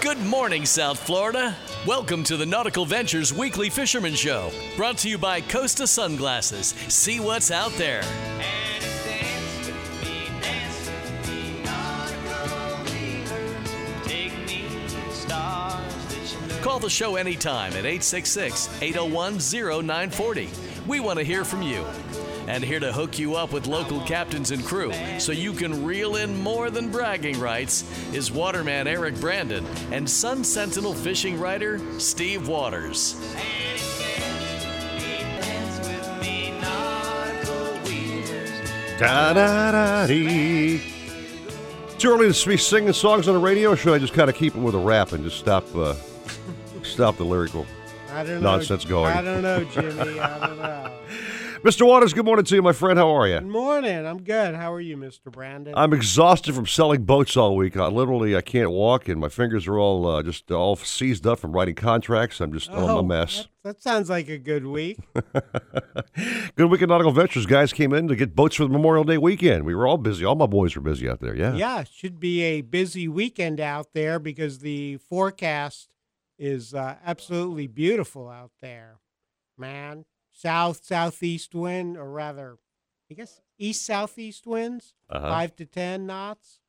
Good morning, South Florida. Welcome to the Nautical Ventures Weekly Fisherman Show, brought to you by Costa Sunglasses. See what's out there. Call the show anytime at 866 801 0940. We want to hear from you. And here to hook you up with local captains and crew so you can reel in more than bragging rights is waterman Eric Brandon and Sun Sentinel fishing writer Steve Waters. Da da da dee. Too early to be singing songs on the radio. Or should I just kind of keep it with a rap and just stop, uh, stop the lyrical I don't know. nonsense going? I don't know, Jimmy. I don't know. Mr. Waters, good morning to you, my friend. How are you? Good morning. I'm good. How are you, Mr. Brandon? I'm exhausted from selling boats all week. I literally I can't walk, and my fingers are all uh, just all seized up from writing contracts. I'm just I'm a mess. Oh, That, that sounds like a good week. Good week at Nautical Ventures. Guys came in to get boats for the Memorial Day weekend. We were all busy. All my boys were busy out there. Yeah. yeah, should be a busy weekend out there because the forecast is uh, absolutely beautiful out there. Man, south southeast wind, or rather, I guess east southeast winds, Uh-huh. five to ten knots.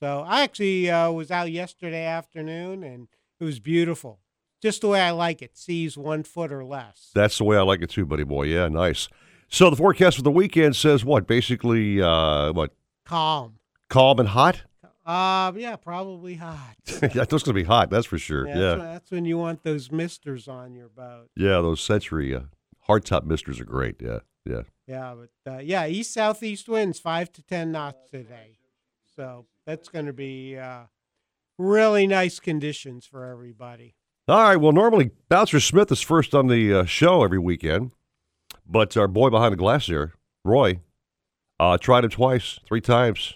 So I actually uh, was out yesterday afternoon, and it was beautiful, just the way I like it. Seas one foot or less. That's the way I like it too, buddy boy. Yeah, nice. So the forecast for the weekend says what? Basically, uh, what? Calm. Calm and hot. Uh, yeah, probably hot. yeah, it's going to be hot. That's for sure. Yeah, Yeah, That's, when, that's when you want those misters on your boat. yeah. Those Century uh, hardtop misters are great. Yeah, yeah. Yeah, but uh, yeah, east southeast winds five to ten knots today, so that's going to be uh, really nice conditions for everybody. All right. Well, normally Bouncer Smith is first on the uh, show every weekend, but our boy behind the glass here, Roy, uh, tried it twice, three times,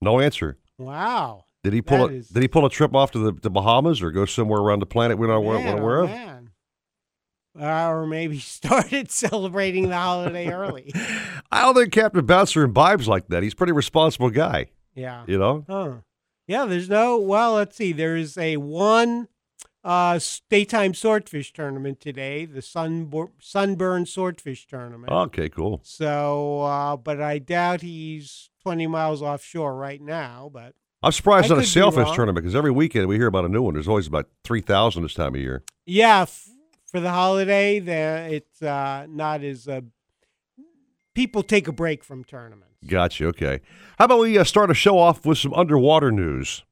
no answer. Wow, Did he pull That a is- Did he pull a trip off to the, the Bahamas or go somewhere around the planet we're not aware, man, aware oh, of? man. Uh, or maybe started celebrating the holiday early. I don't think Captain Bouncer imbibes like that. He's a pretty responsible guy, Yeah. you know. Huh. Yeah, there's no. Well, let's see. There is a one uh, daytime swordfish tournament today, the Sunbur- Sunburn Swordfish Tournament. Okay, cool. So, uh, but I doubt he's 20 miles offshore right now. But I'm surprised I not a sailfish tournament because every weekend we hear about a new one. There's always about three thousand this time of year. yeah, f- for the holiday, there it's uh, not as uh, people take a break from tournaments. Gotcha. Okay. How about we uh, start a show off with some underwater news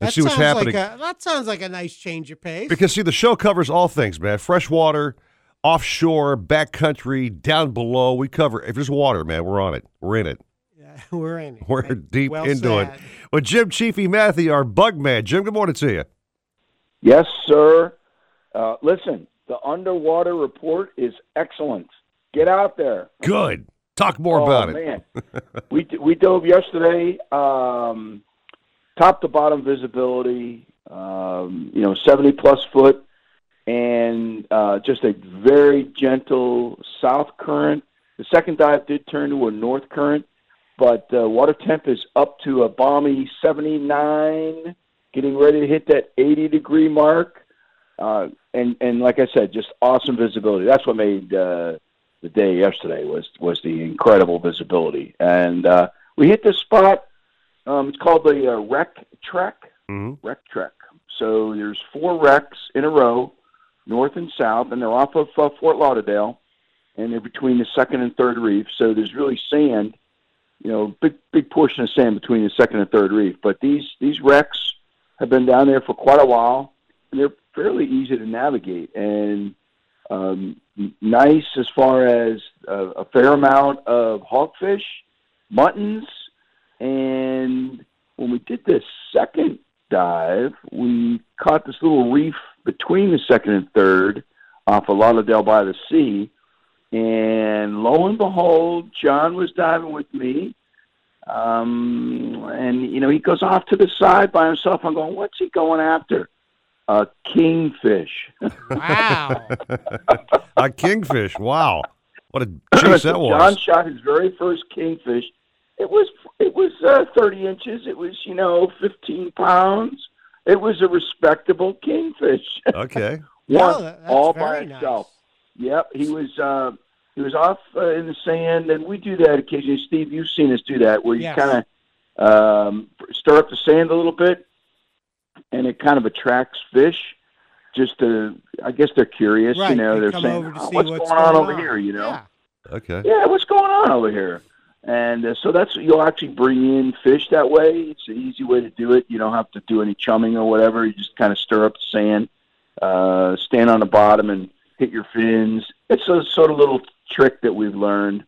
and That see what's sounds happening? Like a, that sounds like a nice change of pace. because see, the show covers all things, man. Freshwater, offshore, backcountry, down below. We cover if there's water, man. We're on it. We're in it. Yeah, we're in it. We're Right. deep Well into it. said. Well, Jim Chiefy Matthew, our bug man. Jim, good morning to you. Yes, sir. Uh, listen, the underwater report is excellent. Get out there. Good. Talk more oh, about it. man. we we dove yesterday, um, top to bottom visibility, um, you know, seventy plus foot, and uh, just a very gentle south current. The second dive did turn to a north current, but uh, water temp is up to a balmy seventy nine, getting ready to hit that eighty degree mark. Uh, and and like I said, just awesome visibility. That's what made uh, the day yesterday was was the incredible visibility. And uh, we hit this spot. Um, it's called the uh, Wreck Trek. Mhm. Wreck Trek. So there's four wrecks in a row, north and south, and they're off of uh, Fort Lauderdale, and they're between the second and third reef. So there's really sand, you know, big big portion of sand between the second and third reef. But these these wrecks have been down there for quite a while, they're fairly easy to navigate and um, nice as far as a fair amount of hogfish, muttons, and when we did this second dive, we caught this little reef between the second and third off of Lauderdale by the Sea. And lo and behold, John was diving with me. Um, and, you know, he goes off to the side by himself. I'm going, what's he going after? A kingfish. Wow. A kingfish. Wow. What a chase that was. John shot his very first kingfish. It was it was uh, 30 inches. It was you know 15 pounds, It was a respectable kingfish. Okay. One that- that's all by very itself. nice. Yep, he was uh, he was off uh, in the sand, and we do that occasionally. Steve, you've seen us do that, where you Yes. kind of um, stir up the sand a little bit, and it kind of attracts fish. Just to, I guess they're curious. Right. You know, they they're come saying, over to "Oh, see "What's, what's going on over here?" You know. Yeah. Okay. Yeah, what's going on over here? And uh, so that's you'll actually bring in fish that way. It's an easy way to do it. You don't have to do any chumming or whatever. You just kind of stir up the sand, uh, stand on the bottom, and hit your fins. It's a sort of little trick that we've learned.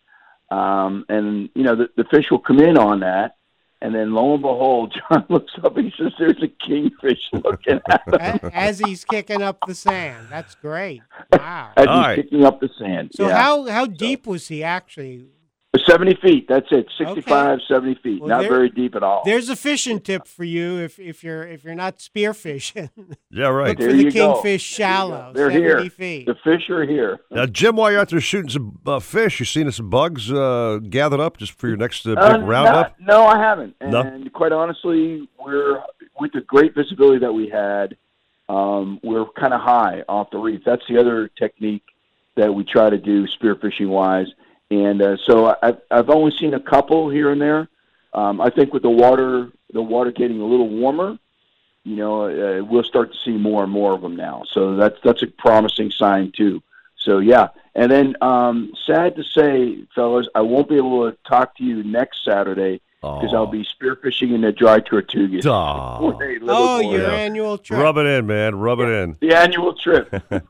Um, and you know the, the fish will come in on that, and then lo and behold, John looks up. And he says, "There's a kingfish looking at him." As he's kicking up the sand. That's great. Wow. As All he's right. picking up the sand. So yeah. how how deep was he actually? 70 feet. That's it. 65, 70 feet. Well, Not there- very deep at all. There's a fishing tip for you if if you're if you're not spearfishing. Yeah, right. Look There for the kingfish go. shallow, They're 70 here. feet. The fish are here. Now, Jim, while you're out there shooting some uh, fish, you seen some bugs uh, gathered up just for your next uh, big Uh, roundup? No, no, I haven't. No? And quite honestly, we're with the great visibility that we had, um, we're kind of high off the reef. That's the other technique that we try to do spearfishing wise. And uh, so I've, I've only seen a couple here and there. Um, I think with the water, the water getting a little warmer, you know, uh, we'll start to see more and more of them now. So that's that's a promising sign too. So yeah, and then um, sad to say, fellas, I won't be able to talk to you next Saturday because I'll be spearfishing in the dry Tortugas. Aw. Oh, your Yeah. annual trip. Rub it in, man. Rub it in. the annual trip.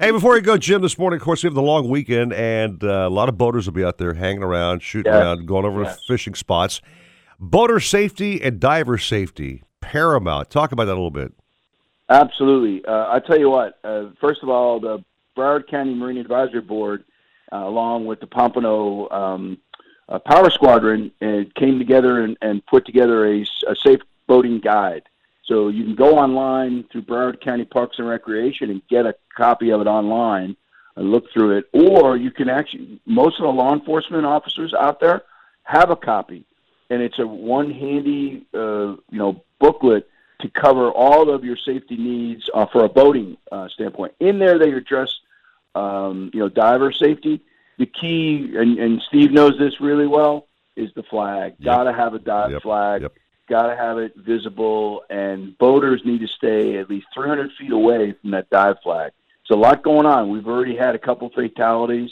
Hey, before you go, Jim, this morning, of course, we have the long weekend, and uh, a lot of boaters will be out there hanging around, shooting Yes. around, going over Yes. to fishing spots. Boater safety and diver safety, paramount. Talk about that a little bit. Absolutely. Uh, I tell you what. Uh, first of all, the Broward County Marine Advisory Board, uh, along with the Pompano um, uh, Power Squadron, and came together and, and put together a, a, safe boating guide. So you can go online through Broward County Parks and Recreation and get a copy of it online and look through it, or you can actually. Most of the law enforcement officers out there have a copy, and it's a one handy, uh, you know, booklet to cover all of your safety needs uh, for a boating uh, standpoint. In there, they address, um, you know, diver safety. The key, and, and Steve knows this really well, is the flag. Yep. Got to have a dive Yep. flag. Yep. Got to have it visible, and boaters need to stay at least 300 feet away from that dive flag. It's a lot going on. We've already had a couple fatalities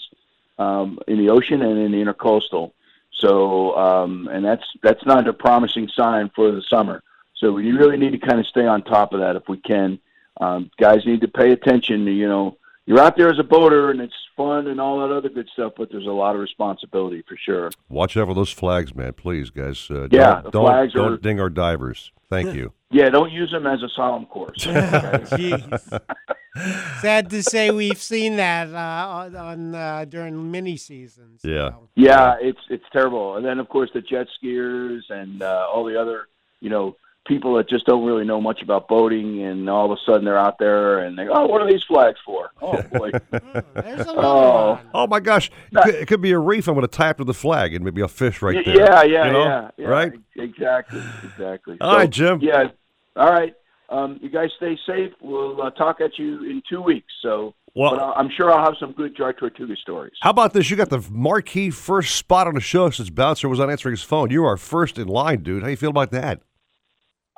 um, in the ocean and in the intercoastal. So, um, and that's that's not a promising sign for the summer. So we really need to kind of stay on top of that if we can. Um, guys need to pay attention. to You know, you're out there as a boater and it's fun and all that other good stuff, but there's a lot of responsibility for sure. Watch out for those flags, man. Please, guys. Uh, Yeah, don't, the don't, flags don't are- ding our divers. Thank you. Yeah, don't use them as a slalom course. Sad to say we've seen that uh, on, on uh, during mini seasons. Yeah. so. Yeah, it's it's terrible. And then of course the jet skiers and uh, all the other you know people that just don't really know much about boating, and all of a sudden they're out there and they go, oh, what are these flags for? Oh boy, Oh, there's another Oh. Oh my gosh! It could, it could be a reef. I'm going to tie up to the flag, and maybe a fish right there. yeah, yeah, you know? yeah, yeah, Right? Exactly, exactly. All right, Jim. Yeah, all right. Um, you guys stay safe. We'll uh, talk at you in two weeks. So, Well- but I- I'm sure I'll have some good dry tortuga stories. How about this? You got the marquee first spot on the show since Bouncer was on answering his phone. You are first in line, dude. How you feel about that?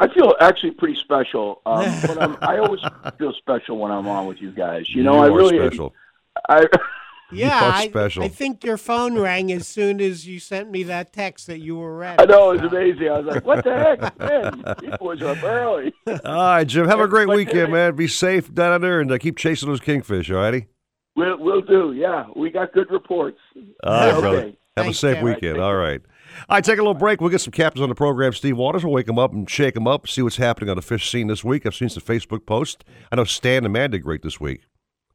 I feel actually pretty special. Um, but I'm, I always feel special when I'm on with you guys. You know, I are really, special. I, Yeah, I, special. I think your phone rang as soon as you sent me that text that you were ready. I know it was amazing. I was like, "What the heck, man? These boys are up early." All right, Jim. Have a great weekend, man. Be safe down there and uh, keep chasing those kingfish. All righty. We'll, we'll do. Yeah, we got good reports. All right, Okay. brother. Have a safe Jim. weekend. All right. All right, take a little break. We'll get some captains on the program. Steve Waters will wake them up and shake them up, see what's happening on the fish scene this week. I've seen some Facebook posts. I know Stan and Man did great this week.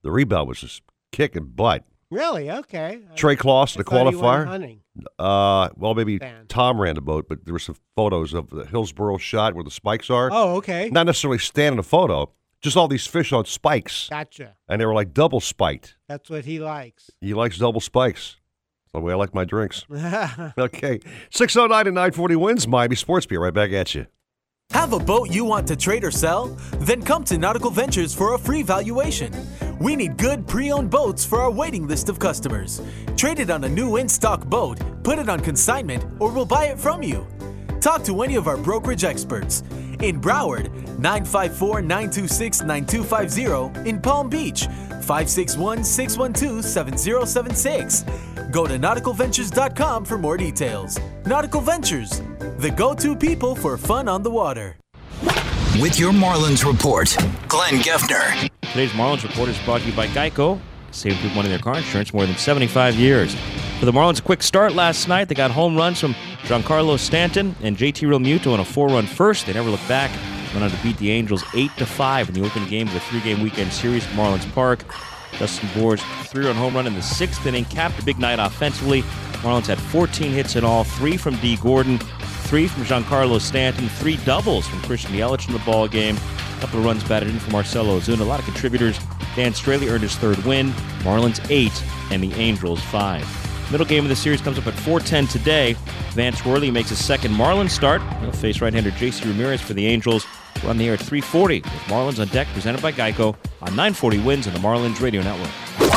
The rebound was just kicking butt. Really? Okay. Trey Kloss, the thought he went qualifier. Uh, well, maybe Stan. Tom ran the boat, but there were some photos of the Hillsboro shot where the spikes are. Oh, okay. Not necessarily Stan in the photo, just all these fish on spikes, Gotcha. and they were like double spiked. That's what he likes. He likes double spikes. That's the way I like my drinks. Okay. 609 and 940 wins Miami Sports Beer. Right back at you. Have a boat you want to trade or sell? Then come to Nautical Ventures for a free valuation. We need good pre owned boats for our waiting list of customers. Trade it on a new in stock boat, put it on consignment, or we'll buy it from you. Talk to any of our brokerage experts. In Broward, 954 926 9250. In Palm Beach, 561 612 7076. Go to nauticalventures.com for more details. Nautical Ventures, the go to people for fun on the water. With your Marlins report, Glenn Geffner. Today's Marlins report is brought to you by Geico. Saving people money in their car insurance more than 75 years. For the Marlins, a quick start last night. They got home runs from Giancarlo Stanton and JT Realmuto on a four-run first. They never looked back. Went on to beat the Angels 8 to 5 in the opening game of the three-game weekend series at Marlins Park. Justin Bour's three-run home run in the sixth inning capped a big night offensively. Marlins had 14 hits in all, three from Dee Gordon, three from Giancarlo Stanton, three doubles from Christian Yelich in the ball game. A couple of runs batted in from Marcell Ozuna. A lot of contributors. Dan Straily earned his third win. Marlins eight and the Angels five. Middle game of the series comes up at 4:10 today. Vance Worley makes his second Marlins start. He'll face right-hander J.C. Ramirez for the Angels. We're on the air at 3:40 with Marlins on deck, presented by Geico on 940 Wins and the Marlins Radio Network.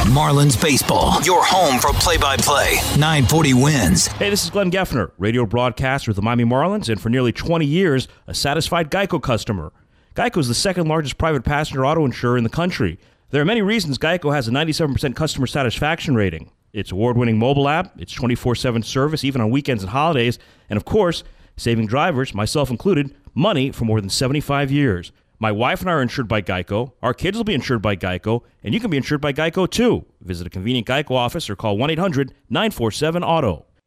Marlins Baseball, your home for play by play. 940 wins. Hey, this is Glenn Geffner, radio broadcaster with the Miami Marlins, and for nearly 20 years, a satisfied Geico customer. Geico is the second largest private passenger auto insurer in the country. There are many reasons Geico has a 97% customer satisfaction rating. Its award winning mobile app, its 24 7 service, even on weekends and holidays, and of course, saving drivers, myself included, money for more than 75 years. My wife and I are insured by Geico. Our kids will be insured by Geico, and you can be insured by Geico too. Visit a convenient Geico office or call 1 800 947 Auto.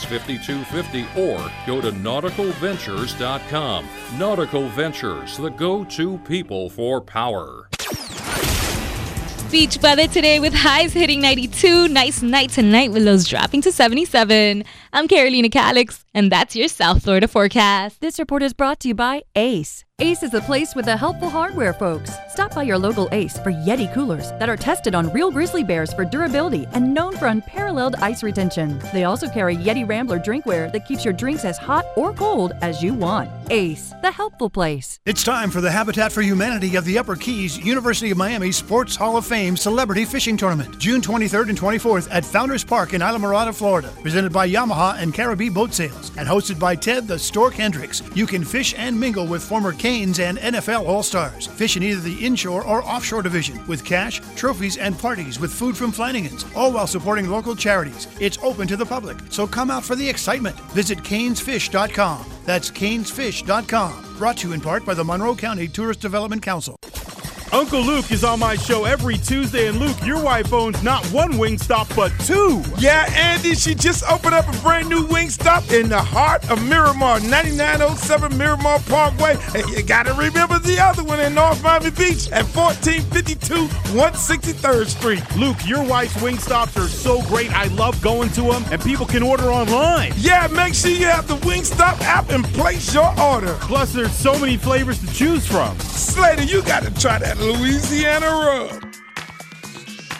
5250 or go to nauticalventures.com. Nautical Ventures, the go to people for power. Beach weather today with highs hitting 92. Nice night tonight with lows dropping to 77. I'm Carolina Calix, and that's your South Florida forecast. This report is brought to you by ACE. Ace is the place with the helpful hardware, folks. Stop by your local Ace for Yeti coolers that are tested on real grizzly bears for durability and known for unparalleled ice retention. They also carry Yeti Rambler drinkware that keeps your drinks as hot or cold as you want. Ace, the helpful place. It's time for the Habitat for Humanity of the Upper Keys University of Miami Sports Hall of Fame Celebrity Fishing Tournament, June 23rd and 24th at Founders Park in Islamorada, Florida. Presented by Yamaha and Caribbean Boat Sales and hosted by Ted the Stork Hendricks. You can fish and mingle with former Canes and NFL All Stars. Fish in either the inshore or offshore division with cash, trophies, and parties with food from Flanigan's, all while supporting local charities. It's open to the public, so come out for the excitement. Visit canesfish.com. That's canesfish.com. Brought to you in part by the Monroe County Tourist Development Council. Uncle Luke is on my show every Tuesday, and Luke, your wife owns not one wing stop, but two. Yeah, Andy, she just opened up a brand new wing stop in the heart of Miramar, 9907 Miramar Parkway. And you gotta remember the other one in North Miami Beach at 1452 163rd Street. Luke, your wife's wing stops are so great. I love going to them, and people can order online. Yeah, make sure you have the Wingstop app and place your order. Plus, there's so many flavors to choose from. Slater, you gotta try that Louisiana rub.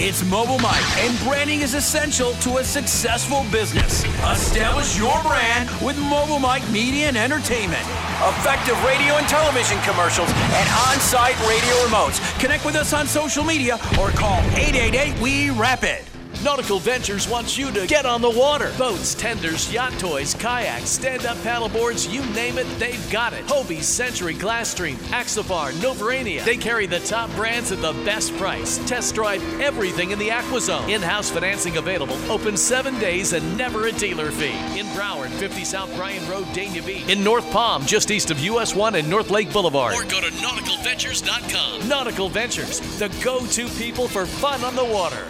It's Mobile Mike, and branding is essential to a successful business. Establish your brand with Mobile Mike Media and Entertainment. Effective radio and television commercials and on site radio remotes. Connect with us on social media or call 888 We Rapid. Nautical Ventures wants you to get on the water. Boats, tenders, yacht toys, kayaks, stand-up paddleboards, you name it, they've got it. Hobie, Century, Glasstream, Axopar, Novurania. They carry the top brands at the best price. Test drive everything in the AquaZone. In-house financing available. Open seven days and never a dealer fee. In Broward, 50 South Bryan Road, Dania Beach. In North Palm, just east of US 1 and North Lake Boulevard. Or go to nauticalventures.com. Nautical Ventures, the go-to people for fun on the water.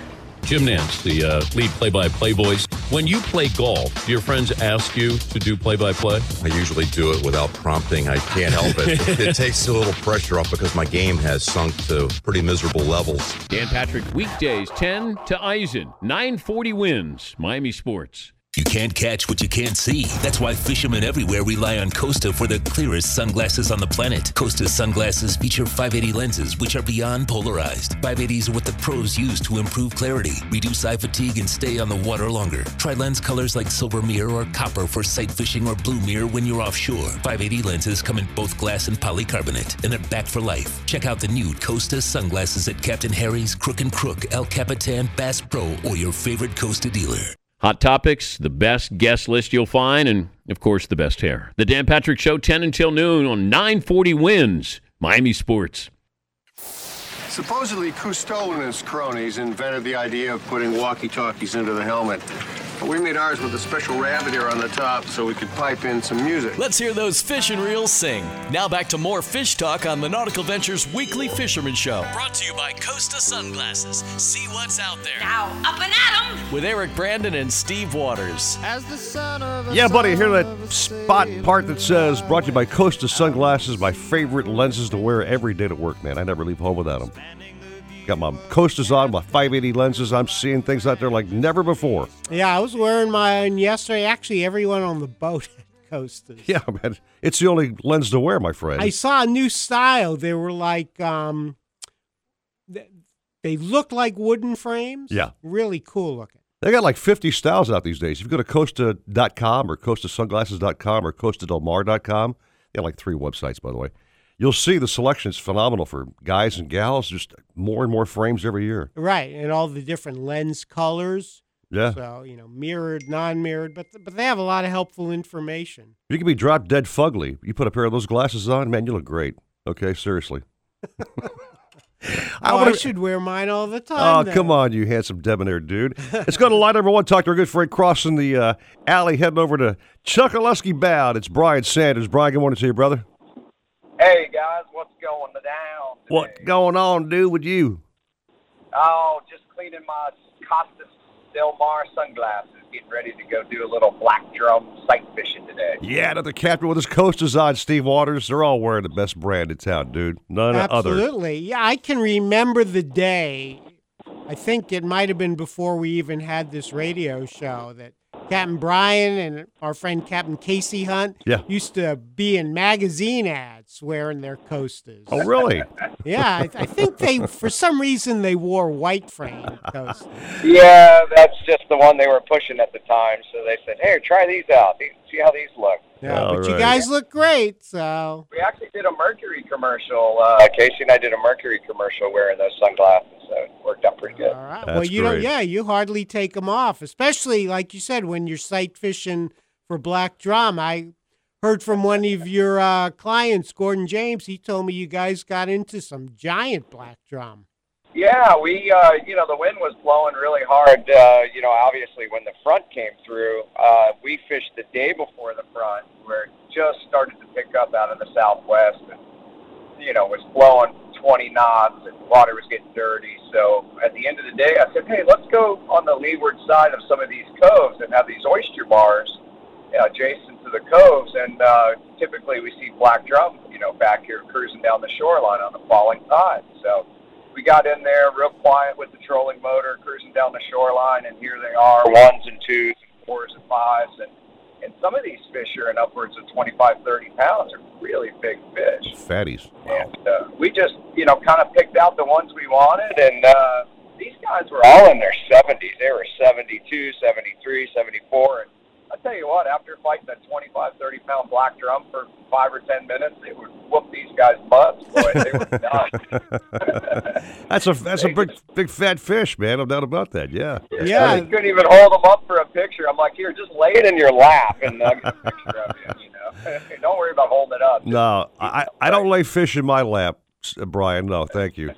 Jim Nance, the uh, lead play-by-play voice. When you play golf, do your friends ask you to do play-by-play? I usually do it without prompting. I can't help it. it takes a little pressure off because my game has sunk to pretty miserable levels. Dan Patrick, weekdays 10 to Eisen, 940 wins, Miami Sports. You can't catch what you can't see. That's why fishermen everywhere rely on Costa for the clearest sunglasses on the planet. Costa sunglasses feature 580 lenses, which are beyond polarized. 580s are what the pros use to improve clarity, reduce eye fatigue, and stay on the water longer. Try lens colors like silver mirror or copper for sight fishing or blue mirror when you're offshore. 580 lenses come in both glass and polycarbonate, and they're back for life. Check out the new Costa sunglasses at Captain Harry's, Crook and Crook, El Capitan, Bass Pro, or your favorite Costa dealer. Hot topics, the best guest list you'll find, and of course, the best hair. The Dan Patrick Show, 10 until noon on 940 wins, Miami Sports. Supposedly, Cousteau and his cronies invented the idea of putting walkie-talkies into the helmet. But we made ours with a special rabbit ear on the top so we could pipe in some music. Let's hear those fish and reels sing. Now back to more fish talk on the Nautical Ventures Weekly Fisherman Show. Brought to you by Costa Sunglasses. See what's out there. Now, up and at 'em! With Eric Brandon and Steve Waters. As the son of Yeah, buddy, hear that spot part that says brought to you by Costa Sunglasses, my favorite lenses to wear every day to work, man. I never leave home without them. Got my Costas on, my 580 lenses. I'm seeing things out there like never before. Yeah, I was wearing mine yesterday. Actually, everyone on the boat had Costas. Yeah, man. It's the only lens to wear, my friend. I saw a new style. They were like, um, they look like wooden frames. Yeah. Really cool looking. They got like 50 styles out these days. If you go to Costa.com or CostaSunglasses.com or CostaDelMar.com, they got like three websites, by the way. You'll see the selection is phenomenal for guys and gals. Just more and more frames every year. Right, and all the different lens colors. Yeah. So you know, mirrored, non-mirrored, but but they have a lot of helpful information. You can be drop dead fugly. You put a pair of those glasses on, man, you look great. Okay, seriously. I, Oh, I should wear mine all the time. Oh, then. come on, you handsome debonair dude. Let's go to line number one. Talk to our good friend crossing the uh, alley, heading over to Chokoloskee Bound. It's Brian Sanders. Brian, good morning to you, brother. Hey guys, what's going down? What going on, dude, with you? Oh, just cleaning my Costas Del Mar sunglasses, getting ready to go do a little black drum sight fishing today. Yeah, another captain with his coasters on, Steve Waters. They're all wearing the best brand in town, dude. None other. Absolutely. Yeah, I can remember the day. I think it might have been before we even had this radio show that Captain Brian and our friend Captain Casey Hunt Yeah. used to be in magazine ads wearing their coasters. Oh, really? Yeah, I, I think they, for some reason, they wore white frame coasters. Yeah, that's just the one they were pushing at the time. So they said, "Hey, try these out. These- See how these look." Yeah, All but you guys look great, so. We actually did a Mercury commercial. Uh, Casey and I did a Mercury commercial wearing those sunglasses, so it worked out pretty good. All right. well, you don't. Yeah, you hardly take them off, especially like you said when you're sight fishing for black drum. I heard from one of your uh, clients, Gordon James. He told me you guys got into some giant black drum. Yeah, we, uh, you know, the wind was blowing really hard. Uh, you know, obviously when the front came through, uh, we fished the day before the front, where it just started to pick up out of the southwest, and you know, was blowing 20 knots, and water was getting dirty. So at the end of the day, I said, hey, let's go on the leeward side of some of these coves that have these oyster bars adjacent to the coves, and uh, typically we see black drum, you know, back here cruising down the shoreline on the falling tide. So we got in there real quiet with the trolling motor, cruising down the shoreline, and here they are, ones and twos, and fours and fives, and and some of these fish are in upwards of 25, 30 pounds. Are really big fish. Fatties. And uh, we just, you know, kind of picked out the ones we wanted, and uh, these guys were all in their 70s. They were 72, 73, 74, and I tell you what, after fighting a 25, 30 pound black drum for five or ten minutes, it would whoop these guys' butts. Boy, they were done. That's a that's a big big fat fish, man. No doubt about that. Yeah. I couldn't even hold them up for a picture. I'm like, here, just lay it in your lap and I'll get a picture of you. You know, don't worry about holding it up. No, I I don't lay fish in my lap, s- Brian. No, thank you.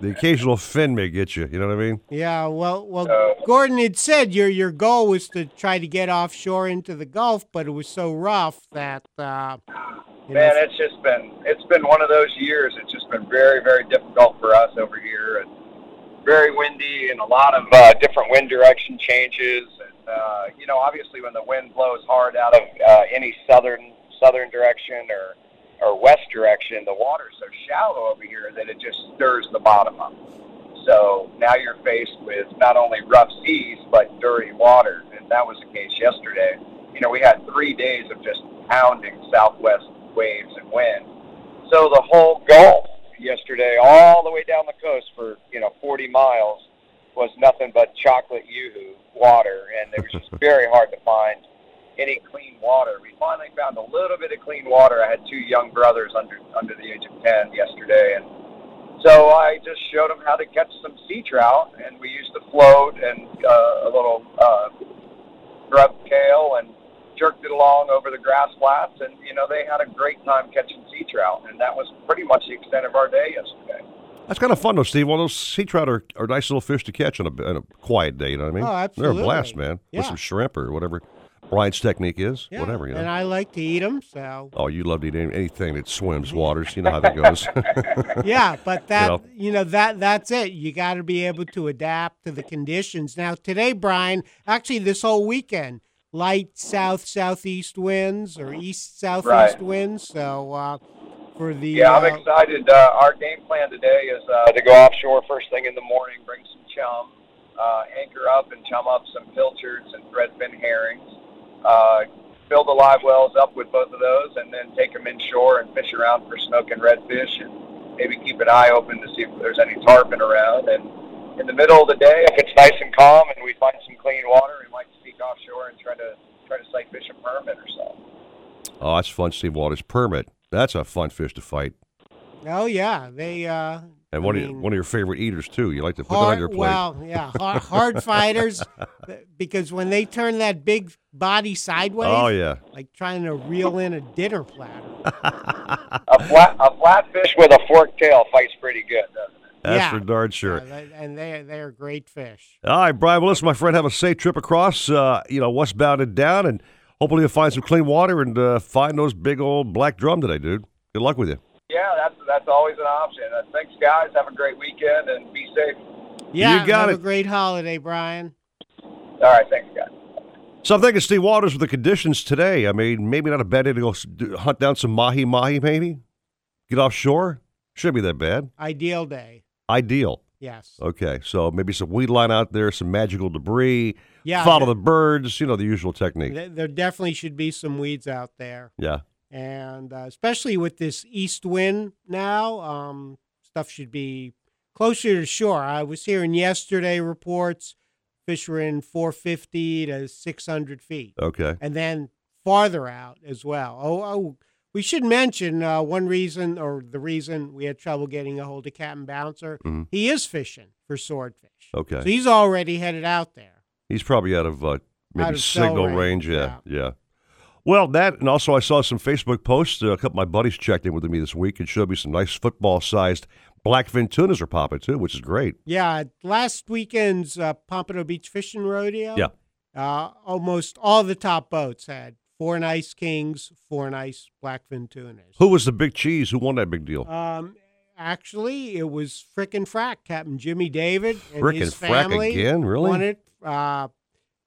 The occasional fin may get you. You know what I mean? Yeah, well, well, Gordon had said your your goal was to try to get offshore into the Gulf, but it was so rough that uh, Man, know, it's just been it's been one of those years. It's just been very very difficult for us over here, and very windy, and a lot of uh, different wind direction changes. And uh, you know, obviously, when the wind blows hard out of uh, any southern southern direction or or west direction, the water's so shallow over here that it just stirs the bottom up. So now you're faced with not only rough seas but dirty water, and that was the case yesterday. You know, we had three days of just pounding southwest waves and wind. So the whole Gulf yesterday, all the way down the coast for you know 40 miles, was nothing but chocolate yoo-hoo water, and it was just very hard to find any clean water. We finally found a little bit of clean water. I had two young brothers under under the age of 10 yesterday, and so I just showed them how to catch some sea trout, and we used a float and uh, a little uh, grub tail and jerked it along over the grass flats, and you know they had a great time catching sea trout, and that was pretty much the extent of our day yesterday. That's kind of fun though, Steve. Well, those sea trout are, are nice little fish to catch on a, on a quiet day. You know what I mean? Oh, absolutely. They're a blast, man. With some shrimp or whatever Brian's technique is. yeah, Whatever, you know. and I like to eat them. So Oh, you love to eat anything that swims waters. You know how that goes. yeah, but that know. you know, that that's it. You got to be able to adapt to the conditions. Now today, Brian, actually this whole weekend, light south southeast winds or east southeast Right. winds. So uh, for the Yeah, I'm uh, excited. Uh, our game plan today is uh, to go offshore first thing in the morning, bring some chum, uh, anchor up and chum up some pilchards and threadfin herrings, uh, fill the live wells up with both of those, and then take them inshore and fish around for snook and redfish, and maybe keep an eye open to see if there's any tarpon around. And in the middle of the day, if it's nice and calm and we find some clean water, we might sneak offshore and try to try to sight fish a permit or something. oh, that's fun, Steve Waters. Permit. That's a fun fish to fight. oh yeah, they uh, And one, I of your, one of your favorite eaters, too. You like to put that on your plate. well, yeah, hard, hard fighters because when they turn that big body sideways, Oh, yeah. like trying to reel in a dinner platter. A flat a flatfish with a forked tail fights pretty good, doesn't it? That's Yeah. for darn sure. Yeah, they- and they they're great fish. All right, Brian. Well, listen, my friend, have a safe trip across, uh, you know, westbound and down, and hopefully you'll find some clean water and uh, find those big old black drum today, dude. Good luck with you. Yeah, that's that's always an option. Uh, thanks, guys. Have a great weekend and be safe. Yeah, You got have it. a great holiday, Brian. All right, thanks, guys. So I'm thinking Steve Waters with the conditions today. I mean, maybe not a bad day to go hunt down some mahi mahi, maybe get offshore. Shouldn't be that bad. Ideal day. Ideal. Yes. Okay, so maybe some weed line out there, some magical debris. Yeah, Follow the- the birds. You know the usual technique. There, there definitely should be some weeds out there, Yeah. And uh, especially with this east wind now, um, stuff should be closer to shore. I was hearing yesterday reports fish were in 450 to 600 feet. Okay. and then farther out as well. Oh, oh we should mention uh, one reason, or the reason we had trouble getting a hold of Captain Bouncer. Mhm. He is fishing for swordfish, Okay. so he's already headed out there. He's probably out of uh, maybe Out of signal range, range. Yeah, yeah. Well, that and also I saw some Facebook posts. Uh, a couple of my buddies checked in with me this week and showed me some nice football-sized blackfin tunas are popping too, which is great. Yeah, last weekend's uh, Pompano Beach Fishing Rodeo. Yeah. uh, almost all the top boats had four nice kings, four nice blackfin tunas. Who was the big cheese? Who won that big deal? Um, actually, it was frickin' frack, Captain Jimmy David and Frickin' his frack again? Really? Won it. Uh,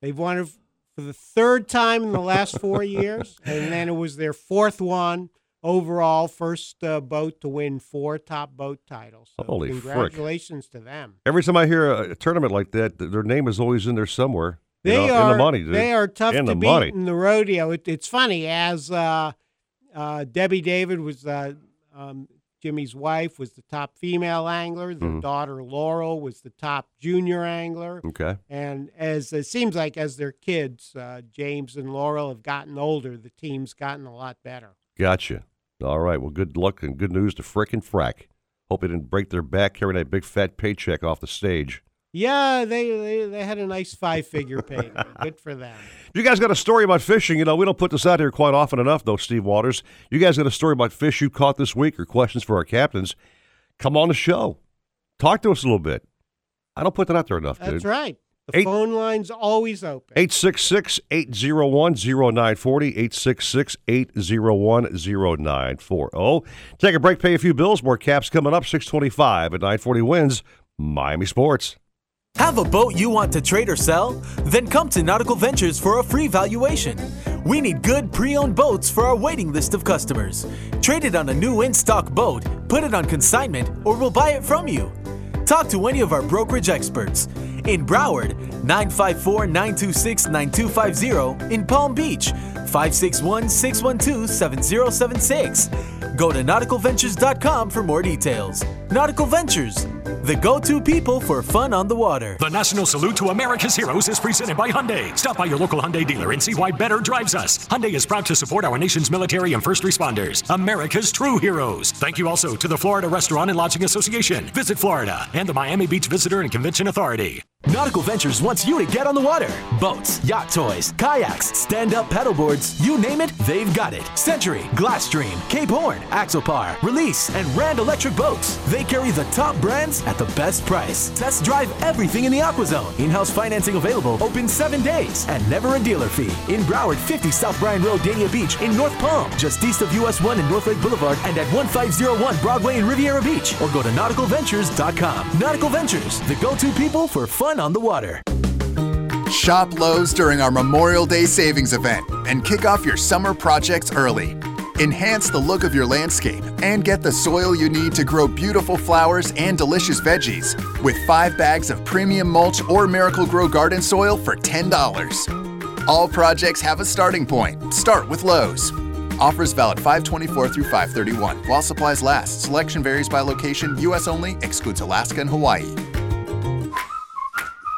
they've won it for the third time in the last four years, and then it was their fourth one overall, first uh, boat to win four top boat titles. So Holy frick. congratulations to them. Every time I hear a, a tournament like that, th- their name is always in there somewhere. you They know, are in the money. Dude. They are tough in to the beat money. in the rodeo. It, it's funny as uh, uh, Debbie David was uh, um, Jimmy's wife was the top female angler. Their Mhm. daughter Laurel was the top junior angler. Okay. And as it seems like as their kids, uh, James and Laurel have gotten older, the team's gotten a lot better. Gotcha. All right. Well, good luck and good news to Frick and Frack. Hope they didn't break their back carrying that big fat paycheck off the stage. Yeah, they they, they had a nice five figure pay. Good for them. You guys got a story about fishing. You know, we don't put this out here quite often enough, though, Steve Waters. You guys got a story about fish you caught this week or questions for our captains. Come on the show. Talk to us a little bit. I don't put that out there enough, dude. That's right. The Eight- phone line's always open. 866 801 0940. 866 801 0940. Take a break, pay a few bills. More caps coming up. 625 at 940 wins Miami Sports. Have a boat you want to trade or sell? Then come to Nautical Ventures for a free valuation. We need good pre owned boats for our waiting list of customers. Trade it on a new in stock boat, put it on consignment, or we'll buy it from you. Talk to any of our brokerage experts. In Broward, 954 926 9250. In Palm Beach, 561 612 7076. Go to nauticalventures.com for more details. Nautical Ventures, the go to people for fun on the water. The National Salute to America's Heroes is presented by Hyundai. Stop by your local Hyundai dealer and see why better drives us. Hyundai is proud to support our nation's military and first responders, America's true heroes. Thank you also to the Florida Restaurant and Lodging Association, Visit Florida, and the Miami Beach Visitor and Convention Authority. Nautical Ventures wants you to get on the water. Boats, yacht toys, kayaks, stand up paddleboards, you name it, they've got it. Century, Glasstream, Cape Horn, Axopar, Release, and Rand Electric Boats. They carry the top brands at the best price. Test drive everything in the AquaZone. In house financing available, open seven days, and never a dealer fee. In Broward, 50 South Bryan Road, Dania Beach, in North Palm, just east of US 1 and North Lake Boulevard, and at 1501 Broadway in Riviera Beach, or go to nauticalventures.com. Nautical Ventures, the go to people for fun on the water. Shop Lowe's during our Memorial Day savings event and kick off your summer projects early. Enhance the look of your landscape and get the soil you need to grow beautiful flowers and delicious veggies with five bags of premium mulch or Miracle-Gro garden soil for $10. All projects have a starting point. Start with Lowe's. Offers valid 524 through 531 while supplies last. Selection varies by location, U.S. only, excludes Alaska and Hawaii.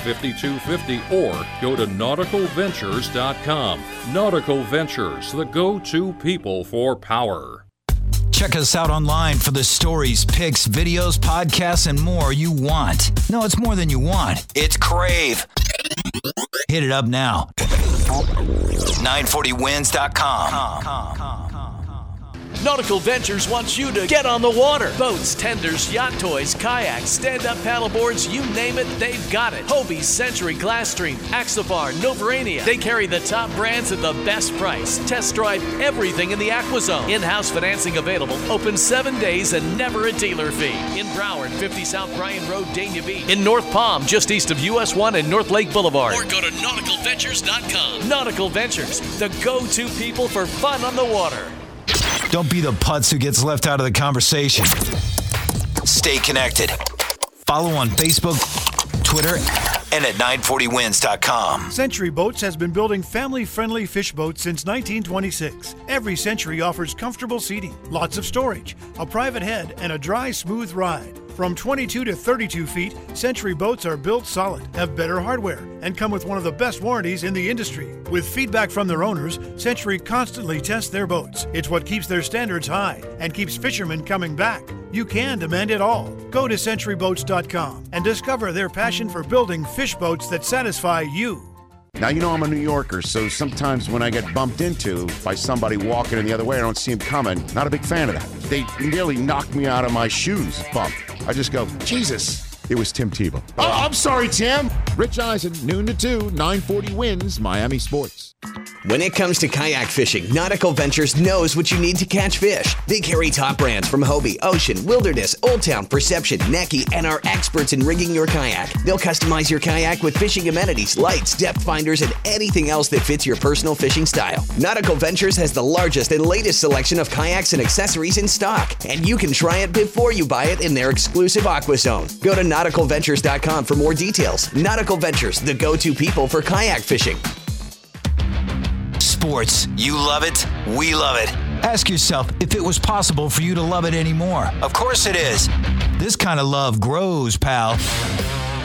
5250 or go to nauticalventures.com. Nautical Ventures, the go to people for power. Check us out online for the stories, pics, videos, podcasts, and more you want. No, it's more than you want. It's Crave. Hit it up now. 940wins.com. Nautical Ventures wants you to get on the water. Boats, tenders, yacht toys, kayaks, stand-up paddleboards, you name it, they've got it. Hobie, Century, Glasstream, Axopar, Novurania. They carry the top brands at the best price. Test drive everything in the AquaZone. In-house financing available. Open seven days and never a dealer fee. In Broward, 50 South Bryan Road, Dania Beach. In North Palm, just east of US 1 and North Lake Boulevard. Or go to nauticalventures.com. Nautical Ventures, the go-to people for fun on the water. Don't be the putz who gets left out of the conversation. Stay connected. Follow on Facebook, Twitter, and at 940wins.com. Century Boats has been building family friendly fish boats since 1926. Every Century offers comfortable seating, lots of storage, a private head, and a dry, smooth ride. From 22 to 32 feet, Century boats are built solid, have better hardware, and come with one of the best warranties in the industry. With feedback from their owners, Century constantly tests their boats. It's what keeps their standards high and keeps fishermen coming back. You can demand it all. Go to centuryboats.com and discover their passion for building fish boats that satisfy you. Now, you know I'm a New Yorker, so sometimes when I get bumped into by somebody walking in the other way, I don't see them coming. Not a big fan of that. They nearly knocked me out of my shoes bump. I just go, Jesus. It was Tim Tebow. Oh, I'm sorry, Tim. Rich Eisen, noon to 2, 940 wins Miami Sports. When it comes to kayak fishing, Nautical Ventures knows what you need to catch fish. They carry top brands from Hobie, Ocean, Wilderness, Old Town, Perception, Necky, and are experts in rigging your kayak. They'll customize your kayak with fishing amenities, lights, depth finders, and anything else that fits your personal fishing style. Nautical Ventures has the largest and latest selection of kayaks and accessories in stock, and you can try it before you buy it in their exclusive Aqua Zone. Go to nauticalventures.com for more details. Nautical Ventures, the go-to people for kayak fishing. Sports. You love it. We love it. Ask yourself if it was possible for you to love it anymore. Of course it is. This kind of love grows, pal.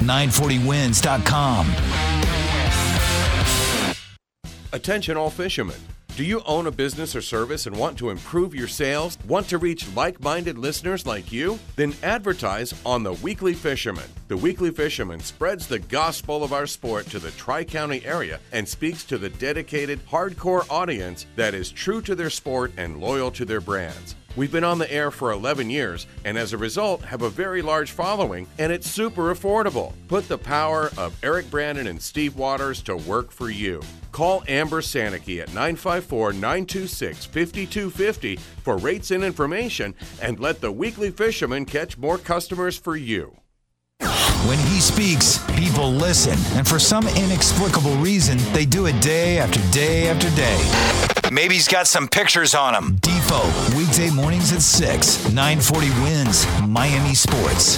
940wins.com. Attention, all fishermen. Do you own a business or service and want to improve your sales? Want to reach like minded listeners like you? Then advertise on The Weekly Fisherman. The Weekly Fisherman spreads the gospel of our sport to the Tri County area and speaks to the dedicated, hardcore audience that is true to their sport and loyal to their brands. We've been on the air for 11 years and as a result have a very large following and it's super affordable. Put the power of Eric Brandon and Steve Waters to work for you. Call Amber Sanicky at 954 926 5250 for rates and information and let the weekly fisherman catch more customers for you. When he speaks, people listen. And for some inexplicable reason, they do it day after day after day. Maybe he's got some pictures on him. Defo, weekday mornings at 6, 940 wins, Miami Sports.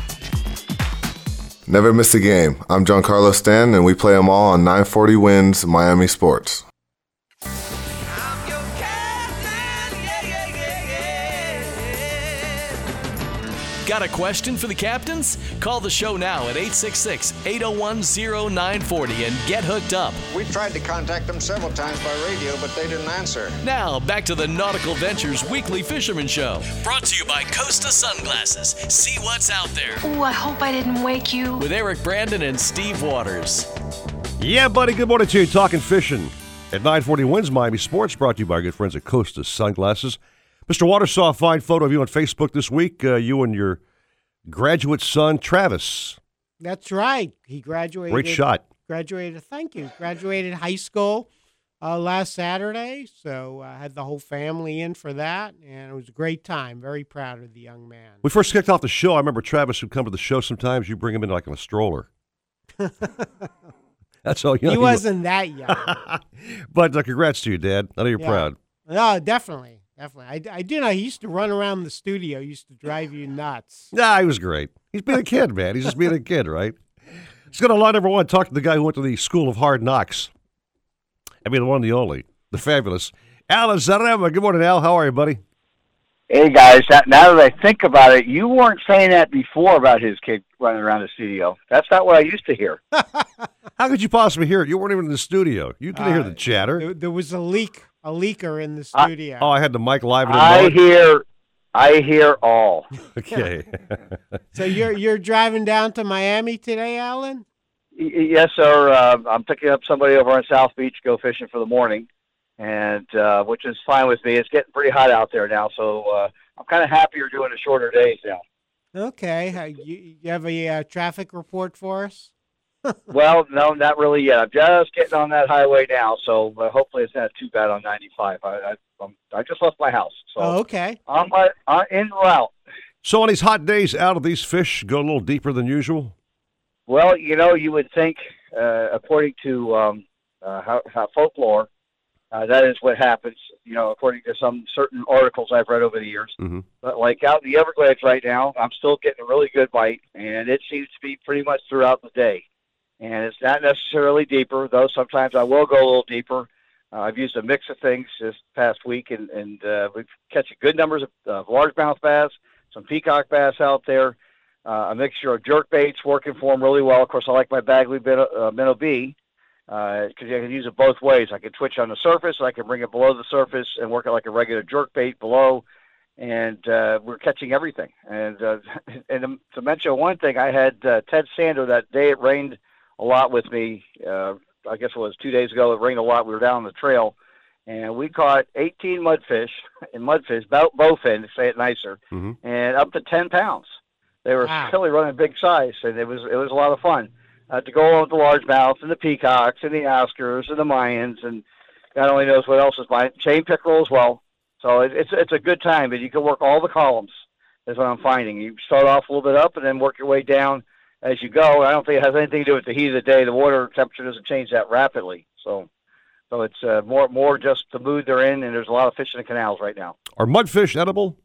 Never miss a game. I'm John Carlos Stan, and we play them all on 940 Wins Miami Sports. Got a question for the captains? Call the show now at 866 801 0940 and get hooked up. We tried to contact them several times by radio, but they didn't answer. Now, back to the Nautical Ventures Weekly Fisherman Show. Brought to you by Costa Sunglasses. See what's out there. Ooh, I hope I didn't wake you. With Eric Brandon and Steve Waters. Yeah, buddy. Good morning to you. Talking fishing at 940 Wins Miami Sports, brought to you by our good friends at Costa Sunglasses. Mr. Waters saw a fine photo of you on Facebook this week. Uh, you and your graduate son, Travis. That's right. He graduated. Great shot. Graduated. Thank you. Graduated high school uh, last Saturday, so I had the whole family in for that, and it was a great time. Very proud of the young man. We first kicked off the show. I remember Travis would come to the show sometimes. You bring him in like in a stroller. That's all young He wasn't that young. but uh, congrats to you, Dad. I know you're Yeah. proud. No, definitely. Definitely. I, I do know he used to run around the studio, used to drive you nuts. Yeah, he was great. He's being a kid, man. He's just being a kid, right? Let's go to line number one. Talk to the guy who went to the School of Hard Knocks. I mean, the one, the only, the fabulous Alan Zaremba. Good morning, Al. How are you, buddy? Hey guys, that, now that I think about it, you weren't saying that before about his kid running around the studio. That's not what I used to hear. How could you possibly hear it? You weren't even in the studio. You could hear the uh, chatter. There, there was a leak, a leaker in the I- studio. Oh, I had the mic live and I remote. hear, I hear all. Okay. so you're you're driving down to Miami today, Alan? Y- y- yes, sir. Uh, I'm picking up somebody over on South Beach, go fishing for the morning, and uh, which is fine with me. It's getting pretty hot out there now, so uh, I'm kind of happy you're doing the shorter days now. Okay. You, you have a uh, traffic report for us? Well, no, not really yet. I'm just getting on that highway now, so uh, hopefully it's not too bad on 95. I I, I'm, I just left my house, so Oh, okay. on my on, en route. So on these hot days, out of these fish go a little deeper than usual. Well, you know, you would think, uh, according to um, uh, how, how folklore, uh, that is what happens. You know, according to some certain articles I've read over the years. Mm-hmm. But like out in the Everglades right now, I'm still getting a really good bite, and it seems to be pretty much throughout the day. And it's not necessarily deeper, though. Sometimes I will go a little deeper. Uh, I've used a mix of things this past week, and and uh, we've catching good numbers of, of largemouth bass, some peacock bass out there, uh, a mixture of jerk baits working for them really well. Of course, I like my Bagley minnow, uh, minnow B, because I can use it both ways. I can twitch on the surface, or I can bring it below the surface and work it like a regular jerk bait below. And uh, we're catching everything. And uh, and to- mention one thing, I had uh, Ted Sander that day. It rained a lot with me. Uh, I guess it was two days ago. It rained a lot. We were down on the trail, and we caught 18 mudfish and mudfish, bow, bowfin, to say it nicer, Mhm. and up to 10 pounds. They were Wow. really running big size, and it was it was a lot of fun uh, to go along with the largemouths and the peacocks and the Oscars and the Mayans and God only knows what else is buying chain pickerel as well. So it, it's it's a good time, and you can work all the columns. Is what I'm finding. You start off a little bit up and then work your way down as you go. I don't think it has anything to do with the heat of the day. The water temperature doesn't change that rapidly, so so it's uh, more more just the mood they're in, and there's a lot of fish in the canals right now. Are mudfish edible?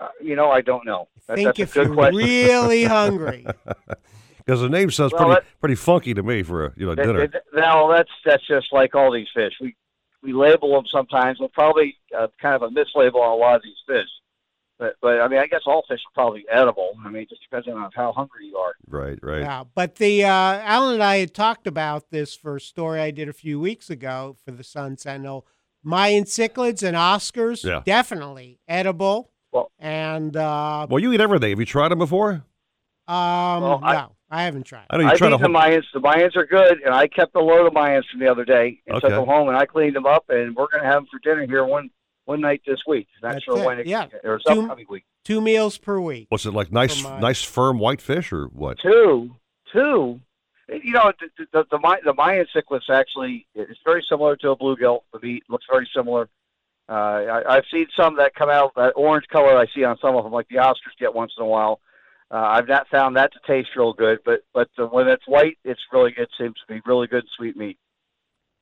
Uh, you know, I don't know. That, think that's if a good you're question. really hungry. Because the name sounds Well, pretty that- pretty funky to me for a you know It- dinner. it- now that's that's just like all these fish. We we label them sometimes. We're probably uh, kind of a mislabel on a lot of these fish. But but I mean, I guess all fish are probably edible. I mean, it just depends on how hungry you are. Right, right. Yeah, but the uh, Alan and I had talked about this for a story I did a few weeks ago for the Sun Sentinel. Mayan cichlids and Oscars, Yeah. definitely edible. Well, and uh, Well, you eat everything. Have you tried them before? um, Well, I- no, I haven't tried. I know you I've try to eaten the hold- Mayans. The Mayans are good, and I kept a load of Mayans from the other day and took them home, and I cleaned them up, and we're going to have them for dinner here one one night this week. Not That's sure it, when it, yeah. or it's Two- upcoming week. Two meals per week. Was it like? Nice, my- nice firm white fish or what? Two, two. You know, the the, the, Mi- the Mayan cichlids actually it's very similar to a bluegill. The meat looks very similar. Uh, I, I've seen some that come out that orange color. I see on some of them, like the Oscars get once in a while. Uh, I've not found that to taste real good, but but the, when it's white, it's really it seems to be really good sweet meat.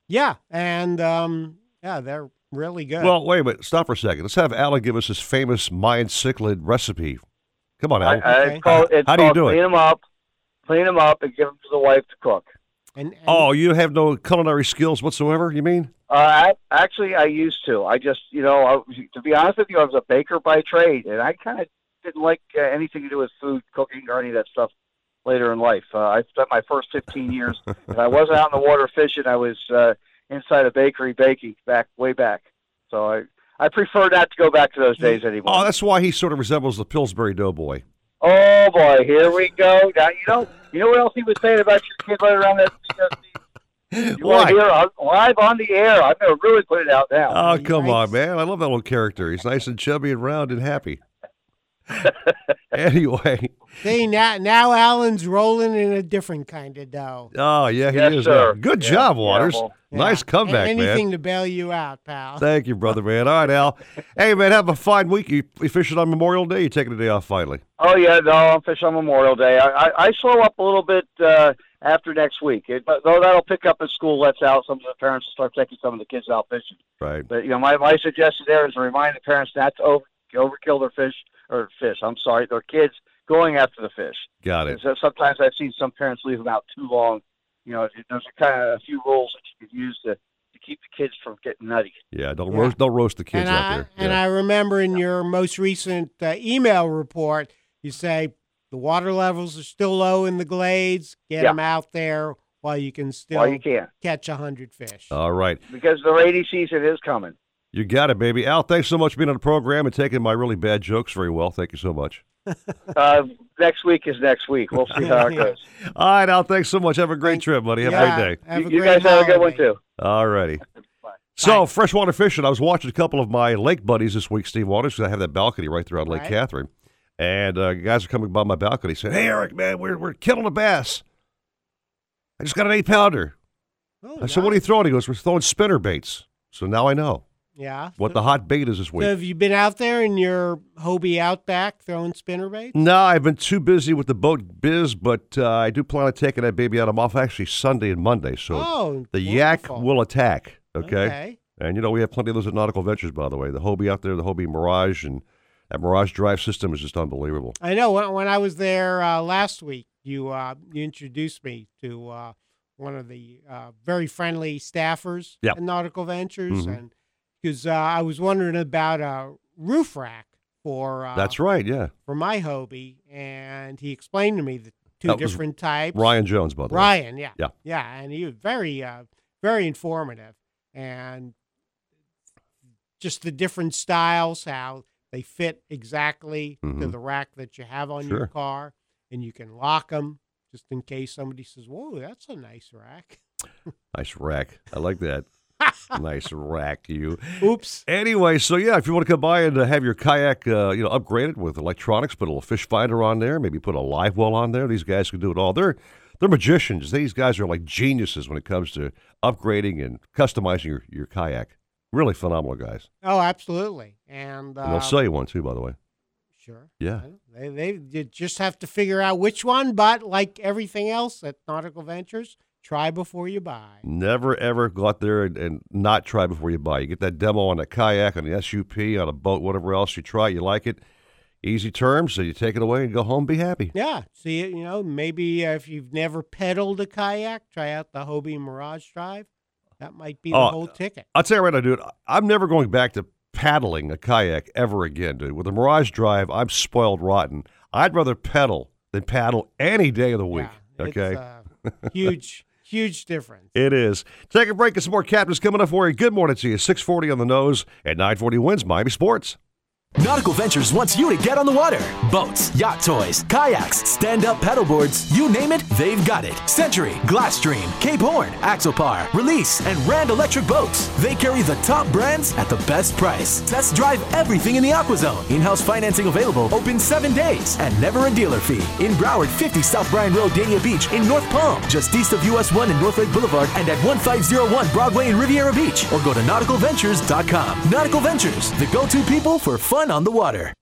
Yeah, and um, yeah, they're really good. Well, wait a minute. Stop for a second. Let's have Alan give us his famous Mayan cichlid recipe. Come on, Alan. I, I, it's called, it's How do you called do clean it? them up, clean them up, and give them to the wife to cook. And, Oh, you have no culinary skills whatsoever? You mean? Uh, I, actually, I used to. I just, you know, I, to be honest with you, I was a baker by trade, and I kind of didn't like uh, anything to do with food, cooking, or any of that stuff later in life. Uh, I spent my first 15 years, if I wasn't out in the water fishing, I was uh, inside a bakery baking back way back. So I, I prefer not to go back to those days anymore. Oh, that's why he sort of resembles the Pillsbury Doughboy. Oh boy, here we go. Now you know, you know what else he was saying about your kid right around that. You want Why? to hear uh, live on the air? I'm going to really put it out now. Oh, come on, man. I love that little character. He's nice and chubby and round and happy. anyway. See now, now Alan's rolling in a different kind of dough. Oh, yeah, he Yes, is. sir. Good Yeah, job, yeah, Waters. well- nice Yeah. comeback, A- Anything man. to bail you out, pal. Thank you, brother, man. All right, Al. Hey, man, have a fine week. You, you fishing on Memorial Day? You taking a day off finally? Oh yeah, no, I'm fishing on Memorial Day. I, I, I slow up a little bit uh, after next week. It, but though that'll pick up as school lets out, some of the parents will start taking some of the kids out fishing. Right. But you know, my my suggestion there is to remind the parents not to over overkill their fish or fish. I'm sorry, their kids going after the fish. Got it. So sometimes I've seen some parents leave them out too long. You know, there's a kind of a few rules that you could use to, to keep the kids from getting nutty. Yeah, don't roast don't roast the kids and out I, there. And Yeah. I remember in your most recent uh, email report, you say the water levels are still low in the glades. Get Yeah. them out there while you can still While you can. catch a hundred fish. All right. Because the rainy season is coming. You got it, baby. Al, thanks so much for being on the program and taking my really bad jokes very well. Thank you so much. Uh, next week is next week. We'll see how it goes. All right, Al, thanks so much. Have a great trip, buddy. Have Yeah, a great day. have a You- you great guys have a good one, too. All righty. So, freshwater fishing. I was watching a couple of my lake buddies this week, Steve Waters, because I have that balcony right there on Lake Right. Catherine. And uh, guys are coming by my balcony saying, Hey, Eric, man, we're, we're killing a bass. I just got an eight pounder. Oh, I said, What are you throwing? He goes, We're throwing spinner baits. So now I know Yeah. what the hot bait is this So week. have you been out there in your Hobie Outback throwing spinner bait? No, I've been too busy with the boat biz, but uh, I do plan on taking that baby out. I'm off actually Sunday and Monday, so Oh, the yak will attack. Okay? Okay. and you know we have plenty of those at Nautical Ventures, by the way. The Hobie out there, the Hobie Mirage, and that Mirage drive system is just unbelievable. I know when, when I was there uh, last week, you uh, you introduced me to uh, one of the uh, very friendly staffers Yeah. at Nautical Ventures, Mhm. and because uh, I was wondering about a roof rack for uh, That's right, yeah. for my Hobie, and he explained to me the two That different types. Ryan Jones, by the way. Ryan, yeah, Yeah. yeah, and he was very, uh, very informative, and just the different styles, how they fit exactly to Mhm. the rack that you have on Sure. your car, and you can lock them just in case somebody says, "Whoa, that's a nice rack." Nice rack. I like that. nice rack, you. Oops. Anyway, so yeah, if you want to come by and uh, have your kayak, uh, you know, upgraded with electronics, put a little fish finder on there, maybe put a live well on there. These guys can do it all. They're they're magicians. These guys are like geniuses when it comes to upgrading and customizing your, your kayak. Really phenomenal guys. Oh, absolutely, and, And they'll uh, sell you one too, by the way. Sure. Yeah. They, they you just have to figure out which one, but like everything else at Nautical Ventures, try before you buy. Never ever go out there and, and not try before you buy. You get that demo on a kayak, on the SUP, on a boat, whatever else. You try, you like it. Easy terms, so you take it away and go home, be happy. Yeah, see. You know, maybe uh, if you've never pedaled a kayak, try out the Hobie Mirage Drive. That might be the Oh, whole ticket. I'll tell you right now, dude. I'm never going back to paddling a kayak ever again, dude. With the Mirage Drive, I'm spoiled rotten. I'd rather pedal than paddle any day of the week. okay. It's uh, huge, huge difference. It is. Take a break. Get some more captains coming up for you. Good morning to you. 640 on the nose at 940 wins Miami Sports. Nautical Ventures wants you to get on the water. Boats, yacht toys, kayaks, stand up paddleboards, you name it, they've got it. Century, Glasstream, Cape Horn, Axopar, Release, and Rand Electric Boats. They carry the top brands at the best price. Test drive everything in the AquaZone. In house financing available, open seven days, and never a dealer fee. In Broward, 50 South Bryan Road, Dania Beach, in North Palm, just east of US 1 and North Lake Boulevard, and at 1501 Broadway in Riviera Beach, or go to nauticalventures.com. Nautical Ventures, the go to people for fun on the water.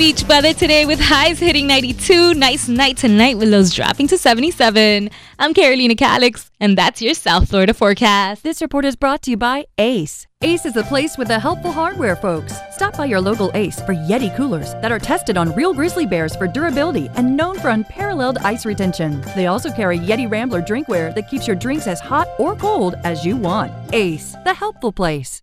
Beach weather today with highs hitting 92. Nice night tonight with lows dropping to 77. I'm Carolina Calix, and that's your South Florida forecast. This report is brought to you by Ace. Ace is a place with the helpful hardware, folks. Stop by your local Ace for Yeti coolers that are tested on real grizzly bears for durability and known for unparalleled ice retention. They also carry Yeti Rambler drinkware that keeps your drinks as hot or cold as you want. Ace, the helpful place.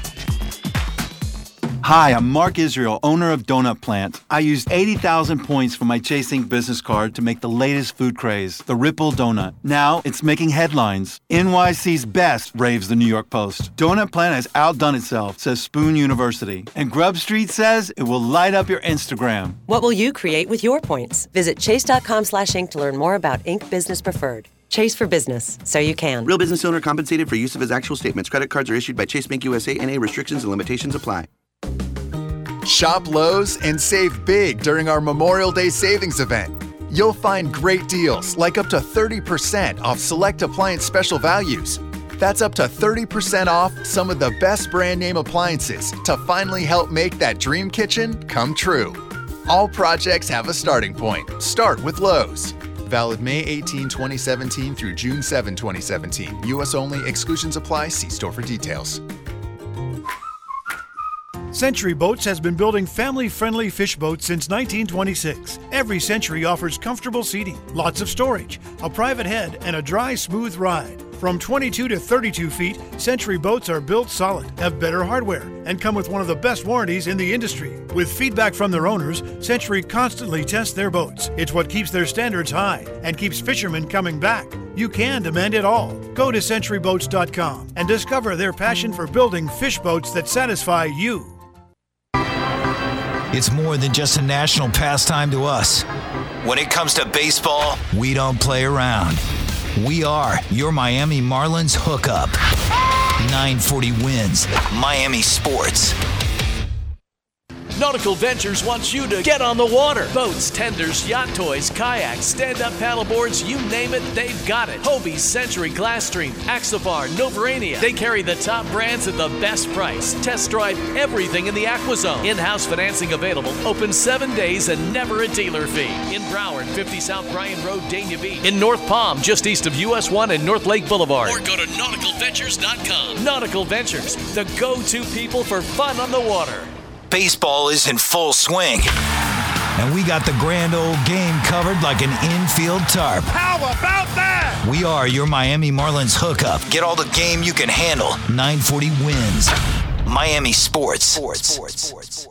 Hi, I'm Mark Israel, owner of Donut Plant. I used 80,000 points for my Chase Chasing business card to make the latest food craze, the Ripple Donut. Now it's making headlines. NYC's best, raves the New York Post. Donut Plant has outdone itself, says Spoon University. And Grub Street says it will light up your Instagram. What will you create with your points? Visit chase.com slash ink to learn more about Ink Business Preferred. Chase for business, so you can. Real business owner compensated for use of his actual statements. Credit cards are issued by Chase Bank USA and a restrictions and limitations apply. Shop Lowe's and save big during our Memorial Day savings event. You'll find great deals like up to 30% off select appliance special values. That's up to 30% off some of the best brand name appliances to finally help make that dream kitchen come true. All projects have a starting point. Start with Lowe's. Valid May 18, 2017 through June 7, 2017. U.S. only. Exclusions apply. See store for details. Century Boats has been building family friendly fish boats since 1926. Every Century offers comfortable seating, lots of storage, a private head, and a dry, smooth ride. From 22 to 32 feet, Century boats are built solid, have better hardware, and come with one of the best warranties in the industry. With feedback from their owners, Century constantly tests their boats. It's what keeps their standards high and keeps fishermen coming back. You can demand it all. Go to centuryboats.com and discover their passion for building fish boats that satisfy you. It's more than just a national pastime to us. When it comes to baseball, we don't play around. We are your Miami Marlins hookup. 940 wins, Miami Sports. Nautical Ventures wants you to get on the water. Boats, tenders, yacht toys, kayaks, stand-up paddleboards, you name it, they've got it. Hobie, Century, Glasstream, Axopar, Novurania. They carry the top brands at the best price. Test drive everything in the AquaZone. In-house financing available. Open seven days and never a dealer fee. In Broward, 50 South Bryan Road, Dania Beach. In North Palm, just east of US 1 and North Lake Boulevard. Or go to nauticalventures.com. Nautical Ventures, the go-to people for fun on the water. Baseball is in full swing. And we got the grand old game covered like an infield tarp. How about that? We are your Miami Marlins hookup. Get all the game you can handle. 940 wins. Miami Sports. Sports. Sports.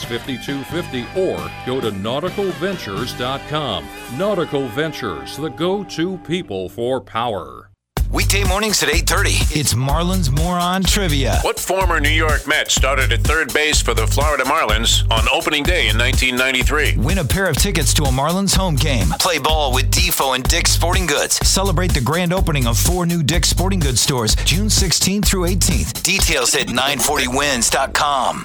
5250 or go to nauticalventures.com. Nautical Ventures, the go to people for power. Weekday mornings at 8:30. It's Marlins Moron Trivia. What former New York Met started at third base for the Florida Marlins on opening day in 1993? Win a pair of tickets to a Marlins home game. Play ball with Defo and Dick's Sporting Goods. Celebrate the grand opening of four new Dick's Sporting Goods stores June 16th through 18th. Details at 940wins.com.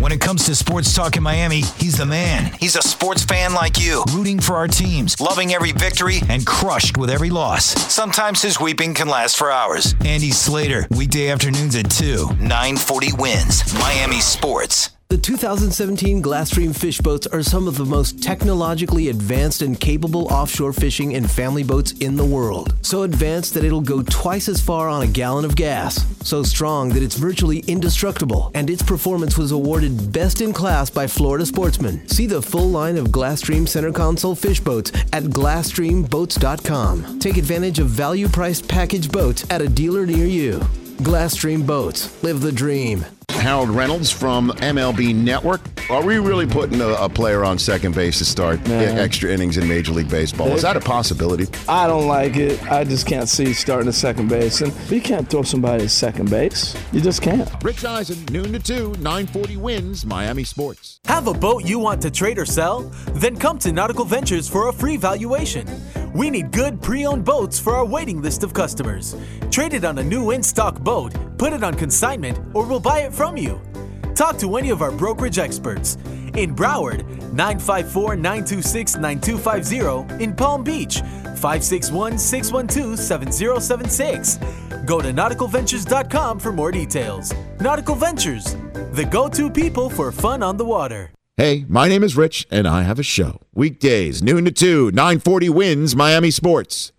When it comes to sports talk in Miami, he's the man. He's a sports fan like you, rooting for our teams, loving every victory, and crushed with every loss. Sometimes his weeping can last for hours. Andy Slater, weekday afternoons at 2, 940 wins. Miami Sports. The 2017 Glasstream fish boats are some of the most technologically advanced and capable offshore fishing and family boats in the world. So advanced that it'll go twice as far on a gallon of gas. So strong that it's virtually indestructible. And its performance was awarded best in class by Florida Sportsman. See the full line of Glasstream center console fish boats at glasstreamboats.com. Take advantage of value priced package boats at a dealer near you. Glasstream Boats. Live the dream. Harold Reynolds from MLB Network. Are we really putting a, a player on second base to start Man. extra innings in Major League Baseball? Is that a possibility? I don't like it. I just can't see starting at second base. And you can't throw somebody at second base. You just can't. Rich Eisen, noon to 2, 940 wins, Miami Sports. Have a boat you want to trade or sell? Then come to Nautical Ventures for a free valuation. We need good pre owned boats for our waiting list of customers. Trade it on a new in stock boat, put it on consignment, or we'll buy it from you. Talk to any of our brokerage experts. In Broward, 954 926 9250. In Palm Beach, 561 612 7076. Go to nauticalventures.com for more details. Nautical Ventures, the go to people for fun on the water. Hey, my name is Rich, and I have a show. Weekdays, noon to 2, 940 wins, Miami Sports.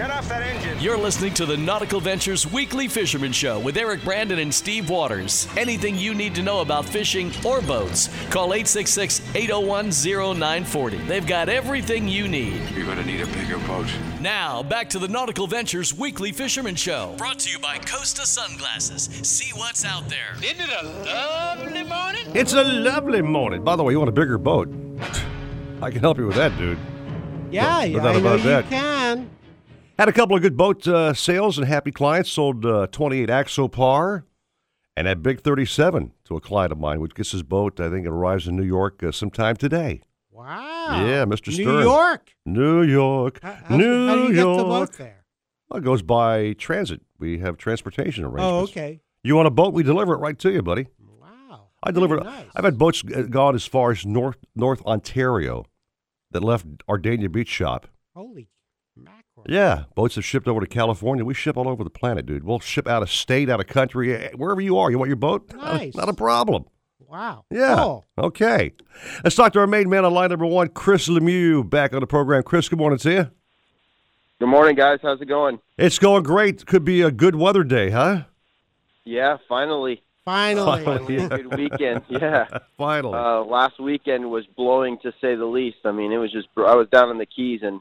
Shut off that engine. You're listening to the Nautical Ventures Weekly Fisherman Show with Eric Brandon and Steve Waters. Anything you need to know about fishing or boats, call 866 801 0940. They've got everything you need. You're going to need a bigger boat. Now, back to the Nautical Ventures Weekly Fisherman Show. Brought to you by Costa Sunglasses. See what's out there. Isn't it a lovely morning? It's a lovely morning. By the way, you want a bigger boat? I can help you with that, dude. Yeah, No I know about you that. can. Had a couple of good boat uh, sales and happy clients. Sold uh, 28 Axopar and that big 37 to a client of mine, which gets his boat. I think it arrives in New York uh, sometime today. Wow. Yeah, Mr. New York. New York. How, New how do you York. get the boat there? Well, it goes by transit. We have transportation arrangements. Oh, okay. You want a boat? We deliver it right to you, buddy. Wow. I deliver. nice. I've had boats uh, gone as far as North North Ontario that left our Dania Beach shop. Holy Yeah, boats have shipped over to California. We ship all over the planet, dude. We'll ship out of state, out of country, eh, wherever you are. You want your boat? Not a- Nice. Not a problem. Wow. Yeah. Cool. Okay. Let's talk to our main man on line number one, Chris Lemieux, back on the program. Chris, good morning to you. Good morning, guys. How's it going? It's going great. Could be a good weather day, huh? Yeah, finally. Finally. Finally a good weekend. Yeah. Finally. Uh, last weekend was blowing to say the least. I mean, it was just I was down in the Keys and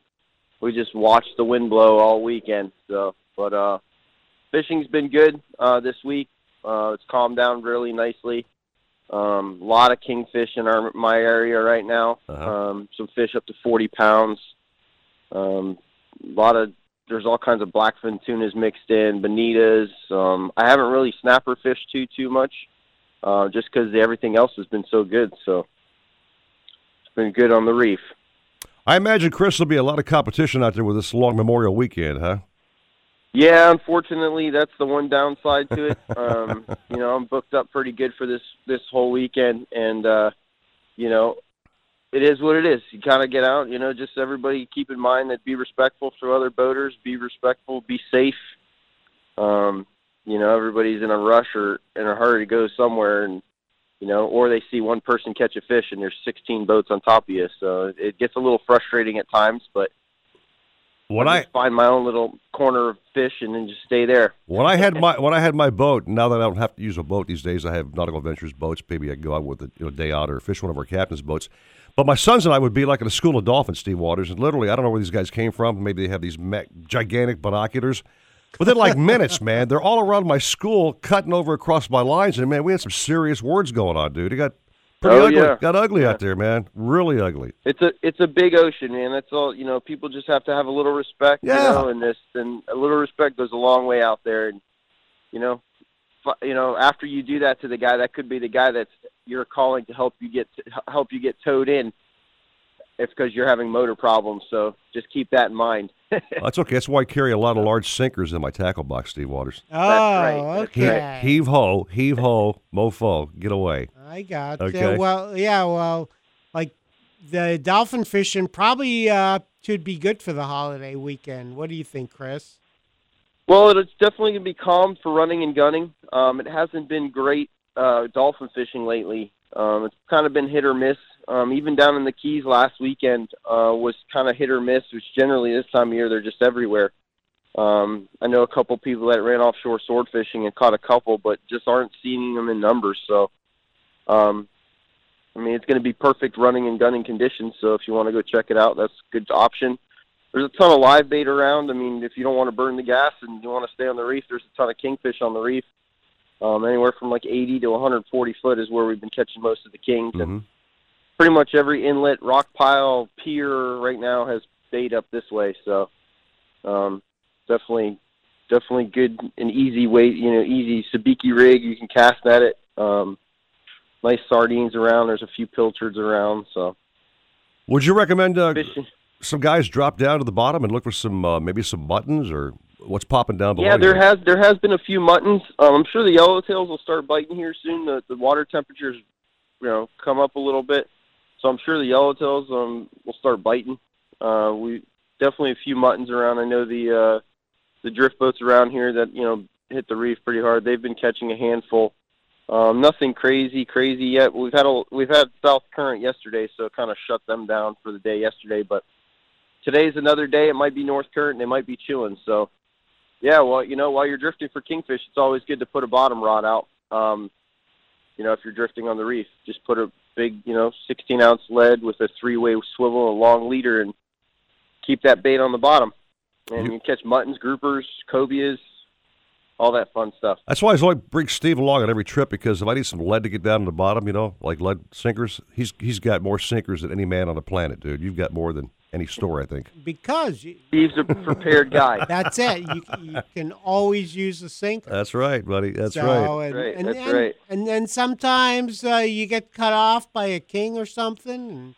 we just watched the wind blow all weekend. So, but uh, fishing's been good uh, this week. Uh, it's calmed down really nicely. Um, a lot of kingfish in our my area right now. Um, some fish up to 40 pounds. Um, a lot of there's all kinds of blackfin tunas mixed in, bonitas. Um, I haven't really snapper fished too too much, uh, just because everything else has been so good. So it's been good on the reef. I imagine, Chris, there'll be a lot of competition out there with this long Memorial Weekend, huh? Yeah, unfortunately, that's the one downside to it. Um, you know, I'm booked up pretty good for this this whole weekend, and uh, you know, it is what it is. You kind of get out. You know, just everybody keep in mind that be respectful to other boaters, be respectful, be safe. Um, you know, everybody's in a rush or in a hurry to go somewhere, and you know, or they see one person catch a fish and there's 16 boats on top of you. So it gets a little frustrating at times, but When I I find my own little corner of fish and then just stay there. when I had my when I had my boat, now that I don't have to use a boat these days, I have Nautical Ventures boats. Maybe I go out with a you know, day out or fish one of our captain's boats. But my sons and I would be like in a school of dolphins, Steve Waters, and literally, I don't know where these guys came from. Maybe they have these gigantic binoculars. Within like minutes, man, they're all around my school, cutting over across my lines, and man, we had some serious words going on, dude. It got pretty Oh, ugly. yeah. Got ugly out there, man. Really ugly. It's a it's a big ocean, man. That's all. You know, people just have to have a little respect. Yeah. You know, and this and a little respect goes a long way out there. And you know, you know, after you do that to the guy, that could be the guy that's you're calling to help you get help you get towed in. It's because you're having motor problems. So just keep that in mind. Well, that's okay. That's why I carry a lot of large sinkers in my tackle box, Steve Waters. Oh, right. That's Heave, okay. heave ho, heave ho, mofo, get away. I got Okay. uh, well, yeah, well, like the dolphin fishing probably uh, should be good for the holiday weekend. What do you think, Chris? Well, it's definitely going to be calm for running and gunning. Um, it hasn't been great uh, dolphin fishing lately. Um, it's kind of been hit or miss. Um, even down in the Keys last weekend uh, was kind of hit or miss, which generally this time of year they're just everywhere. Um, I know a couple people that ran offshore sword fishing and caught a couple, but just aren't seeing them in numbers. So, um, I mean, it's going to be perfect running and gunning conditions. So if you want to go check it out, that's a good option. There's a ton of live bait around. I mean, if you don't want to burn the gas and you want to stay on the reef, there's a ton of kingfish on the reef. Um, anywhere from like 80 to 140 foot is where we've been catching most of the kings. And pretty much every inlet, rock pile, pier right now has bait up this way. So um, definitely, definitely good and easy weight. You know, easy sabiki rig. You can cast at it. Um, nice sardines around. There's a few pilchards around. So Would you recommend uh, some guys drop down to the bottom and look for some uh, maybe some muttons or what's popping down below? Yeah, there you? has there has been a few muttons. Um, I'm sure the yellowtails will start biting here soon. The the water temperatures, you know, come up a little bit, so I'm sure the yellowtails um will start biting. Uh, we definitely a few muttons around. I know the uh, the drift boats around here that you know hit the reef pretty hard. They've been catching a handful. Um, nothing crazy, crazy yet. We've had a we've had south current yesterday, so it kind of shut them down for the day yesterday. But today's another day. It might be north current. and They might be chewing. So yeah, well, you know, while you're drifting for kingfish, it's always good to put a bottom rod out. Um, you know, if you're drifting on the reef, just put a big, you know, 16 ounce lead with a three way swivel, a long leader, and keep that bait on the bottom. And you, can catch muttons, groupers, cobias, all that fun stuff. That's why I always bring Steve along on every trip because if I need some lead to get down to the bottom, you know, like lead sinkers, he's he's got more sinkers than any man on the planet, dude. You've got more than any store, I think. Because you, Steve's a prepared guy. that's it. You, you can always use a sink. That's right, buddy. That's So, right. And, Right, and, that's and, right. And then sometimes uh, you get cut off by a king or something, and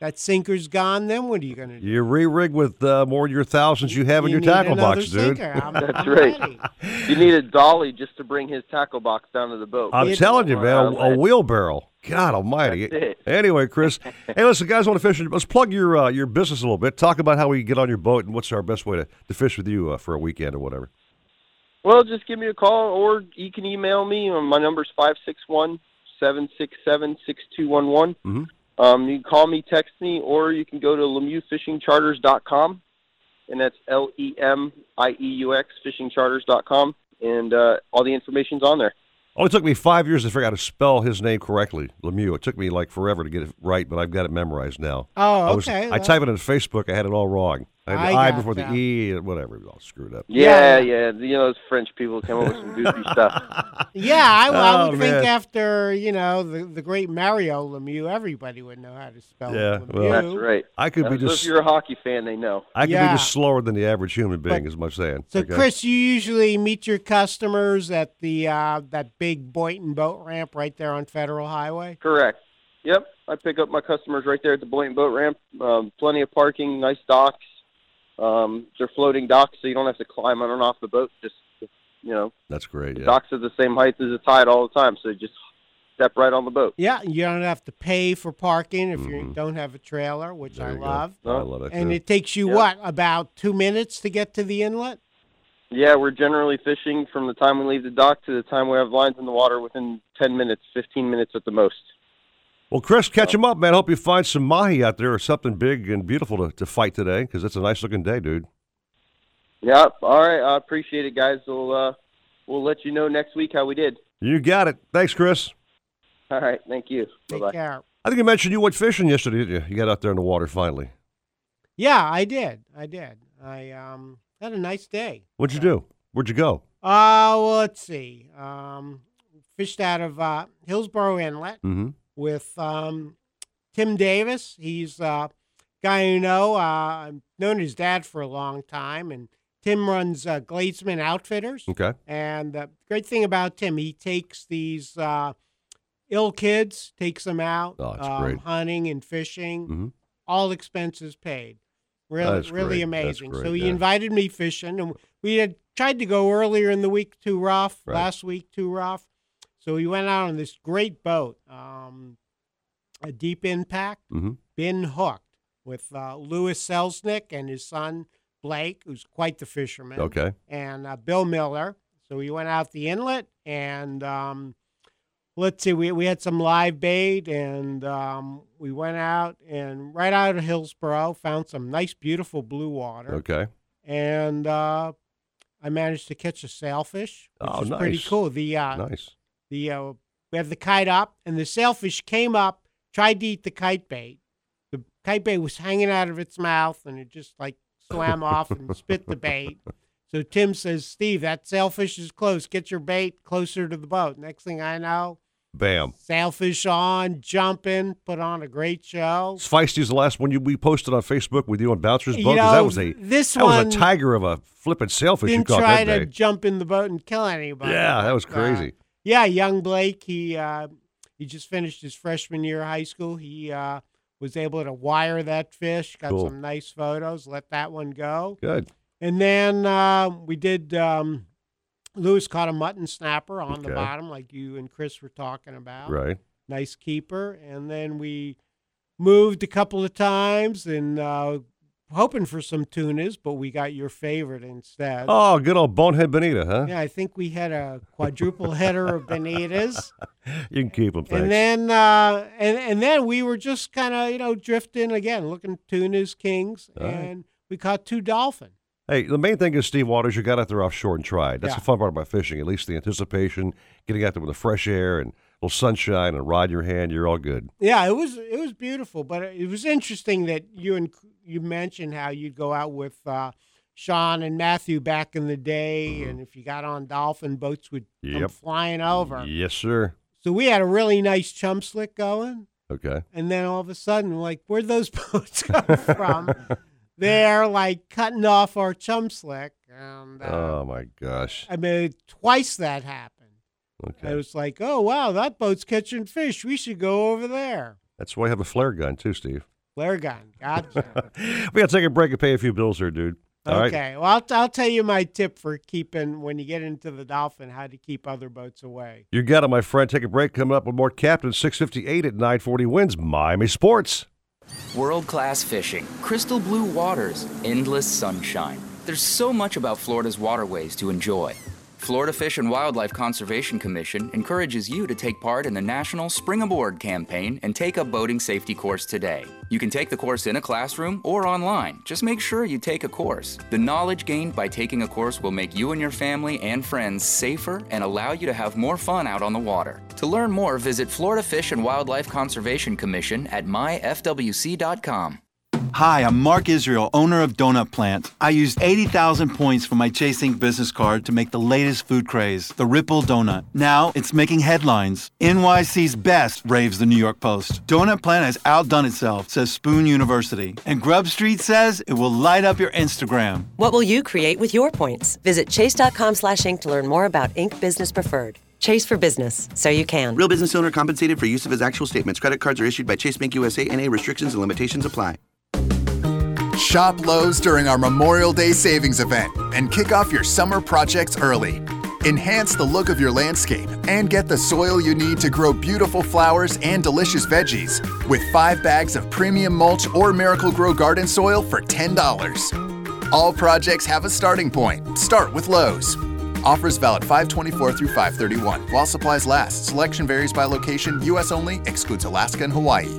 that sinker's gone, then what are you going to do? You re-rig with uh, more of your thousands you have in your need tackle another box, dude. I'm- That's I'm right. ready. You need a dolly just to bring his tackle box down to the boat. I'm telling you, man, a, a wheelbarrow. God Almighty. Anyway, Chris, hey, listen, guys, want to fish? Let's plug your uh, your business a little bit. Talk about how we get on your boat and what's our best way to, to fish with you uh, for a weekend or whatever. Well, just give me a call, or you can email me. Um, My number's five six one seven six seven six two one one. Mhm. Um, you can call me, text me, or you can go to LemieuxFishingCharters.com, and that's L E M I E U X FishingCharters.com, and uh, all the information's on there. Oh, Only took me five years to figure out how to spell his name correctly, Lemieux. It took me like forever to get it right, but I've got it memorized now. Oh, I was, okay, I well- type it in Facebook. I had it all wrong. I had the I I, before that. the E, whatever. It was all screwed up. Yeah, yeah. yeah, You know, those French people come up with some goofy stuff. Yeah, I, I Oh, would man. think after you know the the great Mario Lemieux, everybody would know how to spell Yeah, Lemieux. well, That's right. I could be Uh, just- If you're a hockey fan, they know. I could Yeah. be just slower than the average human being, is what I'm saying. So, okay? Chris, you usually meet your customers at the uh, that big Boynton boat ramp right there on Federal Highway. Correct. Yep. I pick up my customers right there at the Boynton Boat Ramp. Um, plenty of parking, nice docks. Um, they're floating docks, so you don't have to climb on and off the boat. Just, you know, That's great. the Yeah. docks are the same height as the tide all the time, so you just step right on the boat. Yeah, you don't have to pay for parking if Mm-hmm. you don't have a trailer, which I you go. love. I love that, And too. it takes you Yeah. what about two minutes to get to the inlet? Yeah, we're generally fishing from the time we leave the dock to the time we have lines in the water within 10 minutes, 15 minutes at the most. Well, Chris, catch him up, man. Hope you find some mahi out there or something big and beautiful to, to fight today because it's a nice looking day, dude. Yep. all right. I appreciate it, guys. We'll, uh, we'll let you know next week how we did. You got it. Thanks, Chris. All right. Thank you. Take Bye-bye. care. I think you mentioned you went fishing yesterday, didn't you? You got out there in the water finally. Yeah, I did. I did. I um had a nice day. What'd you do? Where'd you go? Uh, well, let's see. Um, fished out of uh, Hillsborough Inlet Mm-hmm. With um, Tim Davis. He's a guy you know. Uh, I've known his dad for a long time, and Tim runs uh, Gladesman Outfitters. Okay. And the great thing about Tim, he takes these uh, ill kids, takes them out Oh, um, hunting and fishing, Mhm. all expenses paid. Really, really. Amazing. great, so he yeah. invited me fishing, and we had tried to go earlier in the week, too rough. Right. Last week, too rough. So we went out on this great boat, um, a deep impact, Mhm. been hooked with uh, Louis Selznick and his son Blake, who's quite the fisherman. Okay. And uh, Bill Miller. So we went out the inlet and um, let's see, we, we had some live bait and um, we went out and right out of Hillsboro found some nice, beautiful blue water. Okay. And uh, I managed to catch a sailfish, which Oh, is pretty cool. The uh, Nice. The uh, we have the kite up, and the sailfish came up, tried to eat the kite bait. The kite bait was hanging out of its mouth, and it just like swam off and spit the bait. So Tim says, "Steve, that sailfish is close. Get your bait closer to the boat." Next thing I know, Bam. sailfish on, jumping, put on a great show. Feisty's the last one you we posted on Facebook with you on Bouncer's You know, that was a this that was a tiger of a flippin' sailfish you Didn't caught try that to jump in the boat and kill anybody. Yeah, that was but, uh, crazy. Yeah, young Blake. He uh, he just finished his freshman year of high school. He uh, was able to wire that fish. Got Cool. some nice photos. Let that one go. Good. And then uh, we did. Um, Lewis caught a mutton snapper on the bottom, like you and Chris were talking about. Right. Nice keeper. And then we moved a couple of times and uh, hoping for some tunas, but we got your favorite instead. Oh, good old bonehead bonita, huh? Yeah, I think we had a quadruple header of bonitas. You can keep them. Thanks. And then uh, and and then we were just kind of you know drifting again, looking tunas, kings, All right. and we caught two dolphin. Hey, the main thing is Steve Waters. You got out there offshore and tried. That's Yeah. the fun part about fishing. At least the anticipation, getting out there with the fresh air and little sunshine and a rod in your hand. You're all good. Yeah, it was it was beautiful, but it was interesting that you and you mentioned how you'd go out with uh, Sean and Matthew back in the day, and if you got on dolphin boats would come Mm-hmm. Flying over. Yes, sir. So we had a really nice chum slick going. Okay. And then all of a sudden, like, where'd those boats come from? They're like cutting off our chum slick. And uh, Oh my gosh. I mean, twice that happened. Okay. It was like, oh, wow, that boat's catching fish. We should go over there. That's why I have a flare gun too, Steve. Flare gun. Gotcha. we got to take a break and pay a few bills here, dude. All right? okay. Well, I'll, I'll tell you my tip for keeping when you get into the Dolphin, how to keep other boats away. You got it, my friend. Take a break. Coming up with more Captain 658 at 940 wins Miami Sports. World class fishing, crystal blue waters, endless sunshine. There's so much about Florida's waterways to enjoy. Florida Fish and Wildlife Conservation Commission encourages you to take part in the National Spring Aboard campaign and take a boating safety course today. You can take the course in a classroom or online. Just make sure you take a course. The knowledge gained by taking a course will make you and your family and friends safer and allow you to have more fun out on the water. To learn more, visit Florida Fish and Wildlife Conservation Commission at myfwc.com. Hi, I'm Mark Israel, owner of Donut Plant. I used 80,000 points from my Chase Chasing business card to make the latest food craze, the Ripple Donut. Now it's making headlines. NYC's best, raves the New York Post. Donut Plant has outdone itself, says Spoon University. And Grub Street says it will light up your Instagram. What will you create with your points? Visit chase.com slash ink to learn more about Ink Business Preferred. Chase for business, so you can. Real business owner compensated for use of his actual statements. Credit cards are issued by Chase Bank USA and a restrictions and limitations apply. Shop Lowe's during our Memorial Day savings event and kick off your summer projects early. Enhance the look of your landscape and get the soil you need to grow beautiful flowers and delicious veggies with five bags of premium mulch or Miracle-Gro garden soil for $10. All projects have a starting point. Start with Lowe's. Offers valid 524 through 531. While supplies last, selection varies by location, U.S. only, excludes Alaska and Hawaii.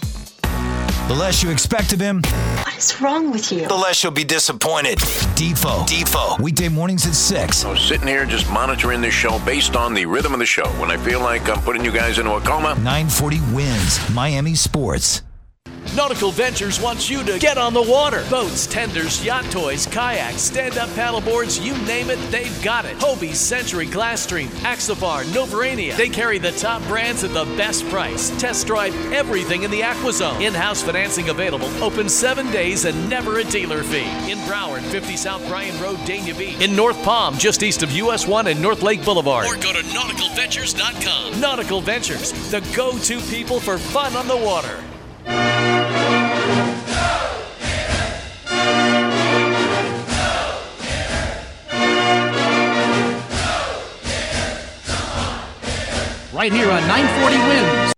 The less you expect of him, What is wrong with you? the less you'll be disappointed. Defo. Defo. Weekday mornings at 6. I'm sitting here just monitoring this show based on the rhythm of the show. When I feel like I'm putting you guys into a coma, 940 wins Miami Sports. Nautical Ventures wants you to get on the water. Boats, tenders, yacht toys, kayaks, stand-up paddleboards, you name it, they've got it. Hobie, Century, Glasstream, Axopar, Novurania. They carry the top brands at the best price. Test drive everything in the AquaZone. In-house financing available. Open seven days and never a dealer fee. In Broward, 50 South Bryan Road, Dania Beach. In North Palm, just east of US 1 and North Lake Boulevard. Or go to nauticalventures.com. Nautical Ventures, the go-to people for fun on the water. Right here on 940 Wins.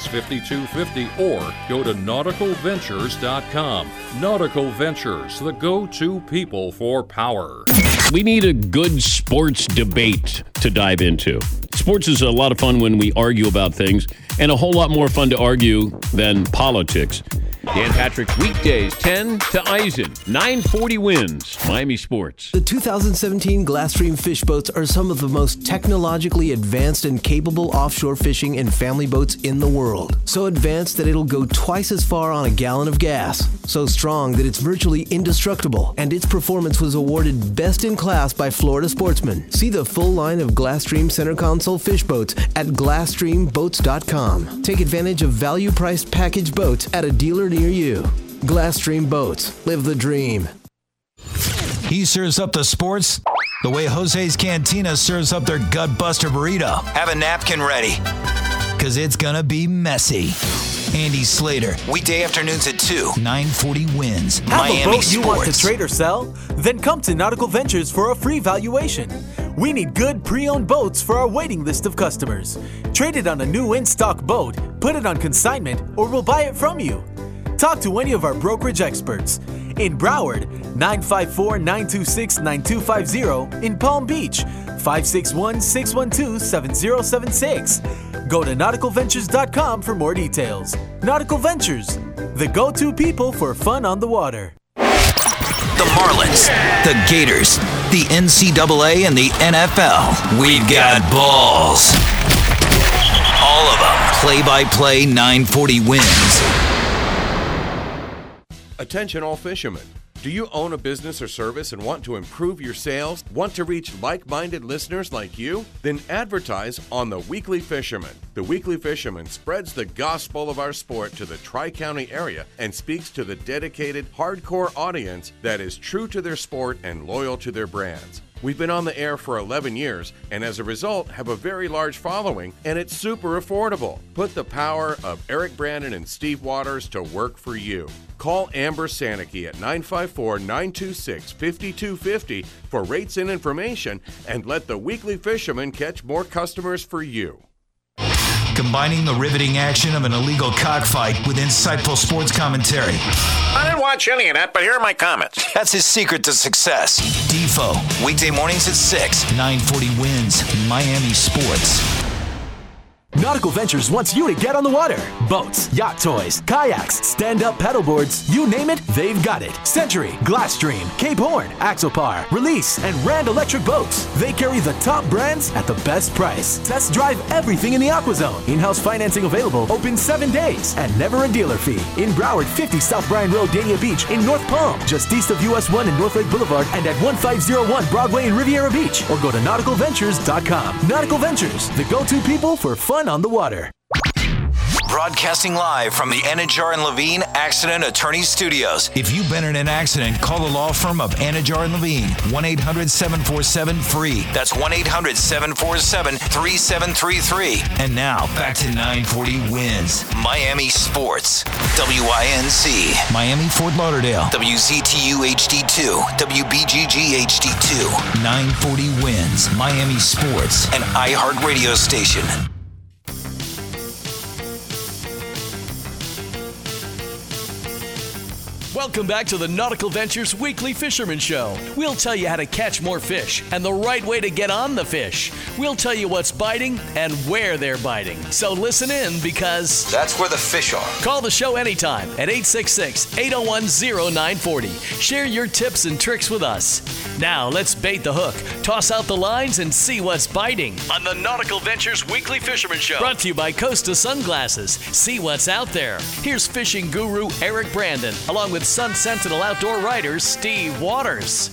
5250 or go to nauticalventures.com. Nautical Ventures, the go to people for power. We need a good sports debate to dive into. Sports is a lot of fun when we argue about things, and a whole lot more fun to argue than politics. Dan Patrick, weekdays 10 to Eisen, 940 wins, Miami Sports. The 2017 Glasstream fish boats are some of the most technologically advanced and capable offshore fishing and family boats in the world. So advanced that it'll go twice as far on a gallon of gas. So strong that it's virtually indestructible. And its performance was awarded best in class by Florida Sportsman. See the full line of Glasstream center console fish boats at GlasstreamBoats.com. Take advantage of value priced package boats at a dealer near you. Glasstream Boats. Live the dream. He serves up the sports the way Jose's Cantina serves up their gutbuster burrito. Have a napkin ready, because it's going to be messy. Andy Slater, weekday afternoons at 2, 940 wins. Have Miami a boat Sports. you want to trade or sell? Then come to Nautical Ventures for a free valuation. We need good pre-owned boats for our waiting list of customers. Trade it on a new in-stock boat, put it on consignment, or we'll buy it from you. talk to any of our brokerage experts. In Broward, 954 926 9250. In Palm Beach, 561 612 7076. Go to nauticalventures.com for more details. Nautical Ventures, the go to people for fun on the water. The Marlins, the Gators, the NCAA, and the NFL. We've got balls. All of them. Play by play 940 wins. Attention, all fishermen. Do you own a business or service and want to improve your sales? Want to reach like minded listeners like you? Then advertise on The Weekly Fisherman. The Weekly Fisherman spreads the gospel of our sport to the Tri County area and speaks to the dedicated, hardcore audience that is true to their sport and loyal to their brands. We've been on the air for 11 years and as a result have a very large following and it's super affordable. Put the power of Eric Brandon and Steve Waters to work for you. Call Amber Sanicky at 954 926 5250 for rates and information and let the weekly fisherman catch more customers for you. Combining the riveting action of an illegal cockfight with insightful sports commentary. I didn't watch any of that, but here are my comments. That's his secret to success. Defo, weekday mornings at 6, 940 wins, Miami Sports. Nautical Ventures wants you to get on the water. Boats, yacht toys, kayaks, stand up paddleboards, you name it, they've got it. Century, Glasstream, Cape Horn, Axopar, Release, and Rand Electric Boats. They carry the top brands at the best price. Test drive everything in the AquaZone. In house financing available, open seven days, and never a dealer fee. In Broward, 50 South Bryan Road, Dania Beach, in North Palm, just east of US 1 and North Lake Boulevard, and at 1501 Broadway in Riviera Beach, or go to nauticalventures.com. Nautical Ventures, the go to people for fun on the water. Broadcasting live from the Anidjar and Levine Accident Attorney Studios. If you've been in an accident, call the law firm of Anidjar and Levine. 1 800 747 free. That's 1 800 747 3733. And now, back to 940 wins. Miami Sports. WINZ. Miami Fort Lauderdale. WZTU HD2. WBGG HD2. 940 wins. Miami Sports. An iHeart radio station. Welcome back to the Nautical Ventures Weekly Fisherman Show. We'll tell you how to catch more fish and the right way to get on the fish. We'll tell you what's biting and where they're biting. So listen in because that's where the fish are. Call the show anytime at 866 801 0940. Share your tips and tricks with us. Now let's bait the hook, toss out the lines, and see what's biting on the Nautical Ventures Weekly Fisherman Show. Brought to you by Costa Sunglasses. See what's out there. Here's fishing guru Eric Brandon, along with Sun Sentinel outdoor writer Steve Waters.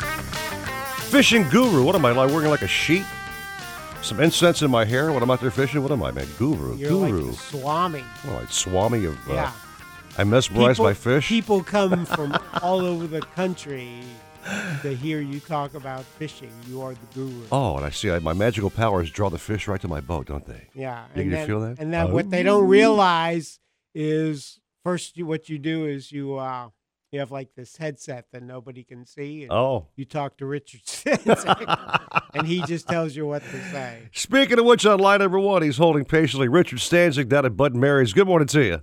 Fishing guru. What am I like? Working like a sheep? Some incense in my hair when I'm out there fishing. What am I, man? Guru. You're guru. like the Swami. Oh, like Swami of. Uh, Yeah. I mesmerize People- my fish. People come from all over the country to hear you talk about fishing. You are the guru. Oh, and I see. I, my magical powers draw the fish right to my boat, don't they? Yeah. You, and you then, feel that? And then Oh. what they don't realize is first you, what you do is you uh, you have like this headset that nobody can see. And Oh. You talk to Richard Stanzik, and he just tells you what to say. Speaking of which, on line number one, he's holding patiently Richard Stanzik down at Bud Mary's. Good morning to you.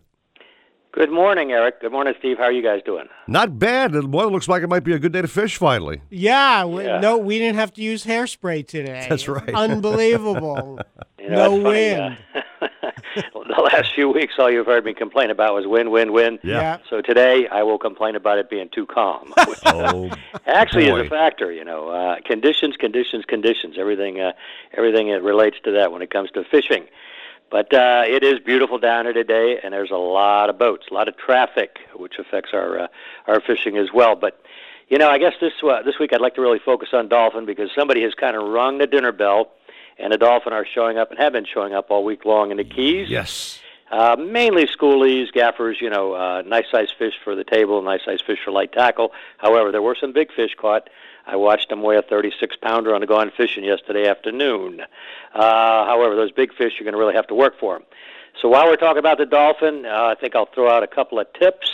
Good morning, Eric. Good morning, Steve. How are you guys doing? Not bad. The weather looks like it might be a good day to fish finally. Yeah, we, Yeah. no, we didn't have to use hairspray today. That's right. Unbelievable. You know, no it's funny, wind. uh, the last few weeks, all you've heard me complain about was wind, wind, wind. Yeah. Yeah. So today, I will complain about it being too calm. which Oh, actually boy. is a factor. You know, uh, conditions, conditions, conditions. Everything, uh, everything it relates to that when it comes to fishing. But uh, it is beautiful down here today, and there's a lot of boats, a lot of traffic, which affects our uh, our fishing as well. But you know, I guess this uh, this week I'd like to really focus on dolphin because somebody has kind of rung the dinner bell, and the dolphin are showing up and have been showing up all week long in the Keys. Yes. Uh, mainly schoolies, gaffers, you know, uh, nice sized fish for the table, nice sized fish for light tackle. However, there were some big fish caught. I watched them weigh a 36 pounder on the Gone Fishing yesterday afternoon. Uh, however, those big fish, you're going to really have to work for them. So while we're talking about the dolphin, uh, I think I'll throw out a couple of tips.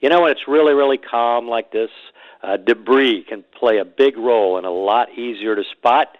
You know, when it's really, really calm like this, uh, debris can play a big role and a lot easier to spot.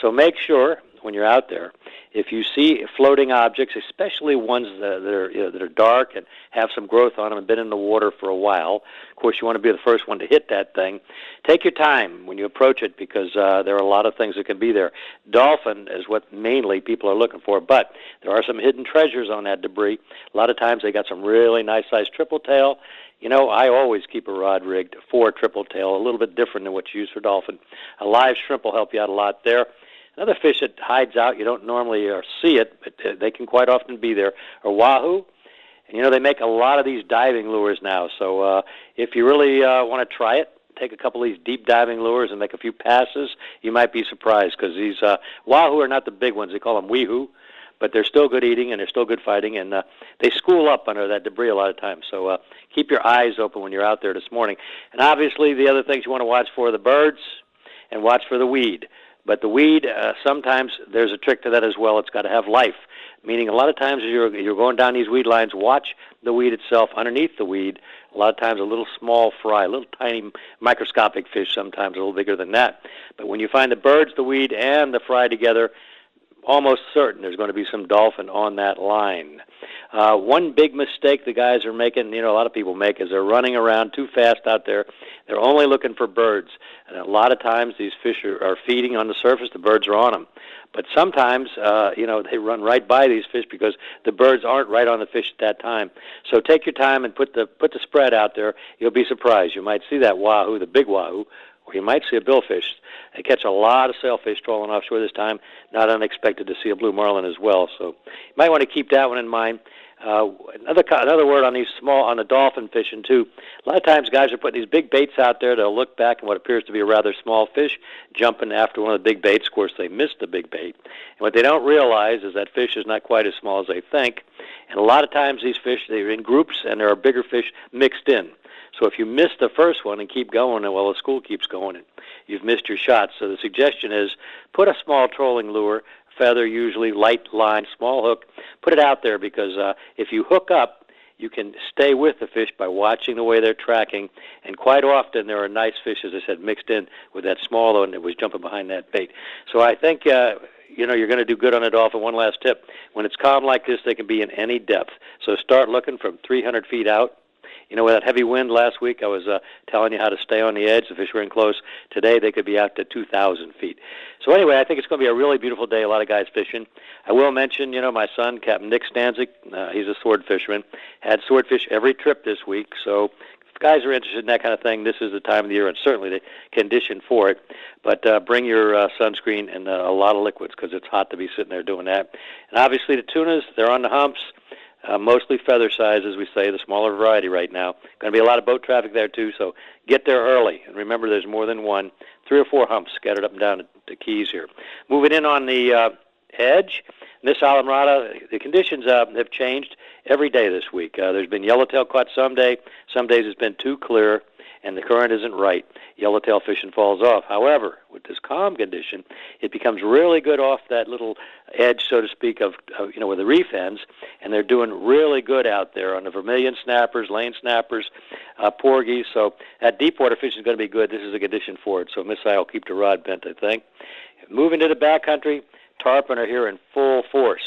So make sure when you're out there. If you see floating objects, especially ones that, that are you know, that are dark and have some growth on them and been in the water for a while, of course you want to be the first one to hit that thing. Take your time when you approach it because uh, there are a lot of things that can be there. Dolphin is what mainly people are looking for, but there are some hidden treasures on that debris. A lot of times they got some really nice sized triple tail. You know, I always keep a rod rigged for triple tail, a little bit different than what you use for dolphin. A live shrimp will help you out a lot there. Another fish that hides out, you don't normally uh, see it, but uh, they can quite often be there, are wahoo. And you know, they make a lot of these diving lures now. So uh, if you really uh, want to try it, take a couple of these deep diving lures and make a few passes, you might be surprised because these uh, wahoo are not the big ones. They call them weehoo but they're still good eating and they're still good fighting, and uh, they school up under that debris a lot of times. So uh, keep your eyes open when you're out there this morning. And obviously, the other things you want to watch for are the birds and watch for the weed. But the weed, uh, sometimes there's a trick to that as well. It's got to have life, meaning a lot of times as you're you're going down these weed lines, watch the weed itself. Underneath the weed, a lot of times a little small fry, a little tiny microscopic fish, sometimes a little bigger than that. But when you find the birds, the weed, and the fry together, almost certain there's going to be some dolphin on that line. Uh, one big mistake the guys are making, you know, a lot of people make, is they're running around too fast out there. They're only looking for birds. And a lot of times these fish are, are feeding on the surface, the birds are on them. But sometimes, uh, you know, they run right by these fish because the birds aren't right on the fish at that time. So take your time and put the put the spread out there. You'll be surprised. You might see that wahoo, the big wahoo, or you might see a billfish. They catch a lot of sailfish trolling offshore this time. Not unexpected to see a blue marlin as well. So you might want to keep that one in mind. Uh, another another word on these small on the dolphin fishing too. A lot of times, guys are putting these big baits out there. They'll look back and what appears to be a rather small fish, jumping after one of the big baits. Of course, they missed the big bait, and what they don't realize is that fish is not quite as small as they think. And a lot of times, these fish they're in groups, and there are bigger fish mixed in. So if you miss the first one and keep going, well, the school keeps going, and you've missed your shot. So the suggestion is put a small trolling lure, feather usually, light line, small hook. Put it out there because uh, if you hook up, you can stay with the fish by watching the way they're tracking. And quite often there are nice fish, as I said, mixed in with that small one that was jumping behind that bait. So I think. Uh, you know you're going to do good on a dolphin. One last tip: when it's calm like this, they can be in any depth. So start looking from 300 feet out you know, with that heavy wind last week, I was uh, telling you how to stay on the edge. The fish were in close. Today, they could be out to 2,000 feet. So anyway, I think it's going to be a really beautiful day. A lot of guys fishing. I will mention, you know, my son, Captain Nick Stanzik, uh, he's a sword fisherman, had swordfish every trip this week. So if guys are interested in that kind of thing, this is the time of the year and certainly the condition for it. But uh, bring your uh, sunscreen and uh, a lot of liquids because it's hot to be sitting there doing that. And obviously the tunas, they're on the humps uh, mostly feather size, as we say, the smaller variety right now. Going to be a lot of boat traffic there too, so get there early. And remember, there's more than one, three or four humps scattered up and down the keys here. Moving in on the uh, edge, Miss Islamorada, the conditions uh, have changed every day this week. Uh, there's been yellowtail caught some day. Some days it's been too clear and the current isn't right, yellowtail fishing falls off. However, with this calm condition, it becomes really good off that little edge, so to speak, of, of you know where the reef ends, and they're doing really good out there on the vermilion snappers, lane snappers, uh, porgies. So that deep water fishing is going to be good. This is a condition for it. So Miss I will keep the rod bent, I think. Moving to the backcountry, tarpon are here in full force.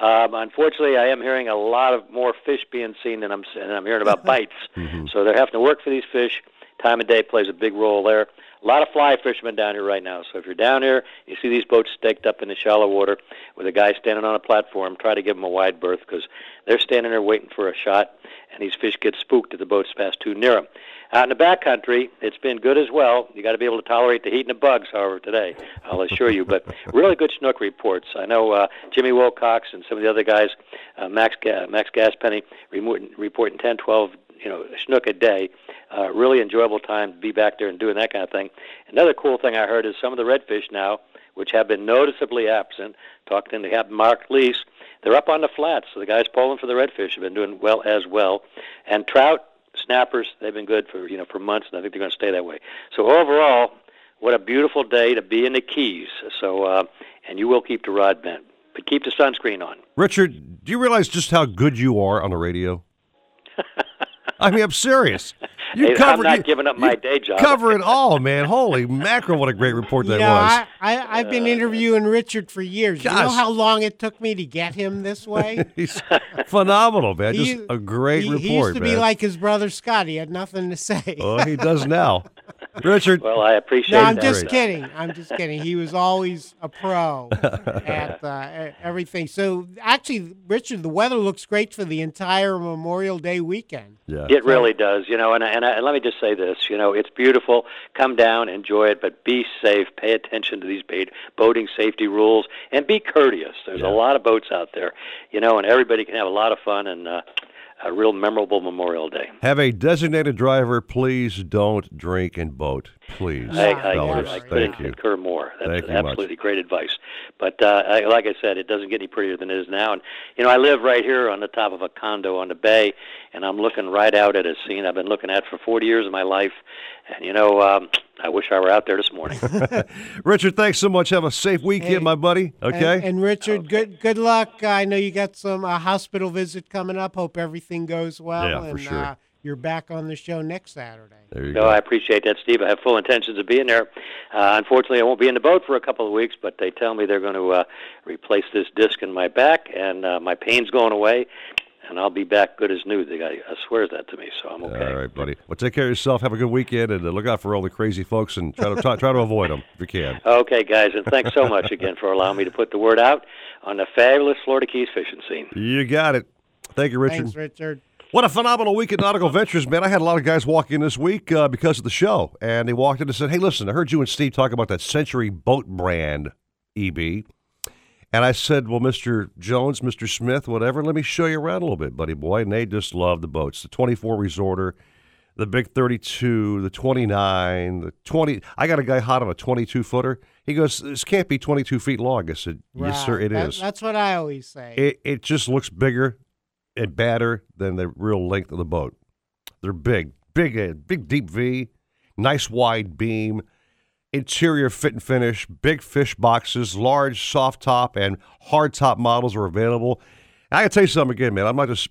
Um, unfortunately, I am hearing a lot of more fish being seen than I'm and I'm hearing about bites. Mm-hmm. So they're having to work for these fish. Time of day plays a big role there. A lot of fly fishermen down here right now. So if you're down here, you see these boats staked up in the shallow water with a guy standing on a platform. Try to give them a wide berth because they're standing there waiting for a shot, and these fish get spooked if the boats pass too near them. Out in the back country, it's been good as well. You got to be able to tolerate the heat and the bugs, however, today, I'll assure you. But really good snook reports. I know uh, Jimmy Wilcox and some of the other guys, uh, Max Ga- Max Gaspenny, reporting 10, 12 you know snook a day. Uh, really enjoyable time to be back there and doing that kind of thing. Another cool thing I heard is some of the redfish now, which have been noticeably absent. Talking to Captain Mark Lease, they're up on the flats. So the guys pulling for the redfish have been doing well as well. And trout, snappers, they've been good for you know for months, and I think they're going to stay that way. So overall, what a beautiful day to be in the Keys. So uh, and you will keep the rod bent, but keep the sunscreen on. Richard, do you realize just how good you are on the radio? I mean, I'm serious. You Hey, cover- I'm not you- giving up my day job. Cover it all, man. Holy mackerel, what a great report You that know, was. I, I, I've been interviewing Richard for years. You know how long it took me to get him this way? He's phenomenal, man. Just He- a great he, report, he used to man. be like his brother Scott. He had nothing to say. oh, he does now. Richard. Well, I appreciate No, I'm that. just kidding. I'm just kidding. He was always a pro at uh, everything. So, actually, Richard, the weather looks great for the entire Memorial Day weekend. Yeah. It really does, you know. And and, I, and let me just say this, you know, it's beautiful. Come down, enjoy it, but be safe. Pay attention to these ba- boating safety rules, and be courteous. There's a lot of boats out there, you know, and everybody can have a lot of fun and uh, a real memorable Memorial Day. Have a designated driver. Please don't drink and boat. Please, I, I, fellas. I couldn't Thank you. concur more. That's Thank you much. absolutely great advice. But uh, I, like I said, it doesn't get any prettier than it is now. And you know, I live right here on the top of a condo on the bay, and I'm looking right out at a scene I've been looking at for 40 years of my life. And you know, um, I wish I were out there this morning. Richard, thanks so much. Have a safe weekend, Hey, my buddy. Okay. And, and Richard, good good luck. I know you got some uh, hospital visit coming up. Hope everything goes well. Yeah, for sure. uh, you're back on the show next Saturday. there you No, go. I appreciate that, Steve. I have full intentions of being there. Uh, unfortunately, I won't be in the boat for a couple of weeks, but they tell me they're going to uh, replace this disc in my back, and uh, my pain's going away, and I'll be back good as new. The guy uh, swears that to me, so I'm okay. All right, buddy. Well, take care of yourself. Have a good weekend, and uh, look out for all the crazy folks, and try to try, try to avoid them if you can. Okay, guys, and thanks so much again for allowing me to put the word out on the fabulous Florida Keys fishing scene. You got it. Thank you, Richard. Thanks, Richard. What a phenomenal week at Nautical Ventures, man. I had a lot of guys walk in this week uh, because of the show. And they walked in and said, Hey, listen, I heard you and Steve talk about that Century Boat Brand EB. And I said, Well, Mr. Jones, Mr. Smith, whatever, let me show you around a little bit, buddy boy. And they just love the boats the 24 Resorter, the big 32, the 29, the 20. I got a guy hot on a 22 footer. He goes, This can't be 22 feet long. I said, Yes, sir, Right. it That- is. That's what I always say. It, it just looks bigger and badder than the real length of the boat. They're big, big, uh, big deep V, nice wide beam, interior fit and finish, big fish boxes, large soft top and hard top models are available. I can tell you something again, man. I'm not just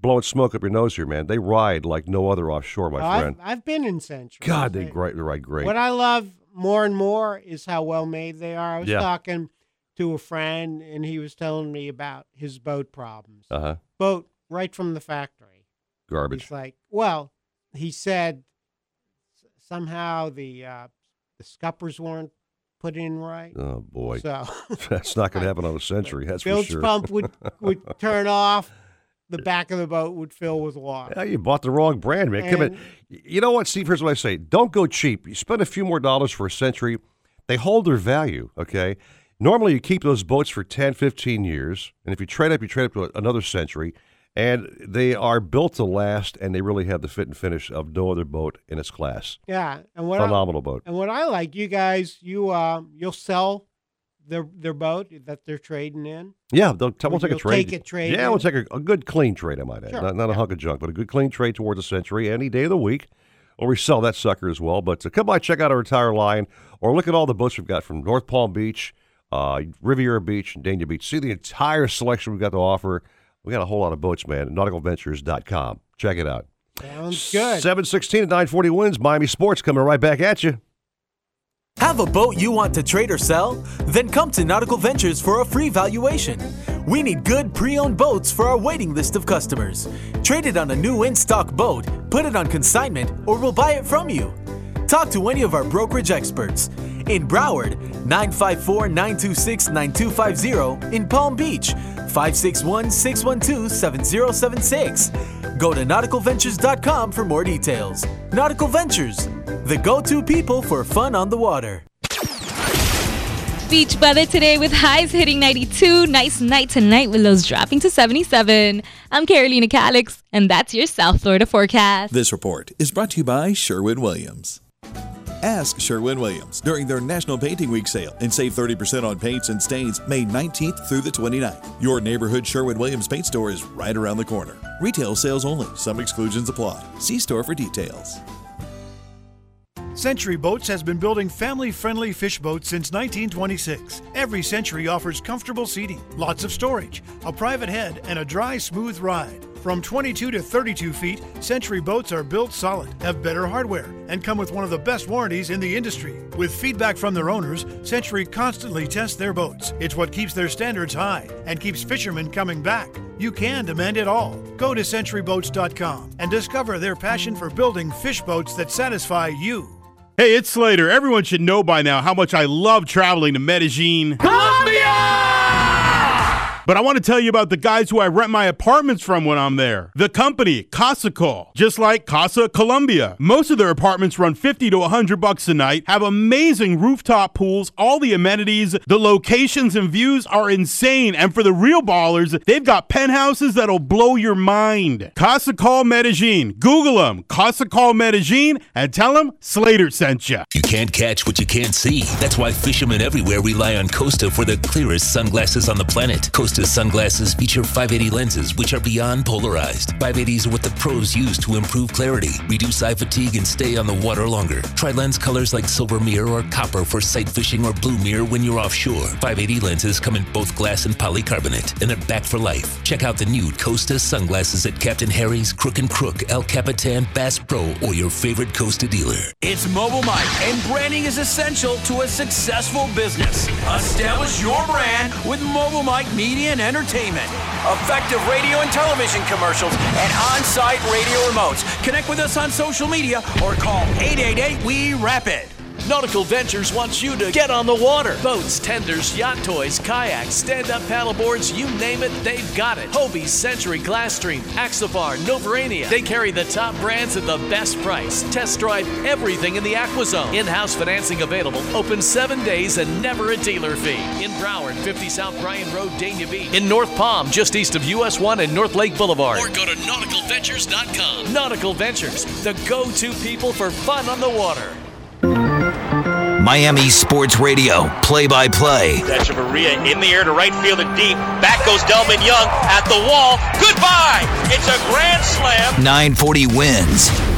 blowing smoke up your nose here, man. They ride like no other offshore, my I've, friend. I've been in Century. God, they great. They ride great. What I love more and more is how well made they are. I was Yeah. talking to a friend, and he was telling me about his boat problems. Uh huh. Boat right from the factory. Garbage. He's like, well, he said somehow the uh, the scuppers weren't put in right. Oh boy, So that's not going to happen on a century. That's for sure. pump would would turn off. The back of the boat would fill with water. Yeah, you bought the wrong brand, man. Come in. You know what, Steve? Here's what I say: Don't go cheap. You spend a few more dollars for a century. They hold their value. Okay. Normally, you keep those boats for 10, 15 years, and if you trade up, you trade up to another century. And they are built to last, and they really have the fit and finish of no other boat in its class. Yeah, and what I- Phenomenal boat. And what I like, you guys, you uh, you'll sell their their boat that they're trading in. Yeah, they'll, we'll take a trade. take a trade Yeah, in. we'll take a, a good clean trade. I might add, Sure, not, not a hunk of junk, but a good clean trade towards a century any day of the week. Or we sell that sucker as well. But uh, come by, check out our entire line, or look at all the boats we've got from North Palm Beach, uh, Riviera Beach, and Dania Beach. See the entire selection we've got to offer. We got a whole lot of boats, man. NauticalVentures.com. Check it out. Sounds good. 716 and 940 wins. Miami Sports coming right back at you. Have a boat you want to trade or sell? Then come to Nautical Ventures for a free valuation. We need good pre owned boats for our waiting list of customers. Trade it on a new in stock boat, put it on consignment, or we'll buy it from you. Talk to any of our brokerage experts. In Broward, 954 926 9250. In Palm Beach, 561 612 7076. Go to nauticalventures.com for more details. Nautical Ventures, the go to people for fun on the water. Beach weather today with highs hitting 92. Nice night tonight with lows dropping to 77. I'm Carolina Calix, and that's your South Florida forecast. This report is brought to you by Sherwin Williams. Ask Sherwin Williams during their National Painting Week sale and save 30% on paints and stains May 19th through the 29th. Your neighborhood Sherwin Williams paint store is right around the corner. Retail sales only, some exclusions apply. See store for details. Century Boats has been building family friendly fish boats since 1926. Every Century offers comfortable seating, lots of storage, a private head, and a dry, smooth ride. For From 22 to 32 feet, Century boats are built solid, have better hardware, and come with one of the best warranties in the industry. With feedback from their owners, Century constantly tests their boats. It's what keeps their standards high and keeps fishermen coming back. You can demand it all. Go to centuryboats.com and discover their passion for building fish boats that satisfy you. Hey, it's Slater. Everyone should know by now how much I love traveling to Medellin. But I want to tell you about the guys who I rent my apartments from when I'm there. The company, Casa Call, just like Casa Colombia. Most of their apartments run 50 to 100 bucks a night, have amazing rooftop pools, all the amenities, the locations and views are insane. And for the real ballers, they've got penthouses that'll blow your mind. Casa Call Medellin. Google them, Casa Call Medellin, and tell them Slater sent you. You can't catch what you can't see. That's why fishermen everywhere rely on Costa for the clearest sunglasses on the planet. Costa sunglasses feature 580 lenses, which are beyond polarized. 580s are what the pros use to improve clarity, reduce eye fatigue, and stay on the water longer. Try lens colors like silver mirror or copper for sight fishing or blue mirror when you're offshore. 580 lenses come in both glass and polycarbonate, and they're back for life. Check out the new Costa sunglasses at Captain Harry's, Crook and Crook, El Capitan, Bass Pro, or your favorite Costa dealer. It's Mobile Mike, and branding is essential to a successful business. Establish your brand with Mobile Mike Media and Entertainment. Effective radio and television commercials and on site radio remotes. Connect with us on social media or call 888 We Rapid. Nautical Ventures wants you to get on the water. Boats, tenders, yacht toys, kayaks, stand-up paddleboards, you name it, they've got it. Hobie, Century, Glasstream, Axopar, Novurania. They carry the top brands at the best price. Test drive everything in the AquaZone. In-house financing available. Open seven days and never a dealer fee. In Broward, 50 South Bryan Road, Dania Beach. In North Palm, just east of US 1 and North Lake Boulevard. Or go to nauticalventures.com. Nautical Ventures, the go-to people for fun on the water. Miami Sports Radio, play by play. Echeverria in the air to right field and deep. Back goes Delmon Young at the wall. Goodbye. It's a grand slam. 940 wins.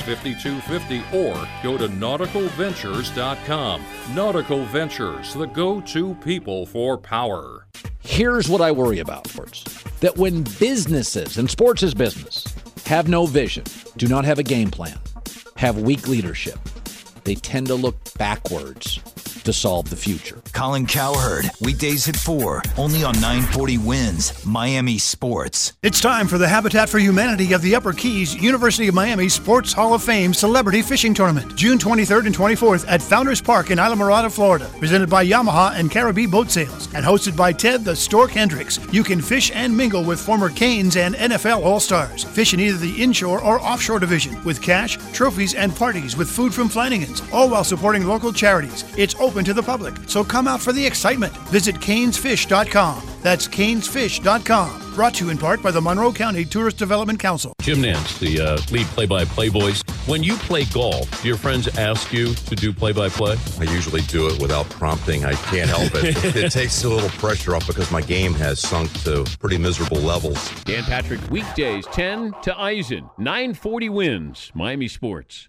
5250 or go to nauticalventures.com. Nautical Ventures, the go to people for power. Here's what I worry about, sports that when businesses, and sports is business, have no vision, do not have a game plan, have weak leadership, they tend to look backwards to solve the future. Colin Cowherd, weekdays at 4, only on 940 Wins, Miami Sports. It's time for the Habitat for Humanity of the Upper Keys University of Miami Sports Hall of Fame Celebrity Fishing Tournament, June 23rd and 24th at Founders Park in Islamorada, Florida. Presented by Yamaha and Caribbean Boat Sales and hosted by Ted the Stork Hendricks. You can fish and mingle with former Canes and NFL All Stars. Fish in either the inshore or offshore division with cash, trophies, and parties with food from Flanigan's, all while supporting local charities. It's open to the public, so come out for the excitement. Visit canesfish.com. That's canesfish.com. Brought to you in part by the Monroe County Tourist Development Council. Jim Nantz, the uh, lead play-by-play voice. When you play golf, do your friends ask you to do play-by-play? I usually do it without prompting. I can't help it. it takes a little pressure off because my game has sunk to pretty miserable levels. Dan Patrick, weekdays 10 to Eisen, 940 wins, Miami Sports.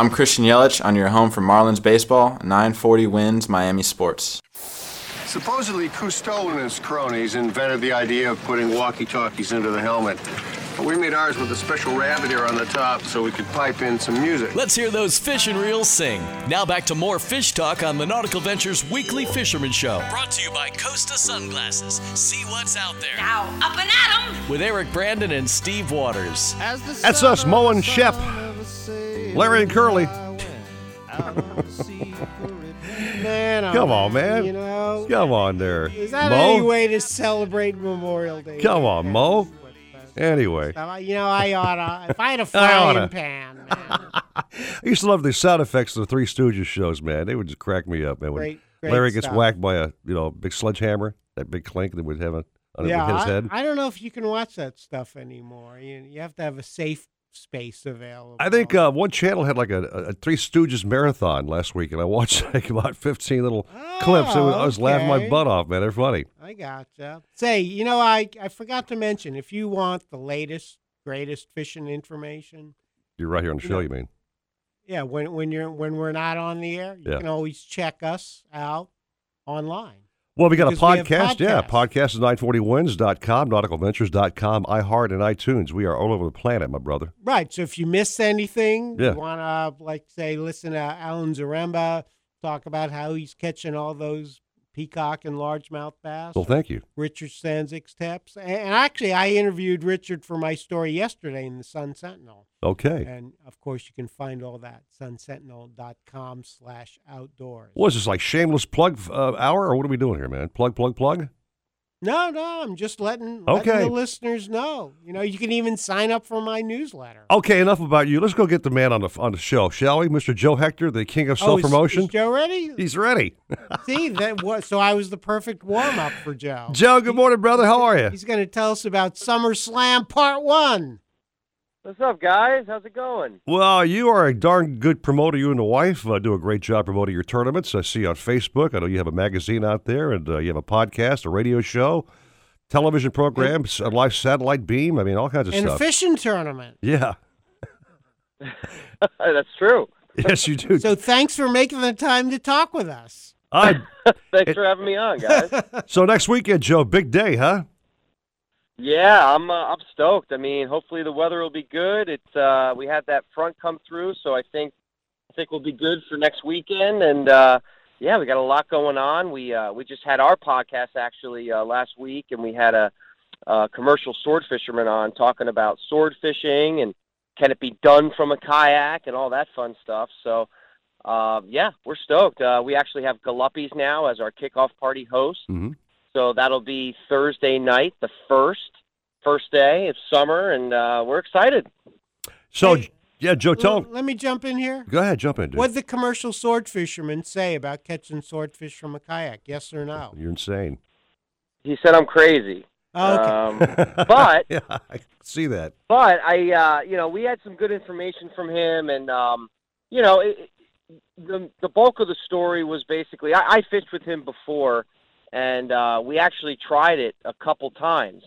I'm Christian Yelich on your home for Marlins Baseball, 940 wins Miami Sports. Supposedly, Cousteau and his cronies invented the idea of putting walkie talkies into the helmet. We made ours with a special rabbit ear on the top so we could pipe in some music. Let's hear those fish and reels sing. Now back to more fish talk on the Nautical Ventures Weekly Fisherman Show. Brought to you by Costa Sunglasses. See what's out there. Now, up and at 'em! With Eric Brandon and Steve Waters. That's us, Moe and Shemp, Larry and Curly. Man, Come on, uh, man. You know, Come on there. is that Moe? any way to celebrate Memorial Day? Come on, Moe. Anyway, Uh, You know, I oughta. If I had a frying pan, I used to love the sound effects of the Three Stooges shows, man. They would just crack me up, man. When Great- great Larry gets stuff. whacked by a you know big sledgehammer, that big clink that would have on yeah, his I, head. I don't know if you can watch that stuff anymore. You, you have to have a safe space available. I think uh, one channel had like a, a Three Stooges marathon last week, and I watched like about fifteen little clips. It was, I was laughing my Oh, butt off, man. They're funny. I gotcha. Say, you know, I I forgot to mention if you want the latest, greatest fishing information, You're right here on the You show. know- You mean? yeah, when when you're when we're not on the air, you Yeah. can always check us out online. Well, we got a podcast. Yeah, podcast is 940wins.com, nauticalventures.com, iHeart, and iTunes. We are all over the planet, my brother. Right. So if you missed anything, Yeah. you want to, like, say, listen to Alan Zaremba talk about how he's catching all those peacock and largemouth bass. Well, thank you. Richard Stanzik's tips. And actually, I interviewed Richard for my story yesterday in the Sun Sentinel. Okay. And, of course, you can find all that, sunsentinel.com slash outdoors. What is this, like shameless plug uh, hour, or what are we doing here, man? Plug, plug, plug? No, no, I'm just letting, letting Okay. the listeners know. You know, you can even sign up for my newsletter. Okay, enough about you. Let's go get the man on the on the show, shall we? Mr. Joe Hector, the king of Oh, self is- promotion. is Joe ready? He's ready. See, that was so I was the perfect warm up for Joe. Joe, good morning, brother. How are you? He's going to tell us about SummerSlam Part One. What's up, guys? How's it going? Well, you are a darn good promoter. You and the wife uh, do a great job promoting your tournaments. I see on Facebook. I know you have a magazine out there, and uh, you have a podcast, a radio show, television program, s- a live satellite beam. I mean, all kinds of And a stuff. fishing tournament. yeah. That's true. Yes, you do. So thanks for making the time to talk with us. I, Thanks for having me on, guys. so next weekend, Joe, big day, huh? Yeah, I'm uh, I'm stoked. I mean, hopefully the weather will be good. It's uh, we had that front come through, so I think I think we'll be good for next weekend. And uh, yeah, we got a lot going on. We uh, we just had our podcast actually uh, last week, and we had a, a commercial sword fisherman on talking about sword fishing and can it be done from a kayak and all that fun stuff. So. Uh, yeah, we're stoked. Uh, we actually have Galuppi's now as our kickoff party host. Mm-hmm. So that'll be Thursday night, the first, first day of summer, and uh, we're excited. So, yeah, Joe, tell let me jump in here. Go ahead, jump in, dude. What'd the commercial sword fisherman say about catching swordfish from a kayak? Yes or no? You're insane. He said I'm crazy. Oh, okay. Um, but yeah, I see that. but I, uh, you know, we had some good information from him, and um, you know, it, it- the the bulk of the story was basically I, I fished with him before, and uh, we actually tried it a couple times,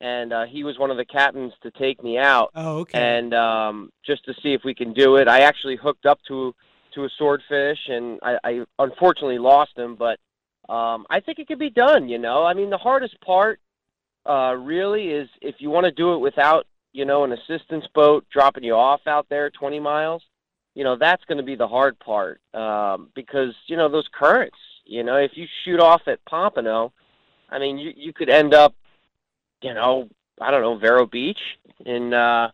and uh, he was one of the captains to take me out. Oh, okay. And um, just to see if we can do it, I actually hooked up to to a swordfish, and I, I unfortunately lost him, but um, I think it could be done. You know, I mean, the hardest part uh, really is if you want to do it without, you know, an assistance boat dropping you off out there 20 miles. You know, that's going to be the hard part um, because you know those currents. You know, if you shoot off at Pompano, I mean, you you could end up, you know, I don't know, Vero Beach in, uh,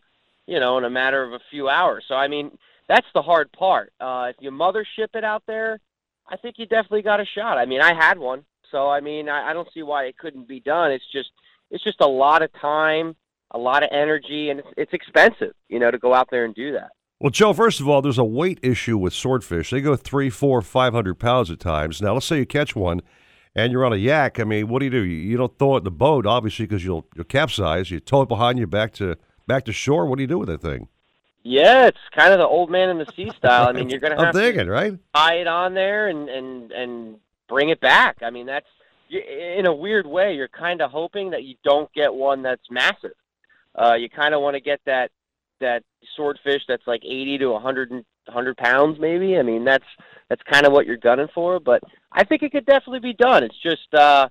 you know, in a matter of a few hours. So I mean, that's the hard part. Uh, if you mothership it out there, I think you definitely got a shot. I mean, I had one, so I mean, I, I don't see why it couldn't be done. It's just, it's just a lot of time, a lot of energy, and it's, it's expensive, you know, to go out there and do that. Well, Joe, first of all, there's a weight issue with swordfish. They go three, four, five hundred pounds at times. Now, let's say you catch one and you're on a yak. I mean, what do you do? You don't throw it in the boat, obviously, because you'll you'll capsize. You tow it behind you back to back to shore. What do you do with that thing? Yeah, it's kind of the old man in the sea style. I mean, you're gonna I'm have thinking, to right? tie it on there and and and bring it back. I mean, that's in a weird way. You're kind of hoping that you don't get one that's massive. Uh, you kind of want to get that that swordfish that's like 80 to 100 and 100 pounds, maybe. I mean, that's that's kind of what you're gunning for. But I think it could definitely be done. It's just uh,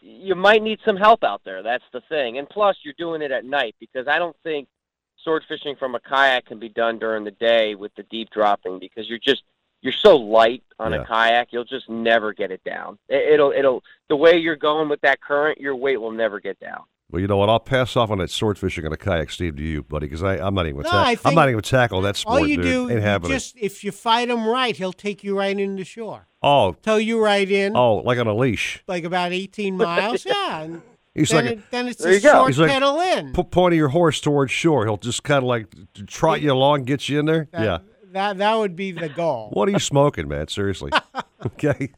you might need some help out there. That's the thing. And plus, you're doing it at night because I don't think sword fishing from a kayak can be done during the day with the deep dropping because you're just you're so light on Yeah. a kayak, you'll just never get it down. It'll it'll the way you're going with that current, your weight will never get down. Well, you know what? I'll pass off on that sword fishing on a kayak, Steve, to you, buddy, because I'm not even. No, tack- I I'm not even tackle that sport, All you dude. do, Ain't you happening. just if you fight him right, he'll take you right into shore. oh, Tow you right in, oh, like on a leash. like about 18 miles. yeah. And He's then, like a- it, then it's There a you go. short He's like, pedal in. P- pointing your horse towards shore. He'll just kind of like trot you along, get you in there. That, yeah. That that would be the goal. What are you smoking, man? Seriously. okay.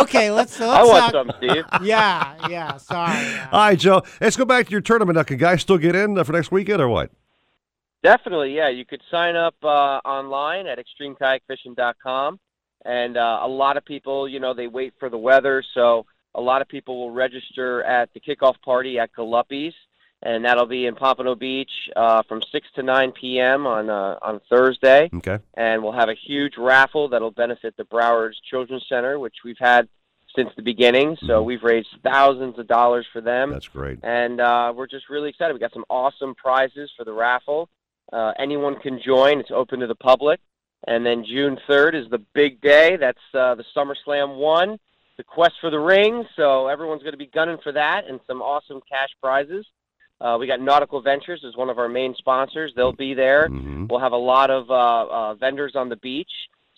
Okay, let's. let's I want talk- some, Steve. Yeah, yeah. Sorry. All right, Joe. Let's go back to your tournament. Now, can guys still get in uh, for next weekend or what? Definitely, yeah. You could sign up uh, online at extremekayakfishing.com, and uh, a lot of people, you know, they wait for the weather, so a lot of people will register at the kickoff party at Galuppi's, and that'll be in Pompano Beach uh, from 6 to 9 p.m. on uh, on Thursday. Okay. And we'll have a huge raffle that'll benefit the Broward's Children's Center, which we've had since the beginning. So we've raised thousands of dollars for them That's great. and uh, we're just really excited. We got some awesome prizes for the raffle. Uh, anyone can join. It's open to the public. And then June 3rd is the big day. That's uh, the SummerSlam one, the quest for the ring. So everyone's going to be gunning for that, and some awesome cash prizes. Uh, we got Nautical Ventures as one of our main sponsors. They'll be there. We'll have a lot of uh, uh, vendors on the beach.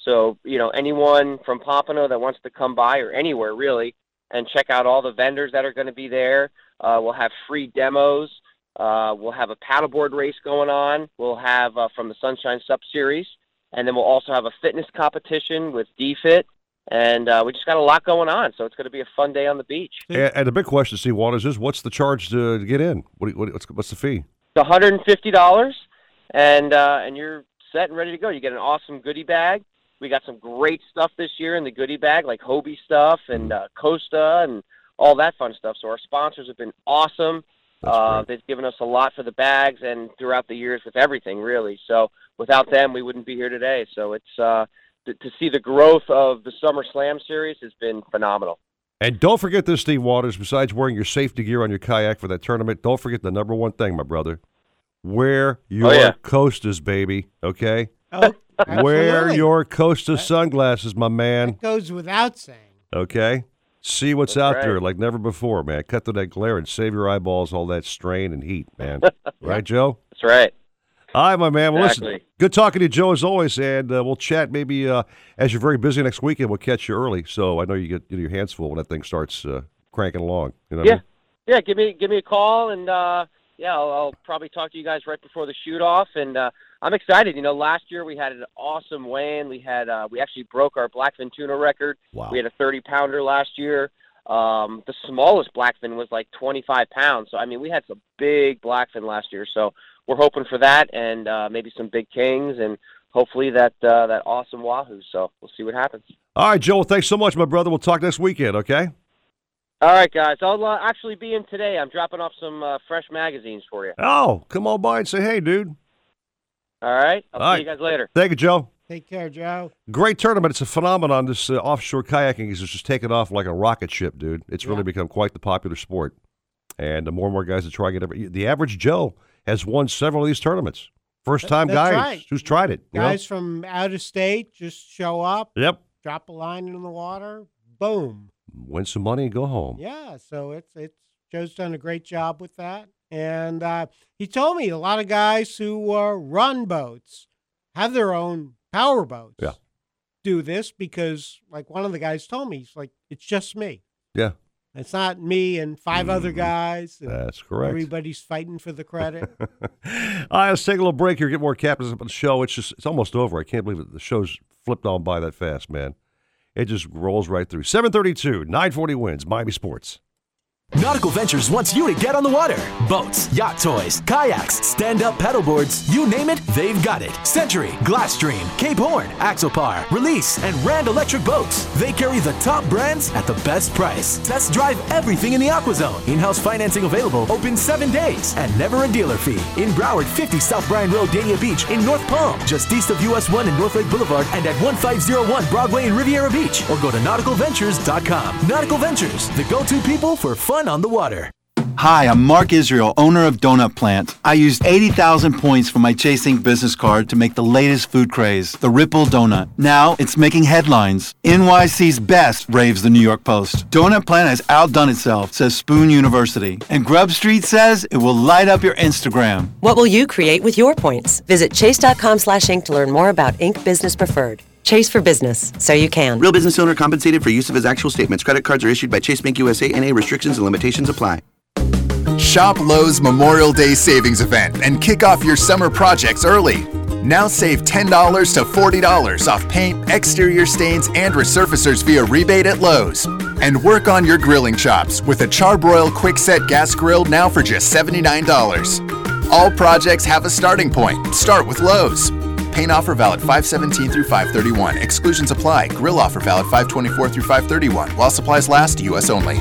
So you know anyone from Pompano that wants to come by or anywhere really and check out all the vendors that are going to be there. Uh, we'll have free demos. Uh, we'll have a paddleboard race going on. We'll have uh, from the Sunshine Sup Series, and then we'll also have a fitness competition with DFit. And uh, we just got a lot going on, so it's going to be a fun day on the beach. And, and the big question, Steve Waters, is what's the charge to, to get in? What, you- what, what's, what's the fee? It's one hundred and fifty dollars, and uh, and you're set and ready to go. You get an awesome goodie bag. We got some great stuff this year in the goodie bag, like Hobie stuff and uh, Costa and all that fun stuff. So our sponsors have been awesome. Uh, they've given us a lot for the bags and throughout the years with everything, really. So without them, we wouldn't be here today. So it's uh, to, to see the growth of the Summer Slam series has been phenomenal. And don't forget this, Steve Waters. Besides wearing your safety gear on your kayak for that tournament, don't forget the number one thing, my brother. Wear oh, your yeah. Costas, baby. Okay. Oh, Wear your Costa sunglasses, my man. goes without saying. Okay. See what's That's out right. there like never before, man. Cut through that glare and save your eyeballs all that strain and heat, man. right, Joe? That's right. All right, my man. Well, listen, good talking to you, Joe, as always, and uh, we'll chat maybe uh, as you're very busy next weekend. We'll catch you early, so I know you get you know, your hands full when that thing starts uh, cranking along. You know what I Yeah, mean? yeah. Give me give me a call, and uh, yeah, I'll, I'll probably talk to you guys right before the shoot off. And uh, I'm excited. You know, last year we had an awesome weigh-in. We had uh, we actually broke our blackfin tuna record. Wow. We had a 30 pounder last year. Um, the smallest blackfin was like 25 pounds. So I mean, we had some big blackfin last year. So we're hoping for that, and uh, maybe some big kings, and hopefully that uh, that awesome wahoo. So we'll see what happens. All right, Joel. Thanks so much, my brother. We'll talk next weekend. Okay. All right, guys. I'll uh, actually be in today. I'm dropping off some uh, fresh magazines for you. Oh, come on by and say hey, dude. All right. I'll All see right. you guys later. Thank you, Joe. Take care, Joe. Great tournament. It's a phenomenon. This uh, offshore kayaking is just taking off like a rocket ship, dude. It's really become quite the popular sport. And the more and more guys are trying it. Every, the average Joe has won several of these tournaments. First time That's guys right. who's tried it. you know? Guys from out of state just show up, Yep. drop a line in the water, boom. Win some money and go home. Yeah, so it's it's Joe's done a great job with that, and uh, he told me a lot of guys who uh, run boats have their own power boats. Yeah. do this because, like one of the guys told me, he's like, it's just me. Yeah. It's not me and 5 other mm-hmm. guys. That's correct. Everybody's fighting for the credit. All right, let's take a little break here. Get more captains up on the show. It's just it's almost over. I can't believe it. The show's flipped on by that fast, man. It just rolls right through. 732, 940 wins, Miami Sports. Nautical Ventures wants you to get on the water. Boats, yacht toys, kayaks, stand-up paddleboards, you name it, they've got it. Century, Glasstream, Cape Horn, Axopar, Release, and Rand Electric Boats. They carry the top brands at the best price. Test drive everything in the AquaZone. In-house financing available, open seven days, and never a dealer fee. In Broward, 50 South Bryan Road, Dania Beach, in North Palm, just east of US 1 and North Lake Boulevard, and at 1501 Broadway in Riviera Beach, or go to nauticalventures.com. Nautical Ventures, the go-to people for fun fun on the water. Hi, I'm Mark Israel, owner of Donut Plant. I used 80,000 points from my Chase Ink business card to make the latest food craze, the Ripple Donut. Now it's making headlines. NYC's best, raves the New York Post. Donut Plant has outdone itself, says Spoon University. And Grub Street says it will light up your Instagram. What will you create with your points? Visit chase.com slash ink to learn more about Ink Business Preferred. Chase for business, so you can. Real business owner compensated for use of his actual statements. Credit cards are issued by Chase Bank USA and a restrictions and limitations apply. Shop Lowe's Memorial Day Savings Event and kick off your summer projects early. Now save $10 to $40 off paint, exterior stains, and resurfacers via rebate at Lowe's. And work on your grilling chops with a Charbroil Quickset Gas Grill now for just $79. All projects have a starting point. Start with Lowe's. Paint offer valid 517 through 531. Exclusions apply. Grill offer valid 524 through 531. While supplies last, U.S. only.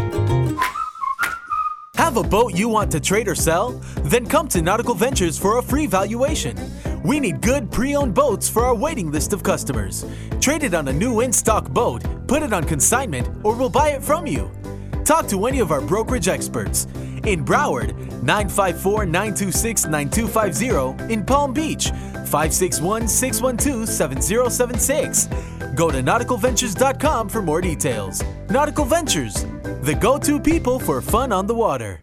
Have a boat you want to trade or sell? Then come to Nautical Ventures for a free valuation. We need good pre owned boats for our waiting list of customers. Trade it on a new in stock boat, put it on consignment, or we'll buy it from you. Talk to any of our brokerage experts. In Broward, 954 926 9250. In Palm Beach, 561 612 7076. Go to nauticalventures.com for more details. Nautical Ventures, the go to people for fun on the water.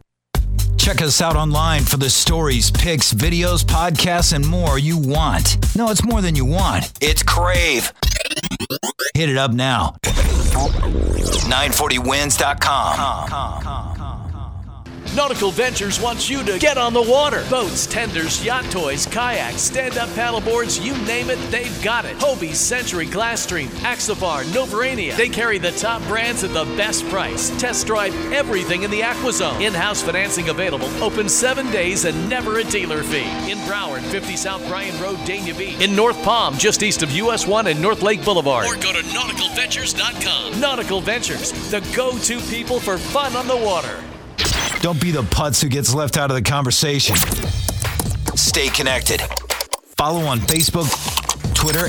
Check us out online for the stories, pics, videos, podcasts, and more you want. No, it's more than you want. It's Crave. Hit it up now. 940wins.com. Nautical Ventures wants you to get on the water. Boats, tenders, yacht toys, kayaks, stand-up paddleboards, you name it, they've got it. Hobie, Century, Glasstream, Axopar, Novurania. They carry the top brands at the best price. Test drive everything in the AquaZone. In-house financing available. Open seven days and never a dealer fee. In Broward, 50 South Bryan Road, Dania Beach. In North Palm, just east of US 1 and North Lake Boulevard. Or go to nauticalventures.com. Nautical Ventures, the go-to people for fun on the water. Don't be the putz who gets left out of the conversation. Stay connected. Follow on Facebook, Twitter,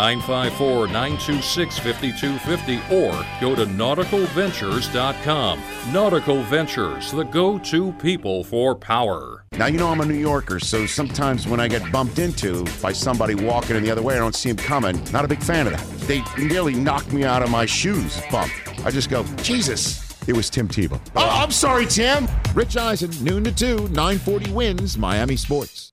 954 926 5250 or go to nauticalventures.com. Nautical Ventures, the go to people for power. Now, you know I'm a New Yorker, so sometimes when I get bumped into by somebody walking in the other way, I don't see them coming. Not a big fan of that. They nearly knocked me out of my shoes bump. I just go, Jesus. It was Tim Tebow. Oh, I'm sorry, Tim. Rich Eisen, noon to 2, 940 wins, Miami Sports.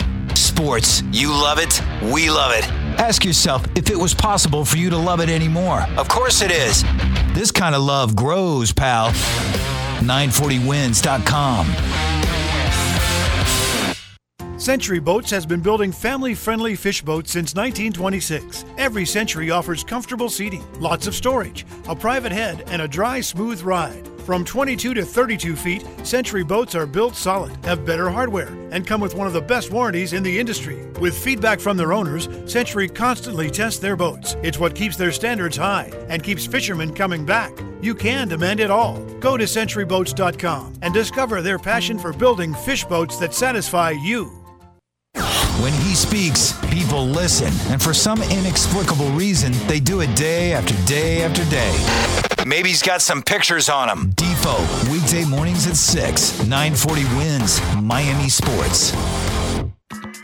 Sports. You love it. We love it. Ask yourself if it was possible for you to love it anymore. Of course it is. This kind of love grows, pal. 940wins.com. Century Boats has been building family friendly fish boats since 1926. Every Century offers comfortable seating, lots of storage, a private head, and a dry, smooth ride. From 22 to 32 feet, Century boats are built solid, have better hardware, and come with one of the best warranties in the industry. With feedback from their owners, Century constantly tests their boats. It's what keeps their standards high and keeps fishermen coming back. You can demand it all. Go to centuryboats.com and discover their passion for building fish boats that satisfy you. When he speaks, people listen. And for some inexplicable reason, they do it day after day after day. Maybe he's got some pictures on him. Defo, weekday mornings at 6, 940 wins, Miami Sports.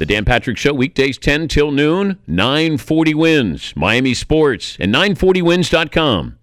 The Dan Patrick Show, weekdays 10 till noon, 940 wins, Miami Sports, and 940wins.com.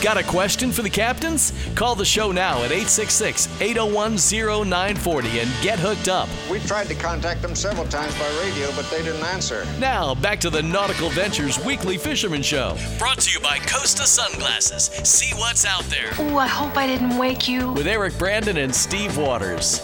Got a question for the captains? Call the show now at 866 801 0940 and get hooked up. We tried to contact them several times by radio, but they didn't answer. Now, back to the Nautical Ventures Weekly Fisherman Show. Brought to you by Costa Sunglasses. See what's out there. Ooh, I hope I didn't wake you. With Eric Brandon and Steve Waters.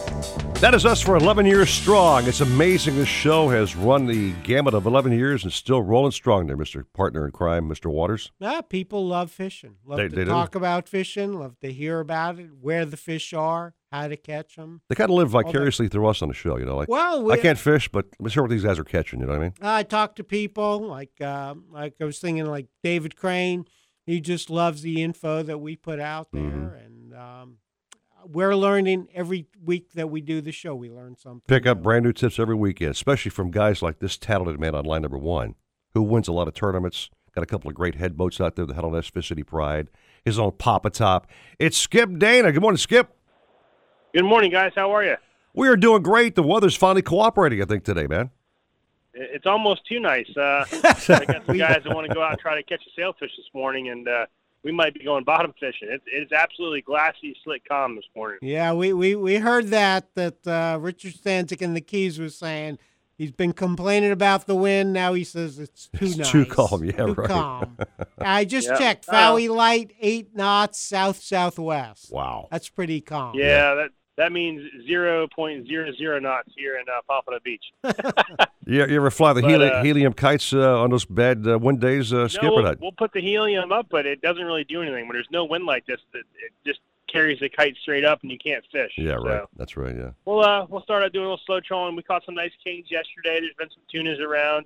That is us for 11 years strong. It's amazing this show has run the gamut of 11 years and still rolling strong there, Mr. Partner in Crime, Mr. Waters. Yeah, people love fishing. Love They- to they do. talk about fishing. Love to hear about it, where the fish are, how to catch them. They kind of live vicariously through us on the show, you know. Like, Well, I can't fish, but let's hear what these guys are catching. You know what I mean? I talk to people like uh, like I was thinking like David Crane. He just loves the info that we put out there, Mm-hmm. and um, we're learning every week that we do the show. We learn something. Pick up brand new tips every weekend, especially from guys like this talented man on line number one, who wins a lot of tournaments. Got a couple of great head boats out there, the Helen Fish City Pride, his own Papa Top. It's Skip Dana. Good morning, Skip. Good morning, guys. How are you? We are doing great. The weather's finally cooperating, I think, today, man. It's almost too nice. Uh, I got some guys that want to go out and try to catch a sailfish this morning, and uh, we might be going bottom fishing. It's, it's absolutely glassy, slick, calm this morning. Yeah, we, we, we heard that that uh, Richard Stanczyk in the Keys was saying he's been complaining about the wind. Now he says it's too It's nice, too calm, yeah, too right. calm. I just Yeah. checked. Fowey light eight knots south southwest. Wow, that's pretty calm. Yeah, that that means zero point zero zero knots here in uh, Pompano Beach. You, you ever fly the But, heli- uh, helium kites uh, on those bad uh, wind days, uh, Skip, no, we'll, we'll put the helium up, but it doesn't really do anything. When there's no wind like this, it, it just carries the kite straight up, and you can't fish. Yeah, So- right. That's right, yeah. We'll uh, we'll start out doing a little slow trolling. We caught some nice kings yesterday. There's been some tunas around.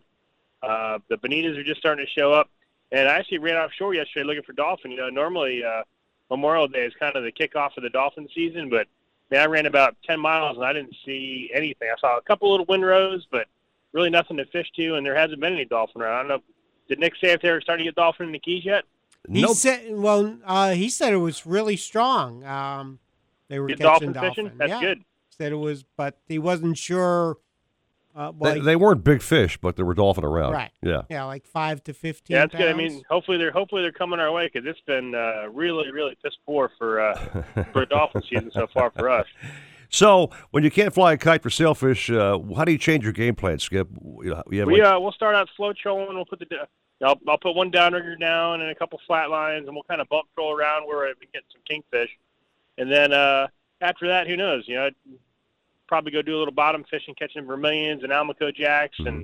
Uh, the bonitas are just starting to show up, and I actually ran offshore yesterday looking for dolphin. You know, normally uh, Memorial Day is kind of the kickoff of the dolphin season, but man, I ran about 10 miles and I didn't see anything. I saw a couple little windrows, but really nothing to fish to, and there hasn't been any dolphin around. I don't know. Did Nick say if they were starting to get dolphin in the Keys yet? He said, well, uh, he said it was really strong. Um, they were Get catching dolphin fishing? dolphin. That's yeah. good. Said it was, but he wasn't sure. Uh, well, They, they weren't big fish, but there were dolphin around. right. Yeah. Yeah, like five to fifteen. Yeah, that's good. I mean, hopefully they're hopefully they're coming our way because it's been uh, really really piss poor for uh, for dolphin season so far for us. So when you can't fly a kite for sailfish, uh, how do you change your game plan, Skip? You know, you have We like- uh, we'll start out slow trolling. We'll put the I'll, I'll put one downrigger down and a couple flat lines, and we'll kind of bump troll around where we can get some kingfish. And then uh, after that, who knows? You know, I'd probably go do a little bottom fishing, catching vermilions and almaco jacks, and mm-hmm.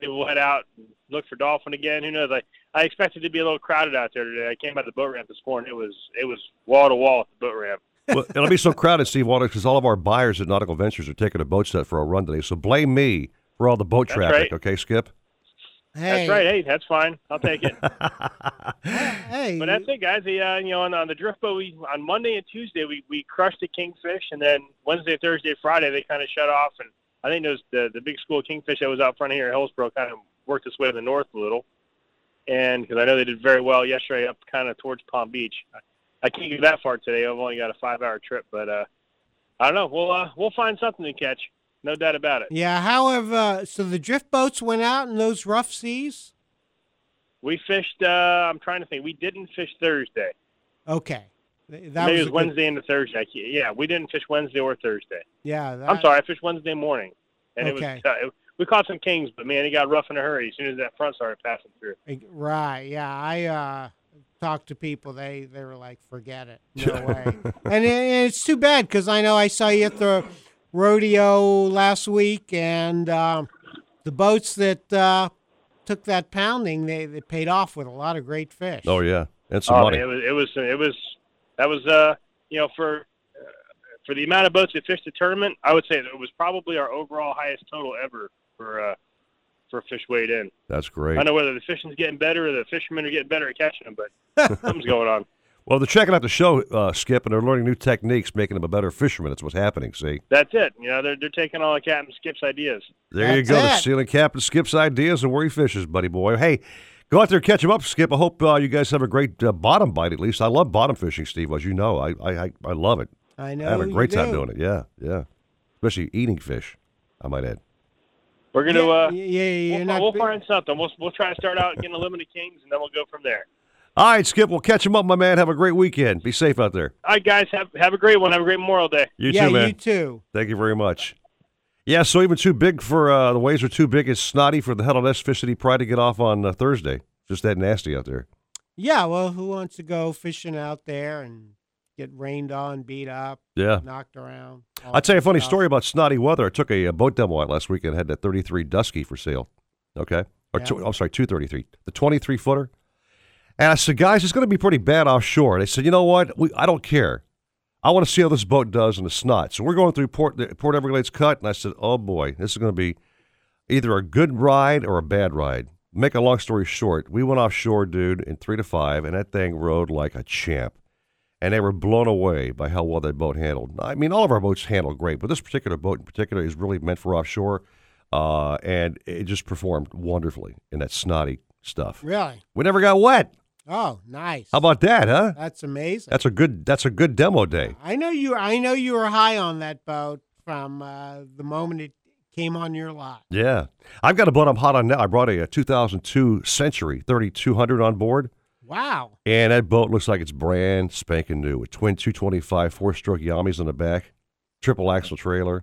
maybe we'll head out and look for dolphin again. Who knows? I I expected to be a little crowded out there today. I came by the boat ramp this morning. It was it was wall to wall at the boat ramp. well, it'll be so crowded, Steve Waters, because all of our buyers at Nautical Ventures are taking a boat set for a run today. So blame me for all the boat That's traffic, right. okay, Skip? That's right. Hey, that's fine. I'll take it. hey, but that's it, guys. The, uh, you know, on, on the drift boat, we, on Monday and Tuesday, we, we crushed the kingfish, and then Wednesday, Thursday, Friday, they kind of shut off. And I think those the the big school of kingfish that was out front here at Hillsboro kind of worked its way to the north a little. And because I know they did very well yesterday up kind of towards Palm Beach. I, I can't get that far today. I've only got a five-hour trip, but uh, I don't know. We'll uh, we'll find something to catch, no doubt about it. Yeah. However, so the drift boats went out in those rough seas. We fished. Uh, I'm trying to think. We didn't fish Thursday. Okay. That Maybe was was good- Wednesday into Thursday. Yeah, we didn't fish Wednesday or Thursday. Yeah. That, I'm sorry, I fished Wednesday morning, and it was Okay. uh, it, we caught some kings, but man, it got rough in a hurry as soon as that front started passing through. Right. Yeah. I uh, talked to people. They they were like, forget it. No way. and, it, and it's too bad because I know I saw you at the rodeo last week, and um, the boats that uh, took that pounding, they, they paid off with a lot of great fish. Oh, yeah. And some oh, money. man, it was it was it was that was uh you know for for the amount of boats that fished the tournament, I would say that it was probably our overall highest total ever for uh, for fish weighed in. That's great. I don't know whether the fishing's getting better or the fishermen are getting better at catching them, but something's going on. Well, they're checking out the show, uh, Skip, and they're learning new techniques, making them a better fisherman. That's what's happening. See, That's it. You know, they're they're taking all of Captain Skip's ideas. there you go. They're stealing Captain Skip's ideas and where he fishes, buddy boy. Hey, go out there, catch him up, Skip. I hope uh, you guys have a great uh, bottom bite. At least I love bottom fishing, Steve. As you know, I I I, I love it. I know I have a great time do. doing it. Yeah, yeah. Especially eating fish. I might add. We're gonna uh, yeah, yeah, you're we'll, not we'll find something. We'll we'll try to start out getting a limited kings, and then we'll go from there. All right, Skip. We'll catch him up, my man. Have a great weekend. Be safe out there. All right, guys, have have a great one. Have a great Memorial Day. You yeah, too, man. you too. Thank you very much. Yeah, so even too big for uh, the waves are too big. It's snotty for the Hell S fish that he tried to get off on uh, Thursday. Just that nasty out there. Yeah, well, who wants to go fishing out there and get rained on, beat up, Yeah. knocked around? I'll tell you a funny stuff? story about snotty weather. I took a, uh boat demo out last week and had that 33 Dusky for sale. Okay. Or Yeah. two, I'm sorry, 233. The 23 footer. And I said, guys, it's going to be pretty bad offshore. They said, you know what? We, I don't care. I want to see how this boat does in the snot. So we're going through Port, the Port Everglades Cut, and I said, oh boy, this is going to be either a good ride or a bad ride. Make a long story short, we went offshore, dude, in three to five, and that thing rode like a champ. And they were blown away by how well that boat handled. I mean, all of our boats handle great, but this particular boat in particular is really meant for offshore, uh, and it just performed wonderfully in that snotty stuff. Really? We never got wet. Oh, nice. How about that, huh? That's amazing. That's a good. That's a good demo day. I know you. I know you were high on that boat from uh, the moment it came on your lot. Yeah, I've got a boat I'm hot on now. I brought a, 2002 Century 3200 on board, Wow. and that boat looks like it's brand spanking new with twin 225 four-stroke Yamis on the back, triple axle trailer,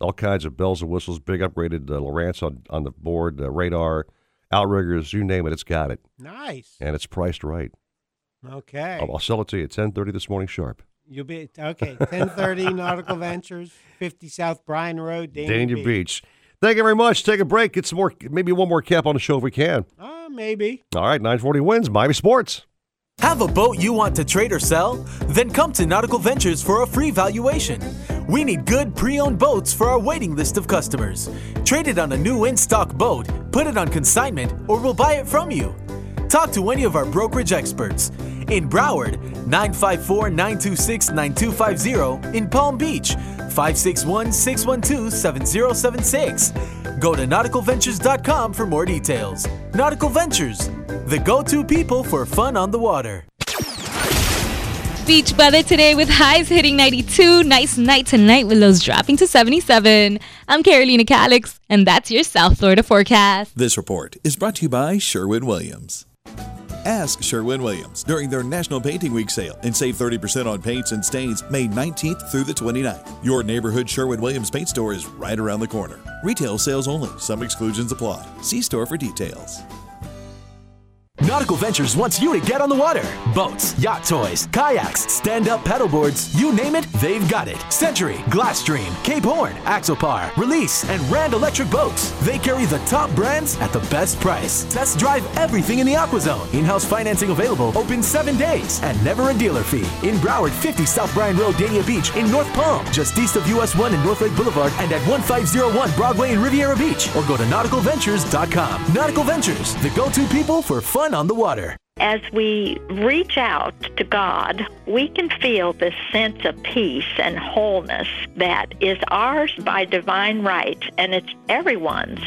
all kinds of bells and whistles, big upgraded uh, Lowrance on on the board, uh, radar, outriggers, you name it, it's got it, Nice. and it's priced right. Okay. I'll, I'll sell it to you at 10:30 this morning sharp. You'll be okay. Ten thirty Nautical Ventures, fifty South Bryan Road, Dania, Dania Beach. Thank you very much. Take a break. Get some more, maybe one more cap on the show if we can. Uh, maybe. All right, 940 wins. Miami Sports. Have a boat you want to trade or sell? Then come to Nautical Ventures for a free valuation. We need good pre owned boats for our waiting list of customers. Trade it on a new in stock boat, put it on consignment, or we'll buy it from you. Talk to any of our brokerage experts. In Broward, 954 926 9250. In Palm Beach, 561 612 7076. Go to nauticalventures.com for more details. Nautical Ventures, the go to people for fun on the water. Beach weather today with highs hitting 92. Nice night tonight with lows dropping to 77. I'm Carolina Calix, and that's your South Florida forecast. This report is brought to you by Sherwin Williams. Ask Sherwin Williams during their National Painting Week sale and save 30% on paints and stains May 19th through the 29th. Your neighborhood Sherwin Williams paint store is right around the corner. Retail sales only, some exclusions apply. See store for details. Nautical Ventures wants you to get on the water. Boats, yacht toys, kayaks, stand up paddleboards, you name it, they've got it. Century, Glasstream, Cape Horn, Axopar, Release, and Rand Electric Boats. They carry the top brands at the best price. Test drive everything in the AquaZone. In house financing available, open seven days, and never a dealer fee. In Broward, 50 South Bryan Road, Dania Beach, in North Palm, just east of US 1 and North Lake Boulevard, and at 1501 Broadway in Riviera Beach, or go to nauticalventures.com. Nautical Ventures, the go to people for fun on the water. As we reach out to God, we can feel this sense of peace and wholeness that is ours by divine right, and it's everyone's.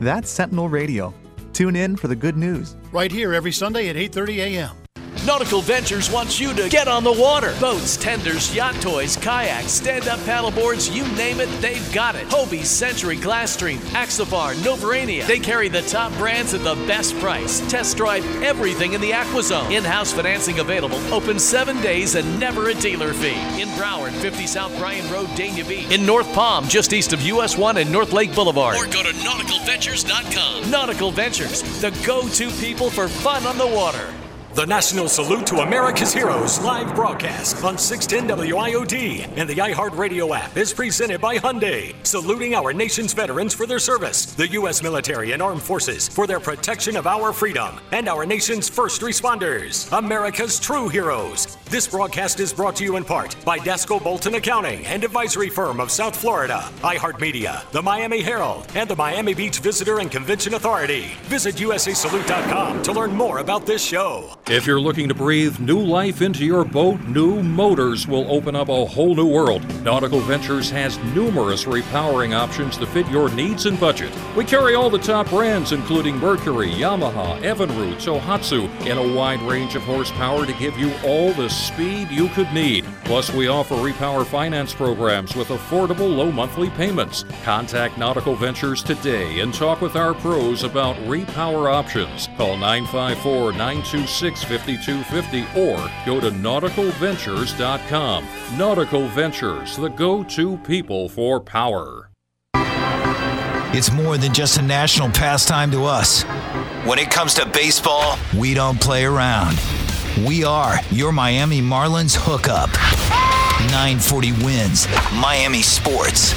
That's Sentinel Radio. Tune in for the good news. Right here every Sunday at 8:30 a.m. Nautical Ventures wants you to get on the water. Boats, tenders, yacht toys, kayaks, stand-up paddleboards, you name it, they've got it. Hobie, Century, Glasstream, Axopar, Novurania. They carry the top brands at the best price. Test drive everything in the AquaZone. In-house financing available. Open seven days and never a dealer fee. In Broward, 50 South Bryan Road, Dania Beach. In North Palm, just east of US 1 and North Lake Boulevard. Or go to nauticalventures.com. Nautical Ventures, the go-to people for fun on the water. The National Salute to America's Heroes live broadcast on 610 WIOD and the iHeartRadio app is presented by Hyundai, saluting our nation's veterans for their service, the U.S. military and armed forces for their protection of our freedom, and our nation's first responders, America's true heroes. This broadcast is brought to you in part by Daszkal Bolton Accounting and Advisory Firm of South Florida, iHeartMedia, the Miami Herald, and the Miami Beach Visitor and Convention Authority. Visit USASalute.com to learn more about this show. If you're looking to breathe new life into your boat, new motors will open up a whole new world. Nautical Ventures has numerous repowering options to fit your needs and budget. We carry all the top brands, including Mercury, Yamaha, Evinrude, Tohatsu, in a wide range of horsepower to give you all the speed you could need. Plus, we offer repower finance programs with affordable low monthly payments. Contact Nautical Ventures today and talk with our pros about repower options. Call 954 926 5250 or go to nauticalventures.com. Nautical Ventures, the go to people for power. It's more than just a national pastime to us. When it comes to baseball, we don't play around. We are your Miami Marlins hookup. 940 wins, Miami Sports.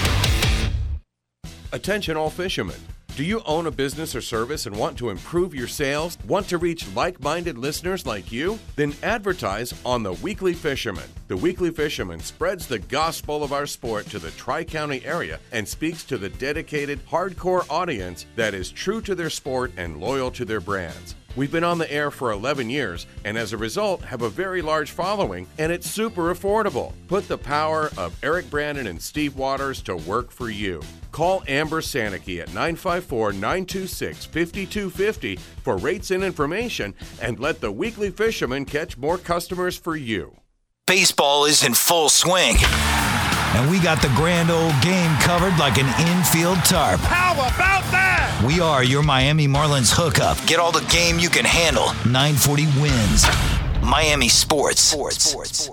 Attention, all fishermen. Do you own a business or service and want to improve your sales? Want to reach like minded listeners like you? Then advertise on The Weekly Fisherman. The Weekly Fisherman spreads the gospel of our sport to the Tri County area and speaks to the dedicated, hardcore audience that is true to their sport and loyal to their brands. We've been on the air for 11 years and as a result have a very large following and it's super affordable. Put the power of Eric Brandon and Steve Waters to work for you. Call Amber Sanicky at 954 926 5250 for rates and information and let the weekly fisherman catch more customers for you. Baseball is in full swing. And we got the grand old game covered like an infield tarp. How about that? We are your Miami Marlins hookup. Get all the game you can handle. 940 wins. Miami Sports. Sports. Sports.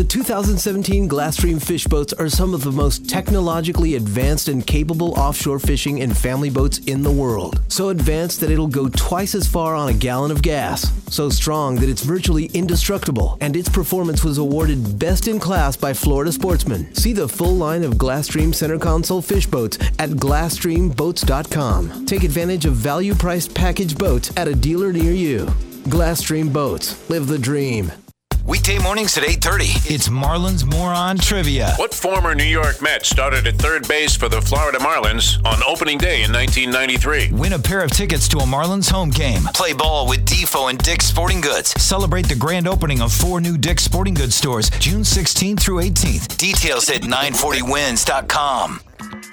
The 2017 Glasstream fish boats are some of the most technologically advanced and capable offshore fishing and family boats in the world. So advanced that it'll go twice as far on a gallon of gas. So strong that it's virtually indestructible. And its performance was awarded best in class by Florida Sportsman. See the full line of Glasstream center console fish boats at GlasstreamBoats.com. Take advantage of value priced package boats at a dealer near you. Glasstream Boats. Live the dream. Weekday mornings at 8:30. It's Marlins Moron Trivia. What former New York Met started at third base for the Florida Marlins on opening day in 1993? Win a pair of tickets to a Marlins home game. Play ball with Defo and Dick's Sporting Goods. Celebrate the grand opening of four new Dick's Sporting Goods stores June 16th through 18th. Details at 940wins.com.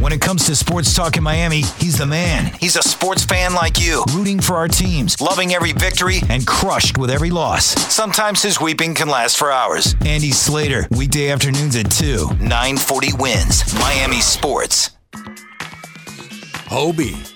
When it comes to sports talk in Miami, he's the man. He's a sports fan like you, rooting for our teams, loving every victory, and crushed with every loss. Sometimes his weeping can last for hours. Andy Slater, weekday afternoons at 2, 940 wins. Miami Sports. Hobie,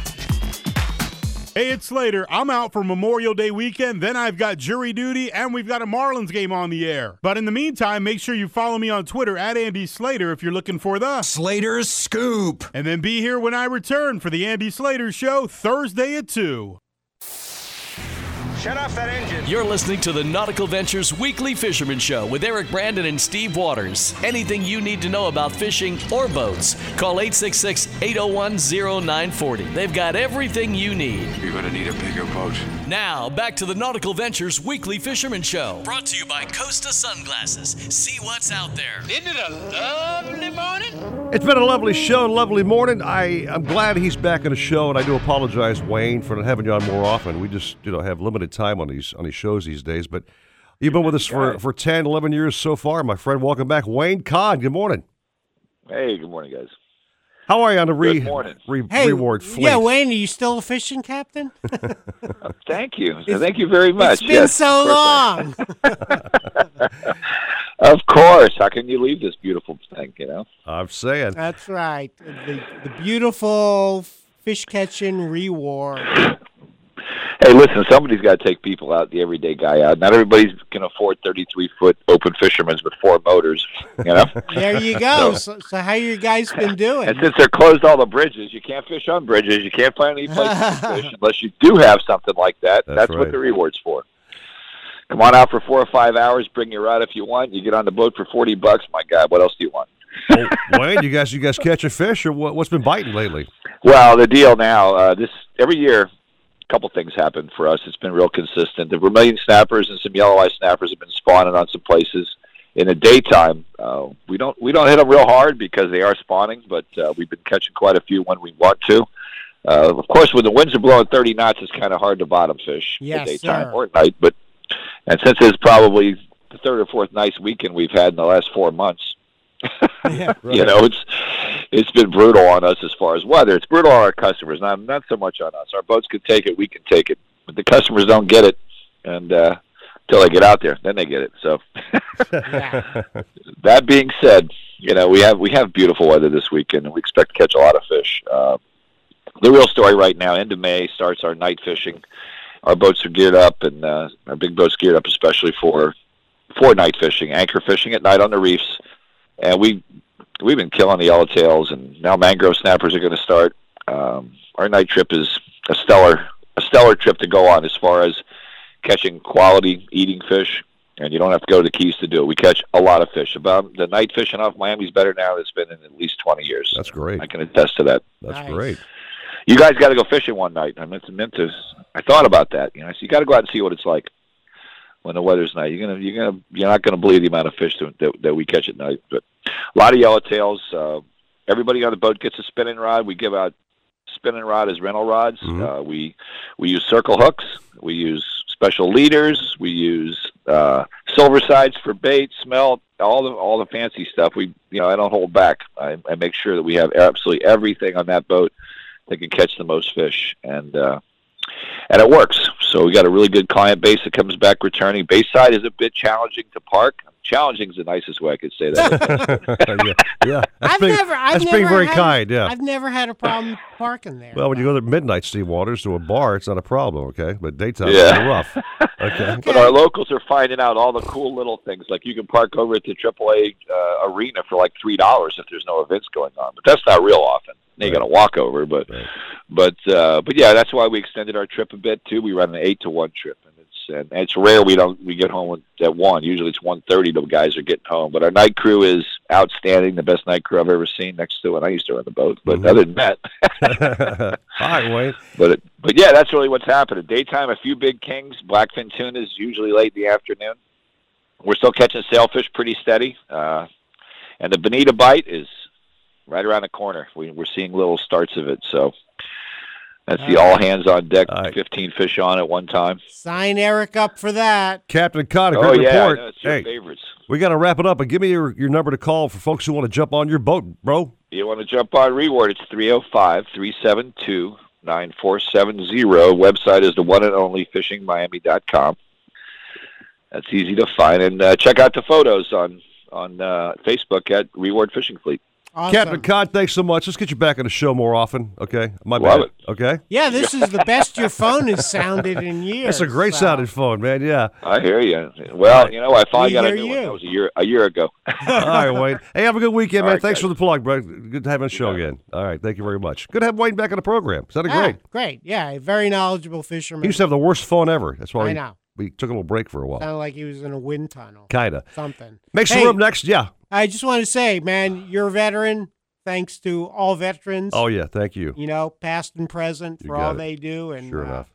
Hey, it's Slater. I'm out for Memorial Day weekend, then I've got jury duty, and we've got a Marlins game on the air. But in the meantime, make sure you follow me on Twitter at Andy Slater if you're looking for the Slater's Scoop. And then be here when I return for the Andy Slater Show Thursday at 2. Shut off that engine. You're listening to the Nautical Ventures Weekly Fisherman Show with Eric Brandon and Steve Waters. Anything you need to know about fishing or boats, call 866 801 0940. They've got everything you need. You're going to need a bigger boat. Now, back to the Nautical Ventures Weekly Fisherman Show. Brought to you by Costa Sunglasses. See what's out there. Isn't it a lovely morning? It's been a lovely show, lovely morning. I, I'm glad he's back on the show, and I do apologize, Wayne, for not having you on more often. We just, you know, have limited time on these on these shows these days. But you've been with us for, for 10, 11 years so far, my friend. Welcome back. Wayne Conn, good morning. Hey, good morning, guys. How are you on the re, re- Hey, reward fleet? yeah, Wayne, are you still a fishing captain? Thank you. Thank you very much. It's been Yes, so of long. Of course. How can you leave this beautiful thing, you know? I'm saying. That's right. The, the beautiful fish catching reward. Hey, listen, somebody's got to take people out, the everyday guy out. Not everybody can afford 33 foot open fishermen with four motors, you know? There you go. So, so how you guys been doing? And since they're closed all the bridges, you can't fish on bridges. You can't find any places to fish unless you do have something like that. That's That's, right. what the reward's for. Come on out for four or five hours. Bring your rod if you want. You get on the boat for forty bucks. My God, what else do you want? Oh, Wayne, you guys, you guys catching fish, or what, what's been biting lately? Well, the deal now, uh, this every year, a couple things happen for us. It's been real consistent. The vermilion snappers and some yellow eye snappers have been spawning on some places. In the daytime, uh, we don't we don't hit them real hard because they are spawning, but uh, we've been catching quite a few when we want to. Uh, of course, when the winds are blowing 30 knots, it's kind of hard to bottom fish in Yes, the daytime sir. or at night. But and since it's probably the third or fourth nice weekend we've had in the last four months, Yeah. you know, it's it's been brutal on us as far as weather. It's brutal on our customers, not not so much on us. Our boats can take it, we can take it, but the customers don't get it, and uh, until they get out there, then they get it. So, that being said, you know, we have we have beautiful weather this weekend, and we expect to catch a lot of fish. Uh, the real story right now, end of May starts our night fishing. Our boats are geared up, and uh, our big boats geared up especially for for night fishing, anchor fishing at night on the reefs, and we we've been killing the yellowtails, and now mangrove snappers are going to start. Um, our night trip is a stellar a stellar trip to go on as far as catching quality eating fish, and you don't have to go to the Keys to do it. We catch a lot of fish. About the night fishing off Miami's better now. than It's been in at least twenty years. That's great. I can attest to that. That's great. You guys got to go fishing one night. I meant to, meant to. I thought about that. You know, so you got to go out and see what it's like when the weather's nice. You're gonna, you're gonna, you're not gonna believe the amount of fish that, that, that we catch at night. But a lot of yellowtails. Uh, everybody on the boat gets a spinning rod. We give out spinning rod as rental rods. Uh, we we use circle hooks. We use special leaders. We use uh, silver sides for bait, smelt, all the all the fancy stuff. We you know I don't hold back. I, I make sure that we have absolutely everything on that boat that can catch the most fish, and uh, and it works. So we got a really good client base that comes back returning. Bayside is a bit challenging to park. Challenging is the nicest way I could say that. yeah, yeah. That's I've being, never, I've that's never being very had, kind. Yeah. I've never had a problem parking there. well, when you go to midnight, Steve Waters, to a bar, it's not a problem, okay? But daytime, Yeah. it's a little rough. Okay. But our locals are finding out all the cool little things, like you can park over at the AAA uh, arena for like three dollars if there's no events going on. But that's not real often. Now you got to walk over, but but uh, but yeah, that's why we extended our trip a bit too. We run an eight to one trip, and it's and it's rare we don't we get home at one. Usually it's one thirty. The guys are getting home, but our night crew is outstanding. The best night crew I've ever seen. Next to when I used to run the boat, but other than that, All right, Wayne. but it, but yeah, that's really what's happening. Daytime, a few big kings, blackfin tunas, usually late in the afternoon. We're still catching sailfish pretty steady, uh, and the bonita bite is right around the corner. We, we're seeing little starts of it, so that's the all hands on deck, fifteen fish on at one time. Sign Eric up for that. Captain Conn, a Oh, great yeah, I report. know, it's your hey, favorites. we got to wrap it up, and give me your, your number to call for folks who want to jump on your boat, bro. You want to jump on reward? It's 305 372 9470. Website is the one and only fishingmiami.com. That's easy to find. And uh, check out the photos on on uh, Facebook at Reward Fishing Fleet. Captain Conn, thanks so much. Let's get you back on the show more often, okay? My Love bad. Okay? Yeah, this is the best your phone has sounded in years. It's a great so. sounding phone, man. Yeah. I hear you. Well, you know, I finally We got a hear new one. you. That was a year a year ago. All right, Wayne. Hey, have a good weekend, All man. right, Thanks guys. for the plug, bro. Good to have you on the show again. All right, thank you very much. Good to have Wayne back on the program. Sounded Ah, great. great. Yeah, a very knowledgeable fisherman. He used to have the worst phone ever. That's why I we, know. We took a little break for a while. Sounded like he was in a wind tunnel. Kinda. Something. Make some Hey, room next. Yeah. I just want to say, man, you're a veteran. Thanks to all veterans. Oh yeah, thank you. You know, past and present You for all it. they do, and Sure uh, enough.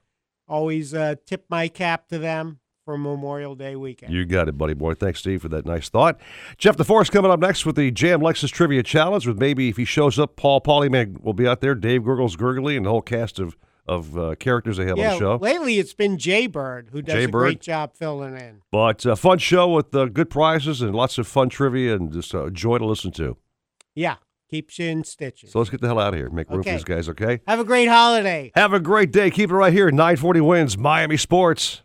always uh, tip my cap to them for Memorial Day weekend. You got it, buddy boy. Thanks, Steve, for that nice thought. Jeff DeForest coming up next with the JM Lexus Trivia Challenge. With maybe if he shows up, Paul Polyman will be out there. Dave Gurgles Gurgly and the whole cast of of uh, characters they have yeah, on the show. lately it's been Jay Bird who does Jay a Bird. great job filling in. But uh, fun show with uh, good prizes and lots of fun trivia and just uh, joy to listen to. Yeah, keeps you in stitches. So let's get the hell out of here. Make room Okay. for these guys, okay? Have a great holiday. Have a great day. Keep it right here. 940 wins Miami Sports.